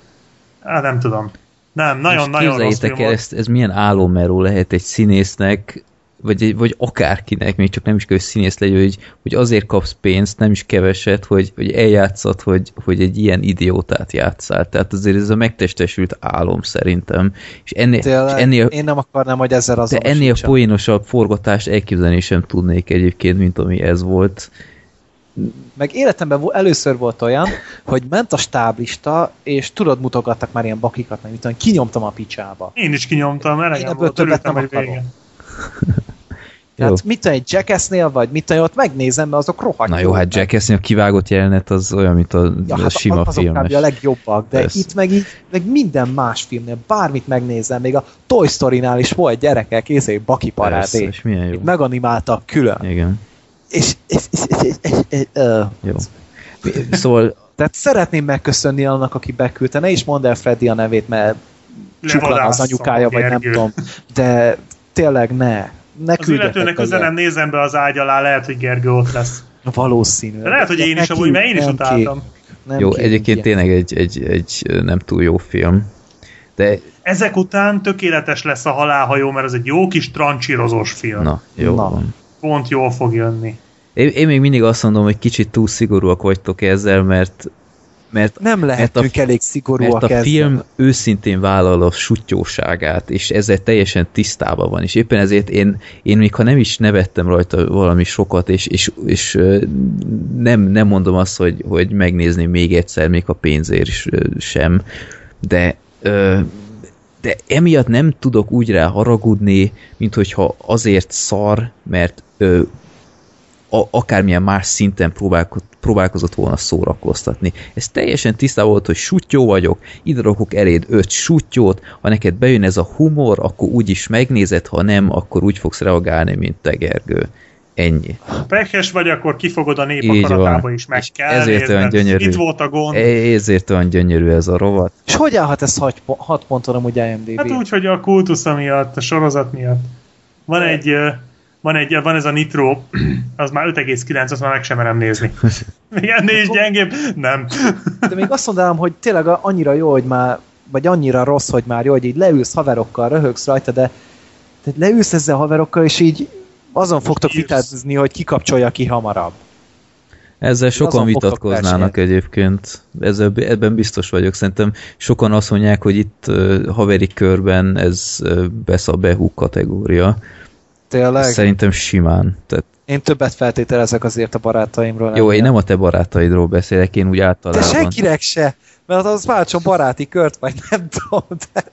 Hát nem tudom. Nem, nagyon-nagyon rossz képzeljétek film el, volt. ezt, ez milyen álommeró lehet egy színésznek, vagy, vagy akárkinek, még csak nem is kell, hogy színész legyen, hogy, hogy azért kapsz pénzt, nem is keveset, hogy, hogy eljátszad, hogy, hogy egy ilyen idiótát játszál. Tehát azért ez a megtestesült álom szerintem. És ennél, és ennél, én nem akarnám, hogy ezzel de azonosítsa. ennél poénosabb forgatást elképzelni sem tudnék egyébként, mint ami ez volt. Meg életemben először volt olyan, hogy ment a stáblista, és tudod, mutogattak már ilyen bakikat, meg mit tudom, kinyomtam a picsába. Én is kinyomtam, Én elegem ebből volt, többet nem hogy akarom. vége. Tehát mit tudom, egy Jackassnél, vagy mit tudom, ott megnézem, mert azok rohadt Na jó, hát Jackass-nél a kivágott jelenet az olyan, mint a, Ja, a hát sima azok filmes. a legjobbak, de Persze. itt meg így, meg minden más filmnél, bármit megnézem, még a Toy Story-nál is volt gyerekek, észre egy baki parádé. és milyen jó. Itt meganimáltak külön. Igen, És, és, és, és, és, és ö. jó. Szóval tehát szeretném megköszönni annak, aki beküldte. Ne is mondd el Freddy a nevét, mert csuklan az anyukája, vagy nem tudom. De tényleg ne. Ne Az illetőnek be közel nem ilyet. nézem be az ágy alá, lehet, hogy Gergő ott lesz. Valószínű. De lehet, hogy én is amúgy, mert én is utáltam. nem jó, egyébként ilyet. tényleg egy, egy, egy nem túl jó film. De Ezek után tökéletes lesz a halálhajó, mert ez egy jó kis trancsírozós film. na, jó Na. van. Pont jól fog jönni. Én, én még mindig azt mondom, hogy kicsit túl szigorúak vagytok ezzel, mert mert, Nem lehetünk a- elég szigorúak mert a ezzel. film őszintén vállal a sutyóságát, és ezzel teljesen tisztában van, és éppen ezért én, én még ha nem is nevettem rajta valami sokat, és, és, és nem, nem mondom azt, hogy, hogy megnézni még egyszer, még a pénzért is sem, de de emiatt nem tudok úgy rá haragudni, mint hogyha azért szar, mert a, akármilyen más szinten próbálko- próbálkozott volna szórakoztatni. Ez teljesen tisztában volt, hogy sutyó vagyok, ide rakok eléd öt sutyót, ha neked bejön ez a humor, akkor úgy is megnézed, ha nem, akkor úgy fogsz reagálni, mint te, Gergő. Ennyi. Pekes vagy, akkor kifogod a nép Így akaratába van. is, meg kell ezért olyan gyönyörű. Itt volt a gond. Ezért olyan gyönyörű ez a rovat. És hogy állhat ez 6 ponton amúgy IMDb? Hát úgy, hogy a kultusza miatt, a sorozat miatt. Van egy, ö, van egy, van ez a Nitro, az már 5,9, azt már meg sem merem nézni. Még ennél is gyengébb? Nem. De még azt mondanám, hogy tényleg annyira jó, hogy már, vagy annyira rossz, hogy már jó, hogy így leülsz haverokkal, röhögsz rajta, de de leülsz ezzel haverokkal, és így azon fogtok írsz. vitázni, hogy kikapcsolja ki hamarabb. Ezzel sokan fogtok vitatkoznának egyébként. Ezzel, ebben biztos vagyok. Szerintem sokan azt mondják, hogy itt haveri körben ez uh, besz a behú kategória. Tényleg? Szerintem simán. Tehát, Én többet feltételezek azért a barátaimról. jó, én ennél. nem a te barátaidról beszélek, én úgy De általában. senkinek se, mert az váltson baráti kört, vagy nem tudom, de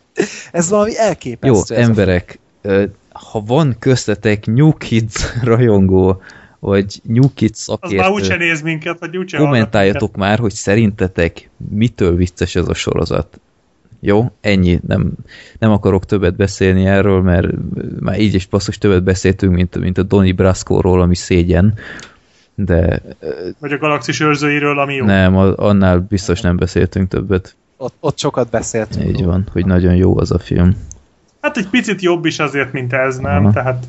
ez valami Jó, elképesztő. ez a emberek, ö, ha van köztetek New Kids rajongó, vagy New Kids Az már úgyse szakértő, néz minket, vagy úgyse kommentáljatok már, hogy szerintetek mitől vicces ez a sorozat. Jó, ennyi. Nem, nem akarok többet beszélni erről, mert már így is basszus többet beszéltünk, mint, mint a Donnie Brasco-ról, ami szégyen. De Vagy a galaxis őrzőiről, ami jó. nem, annál biztos nem beszéltünk többet. Ott, ott sokat beszéltünk. Így van, hogy nagyon jó az a film. Hát egy picit jobb is azért, mint ez, nem? Aha. Tehát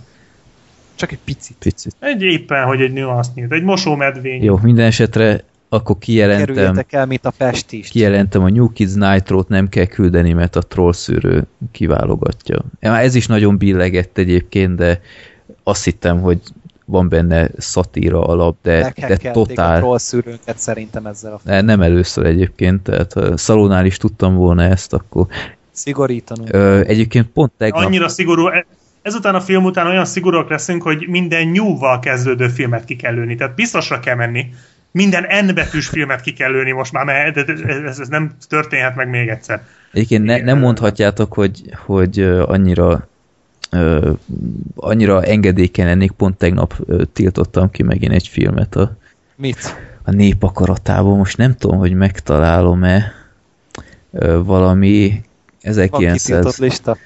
Csak egy picit. Picit. egy éppen, hogy egy nüansz nyílt. Egy mosómedvény. Jó, minden esetre akkor kijelentem, Kerüljetek el, mint a festést. kijelentem a New Kids Nitro-t nem kell küldeni, mert a troll szűrő kiválogatja. Ja, Ez is nagyon billegett egyébként, de azt hittem, hogy van benne szatíra alap, de, de Meghekkelték a totál. troll szűrőnket szerintem ezzel a Ne, Nem először egyébként, tehát ha Szalónál is tudtam volna ezt, akkor szigorítanunk. ö, egyébként pont tegnap, Annyira szigorú. e- Ezután a film után olyan szigorúak leszünk, hogy minden nyúval kezdődő filmet ki kell lőni. Tehát biztosra kell menni. Minden N betűs filmet ki kell lőni most már, mert ez, ez nem történhet meg még egyszer. egyébként ne, nem mondhatjátok, hogy, hogy annyira ö, annyira engedékeny lennék, pont tegnap tiltottam ki megint egy filmet a, Mit? a nép akaratából. Most nem tudom, hogy megtalálom-e ö, valami Van 1900... kitiltott lista.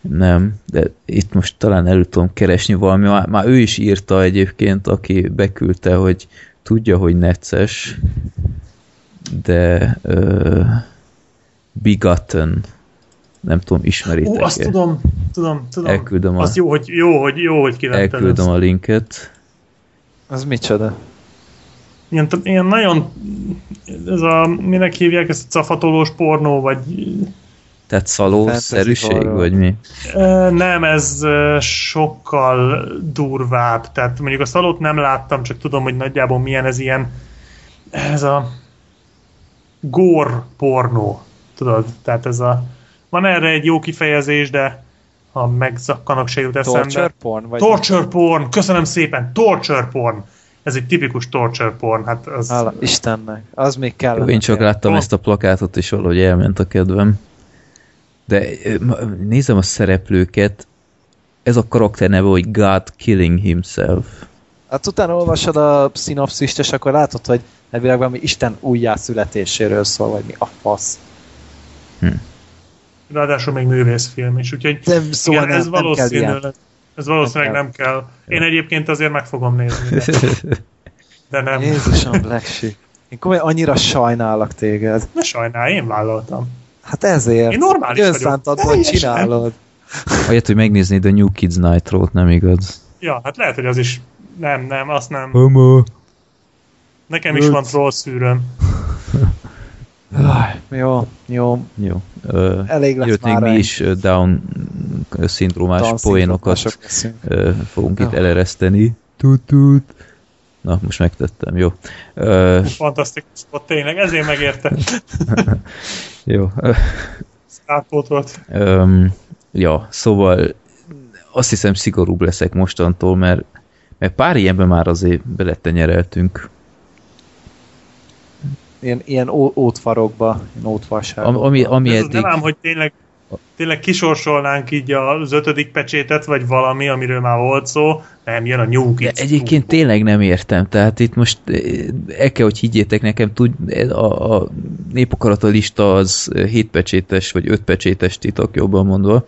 Nem, de itt most talán elő tudom keresni valami. Már, már ő is írta egyébként, aki beküldte, hogy tudja, hogy necces, de ö, Begotten, nem tudom, ismeritek Ó, azt tudom, tudom, tudom. Elküldöm a- Azt jó, hogy, jó, hogy, jó, hogy Elküldöm ezt. a linket. Az micsoda? Ilyen, ilyen nagyon, ez a, minek hívják ezt a cafatolós pornó, vagy Tehát szalószerűség, vagy mi? Nem, ez sokkal durvább. Tehát mondjuk a szalót nem láttam, csak tudom, hogy nagyjából milyen ez ilyen ez a gór pornó. Tudod, tehát ez a van erre egy jó kifejezés, de ha megzakkanok se jut eszembe. Torture porn? Vagy Torture porn, köszönöm szépen, torture porn. Ez egy tipikus torture porn, hát az... Hála Istennek. Az még kell. Én csak láttam Ó. ezt a plakátot, és valahogy elment a kedvem. De nézem a szereplőket, ez a karakter neve, hogy God Killing Himself. Hát utána olvasod a szinopszist, és akkor látod, hogy elvileg valami Isten újjászületéséről szól, vagy mi a fasz. Ráadásul még művészfilm is, úgyhogy Nem, szóval igen, ez nem, nem kell valószínűleg, ez valószínűleg Nem nem kell. Én egyébként azért meg fogom nézni, de, de nem. Jézusom, Black Sheep. Én komolyan annyira sajnálok téged. Ne sajnálj, én vállaltam. Hát ezért. Én normális vagyok. Önszántad, hogy Teljesen. csinálod. Ahelyett, hogy megnézni a New Kids Nitro-t, nem igaz? Ja, hát lehet, hogy az is nem, nem, azt nem. Homo. Nekem is van troll szűröm. Jó, jó. Jó. Ö, Elég lesz jött még már mi is Down szindrómás Down poénokat ö, fogunk itt elereszteni. Tut, tut. Na, most megtettem, jó. Ö, Fantasztikus volt tényleg, ezért megérte. jó. Ö, Átpótolt. Öm, ja, szóval azt hiszem szigorúbb leszek mostantól, mert, mert pár ilyenben már azért beletenyereltünk. Ilyen, ilyen ó- ótfarokba, ilyen ótvarságba. Am, ami, ami eddig... nem ám, hogy tényleg, tényleg kisorsolnánk így az ötödik pecsétet, vagy valami, amiről már volt szó. Nem, jön a New De Kids. egyébként tényleg nem értem, tehát itt most eh, el kell, hogy higgyétek nekem, tud, a, a népakarata lista az 7 pecsétes, vagy 5 pecsétes titok, jobban mondva.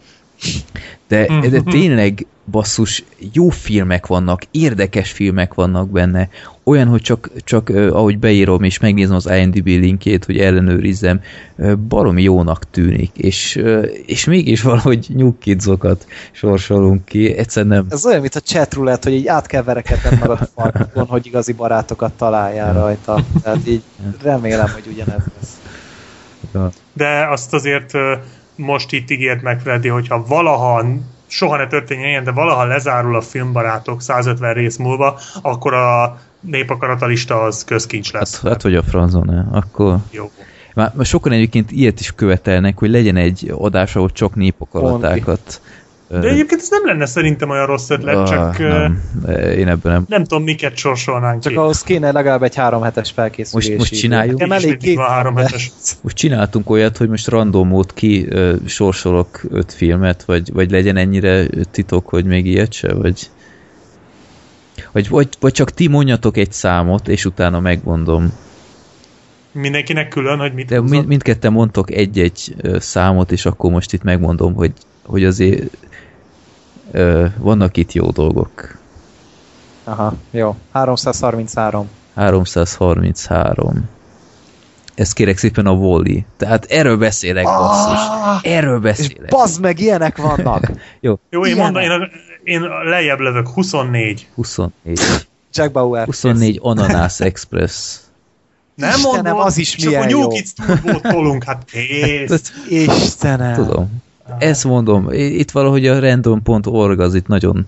De, de tényleg basszus, jó filmek vannak, érdekes filmek vannak benne. Olyan, hogy csak, csak ahogy beírom és megnézem az IMDb linkjét, hogy ellenőrizzem, baromi jónak tűnik, és, és mégis valahogy New Kidsokat sorsolunk ki, egyszerűen nem, Ez olyan, mint a chat roulette, hogy így át kell verekedned magad farkon, hogy igazi barátokat találjál rajta. Tehát így remélem, hogy ugyanez lesz. De azt azért most itt ígért meg Freddy, hogyha valaha soha ne történjen ilyen, de valaha lezárul a filmbarátok 150 rész múlva, akkor a népakaratalista az közkincs Hát, lesz. hát hogy a francon akkor... Jó. Már, már sokan egyébként ilyet is követelnek, hogy legyen egy adás, ahol csak népakaratákat... De egyébként ez nem lenne szerintem olyan rossz ötlet, csak ö, nem, én ebben nem. nem tudom, miket sorsolnánk Csak ki. ahhoz kéne legalább egy három hetes felkészülési Most- most csináljuk? Nekem elég két három hetes. Most csináltunk olyat, hogy most random mód ki sorsolok öt filmet, vagy, vagy legyen ennyire titok, hogy még ilyet se, vagy... Vagy, vagy, vagy csak ti mondjatok egy számot, és utána megmondom. Mindenkinek külön, hogy mit De mind, mindketten mondtok egy-egy számot, és akkor most itt megmondom, hogy, hogy azért ö, vannak itt jó dolgok. Aha, jó. 333. 333. Ez kérek szépen a Wally. Tehát erről beszélek, basszus. Erről És beszélek. bazd meg, ilyenek vannak! Jó, én Ilyenek. mondom, én, a- én lejjebb lövök, 24. 24. Jack Bauer. 24 Ananász Express. Nem Istenem, mondom, az is és milyen akkor jó. New Kids tolunk, hát kész. Istenem! Tudom. Ezt mondom, itt valahogy a random.org az itt nagyon,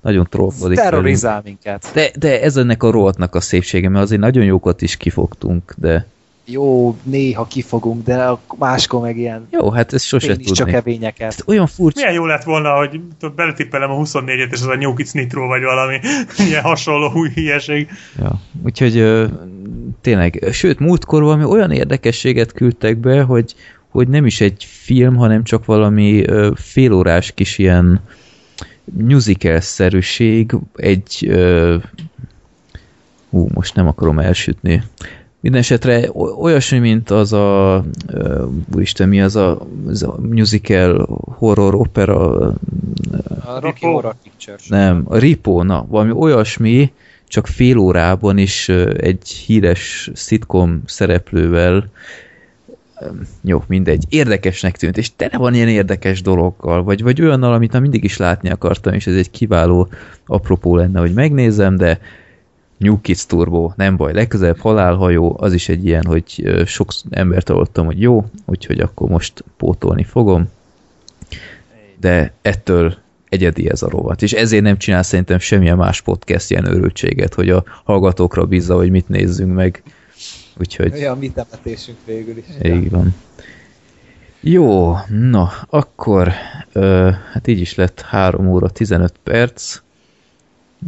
nagyon trollkodik. velünk. Terrorizál minket. De, de ez ennek a rovatnak a szépsége, mert azért nagyon jókat is kifogtunk, de Jó, néha kifogunk, de a- máskor meg ilyen jó, hát ez sose is csak tudni. evényeket. Ez olyan furcsa. Milyen jó lett volna, hogy beletippelem a 24-et, és az a New Kids Nitro, vagy valami ilyen hasonló új hülyeség. Ja. Úgyhogy ö, tényleg, sőt, múltkor valami olyan érdekességet küldtek be, hogy, hogy nem is egy film, hanem csak valami ö, félórás kis ilyen musical-szerűség, egy ö, hú, most nem akarom elsütni. Mindenesetre olyasmi, mint az a ö, úristen, mi az a, az a musical horror opera A Rocky. Horror Pictures. nem, a Ripo, na, valami olyasmi, csak fél órában is egy híres szitkom szereplővel jó, mindegy, érdekesnek tűnt, és tele van ilyen érdekes dologgal, vagy, vagy olyannal, amit már mindig is látni akartam, és ez egy kiváló apropó lenne, hogy megnézem, de New Kids Turbo, nem baj, legközelebb halálhajó, az is egy ilyen, hogy sok embert hallottam, hogy jó, úgyhogy akkor most pótolni fogom, de ettől egyedi ez a rovat, és ezért nem csinál szerintem semmilyen más podcast ilyen őrültséget, hogy a hallgatókra bízza, hogy mit nézzünk meg. Úgyhogy Olyan mi temetésünk végül is. így van. Jó, na, akkor ö, hát így is lett 3 óra 15 perc,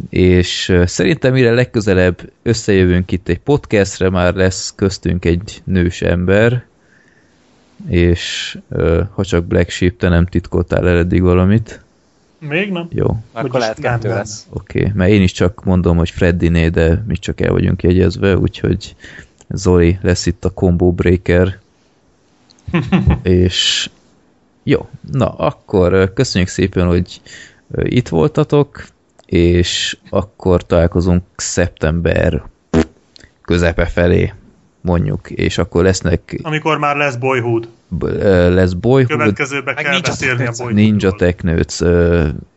és szerintem mire legközelebb összejövünk itt egy podcastre, már lesz köztünk egy nős ember, és ö, ha csak Black Sheep, te nem titkoltál el eddig valamit. Még nem? Jó, Akkor lehet kettő lesz. Oké, okay. mert én is csak mondom, hogy Freddiné, de mi csak el vagyunk jegyezve, úgyhogy Zoli lesz itt a combo breaker. és jó, na akkor köszönjük szépen, hogy itt voltatok, és akkor találkozunk szeptember közepe felé, mondjuk, és akkor lesznek Amikor már lesz Boyhood. lesz Boyhood, Következőben Meg kell Ninja beszélni a. Boyhoodról. Ninja Technőc,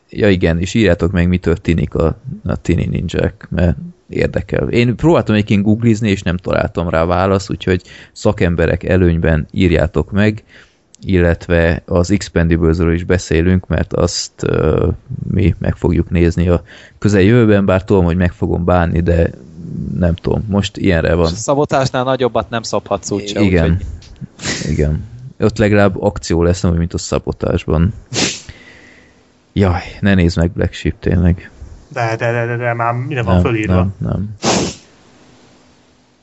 ja igen, és írjátok meg, mitől tinik a, a tini ninják, mert érdekel. Én próbáltam egyébként googlizni, és nem találtam rá választ, úgyhogy szakemberek előnyben írjátok meg, illetve az Expendables-ről is beszélünk, mert azt ö, mi meg fogjuk nézni a közeljövőben, bár tudom, hogy meg fogom bánni, de nem tudom, most ilyenre van. És a szabotásnál nagyobbat nem szabhatsz úgyse. Igen. úgyhogy- Igen. Ott legalább akció lesz, nem mint a szabotásban. Jaj, ne nézd meg Black Sheep tényleg. De, de, de, de, de már mire van fölírva. nem, nem.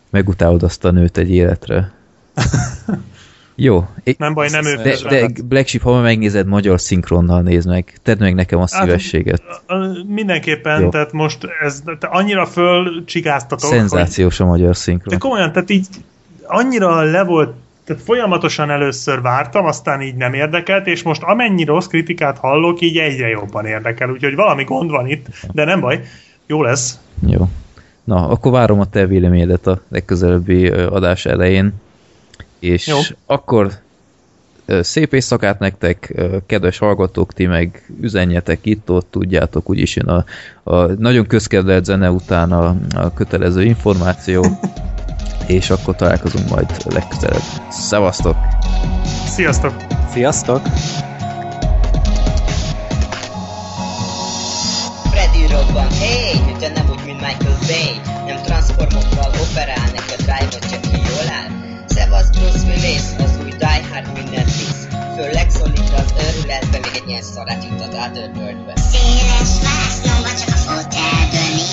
Megutálod azt a nőt egy életre. Jó. É- Nem baj, nem ő De, de Black Sheep, ha ma megnézed, magyar szinkronnal nézd meg. Tedd meg nekem a Hát, szívességet. Ö, Mindenképpen, Jó. tehát most ez te annyira fölcsigáztatok, hogy Szenzációs a magyar de szinkron. komolyan, tehát így annyira le volt, tehát folyamatosan először vártam, aztán így nem érdekelt, és most amennyi rossz kritikát hallok, így egyre jobban érdekel, úgyhogy valami gond van itt, de nem baj, jó lesz. Jó. Na, akkor várom a te véleményedet a legközelebbi adás elején. És Jó. akkor szép éjszakát nektek, kedves hallgatók, ti meg üzenjetek itt-ott, tudjátok, úgyis jön a, a nagyon közkedvelt zene után a, a kötelező információ, és akkor találkozunk majd legközelebb. Szevasztok! Sziasztok! Sziasztok! Freddy robban, hey, de nem úgy, mint Michael Bay Nem transformokkal operál, neki a drive-ot csak ki jól áll Szevasz Bruce Willis, az új Die Hard mindent visz Főleg szólít az őrületbe, még egy ilyen szarát jutott Otherworldbe Széles vásznomba csak a fotelből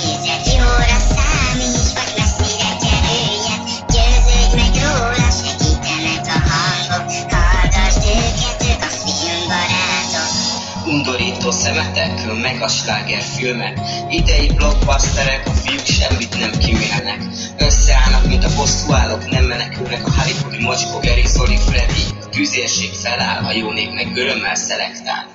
Undorító szemetek, meg a slágerfilmek. Idei blockbusterek, a fiúk semmit nem kimélnek Összeállnak, mint a bosszúállók, nem menekülnek a Hollywoodi mocskó Gary, Zoli, Freddy. A feláll, a jó nép meg örömmel szelektál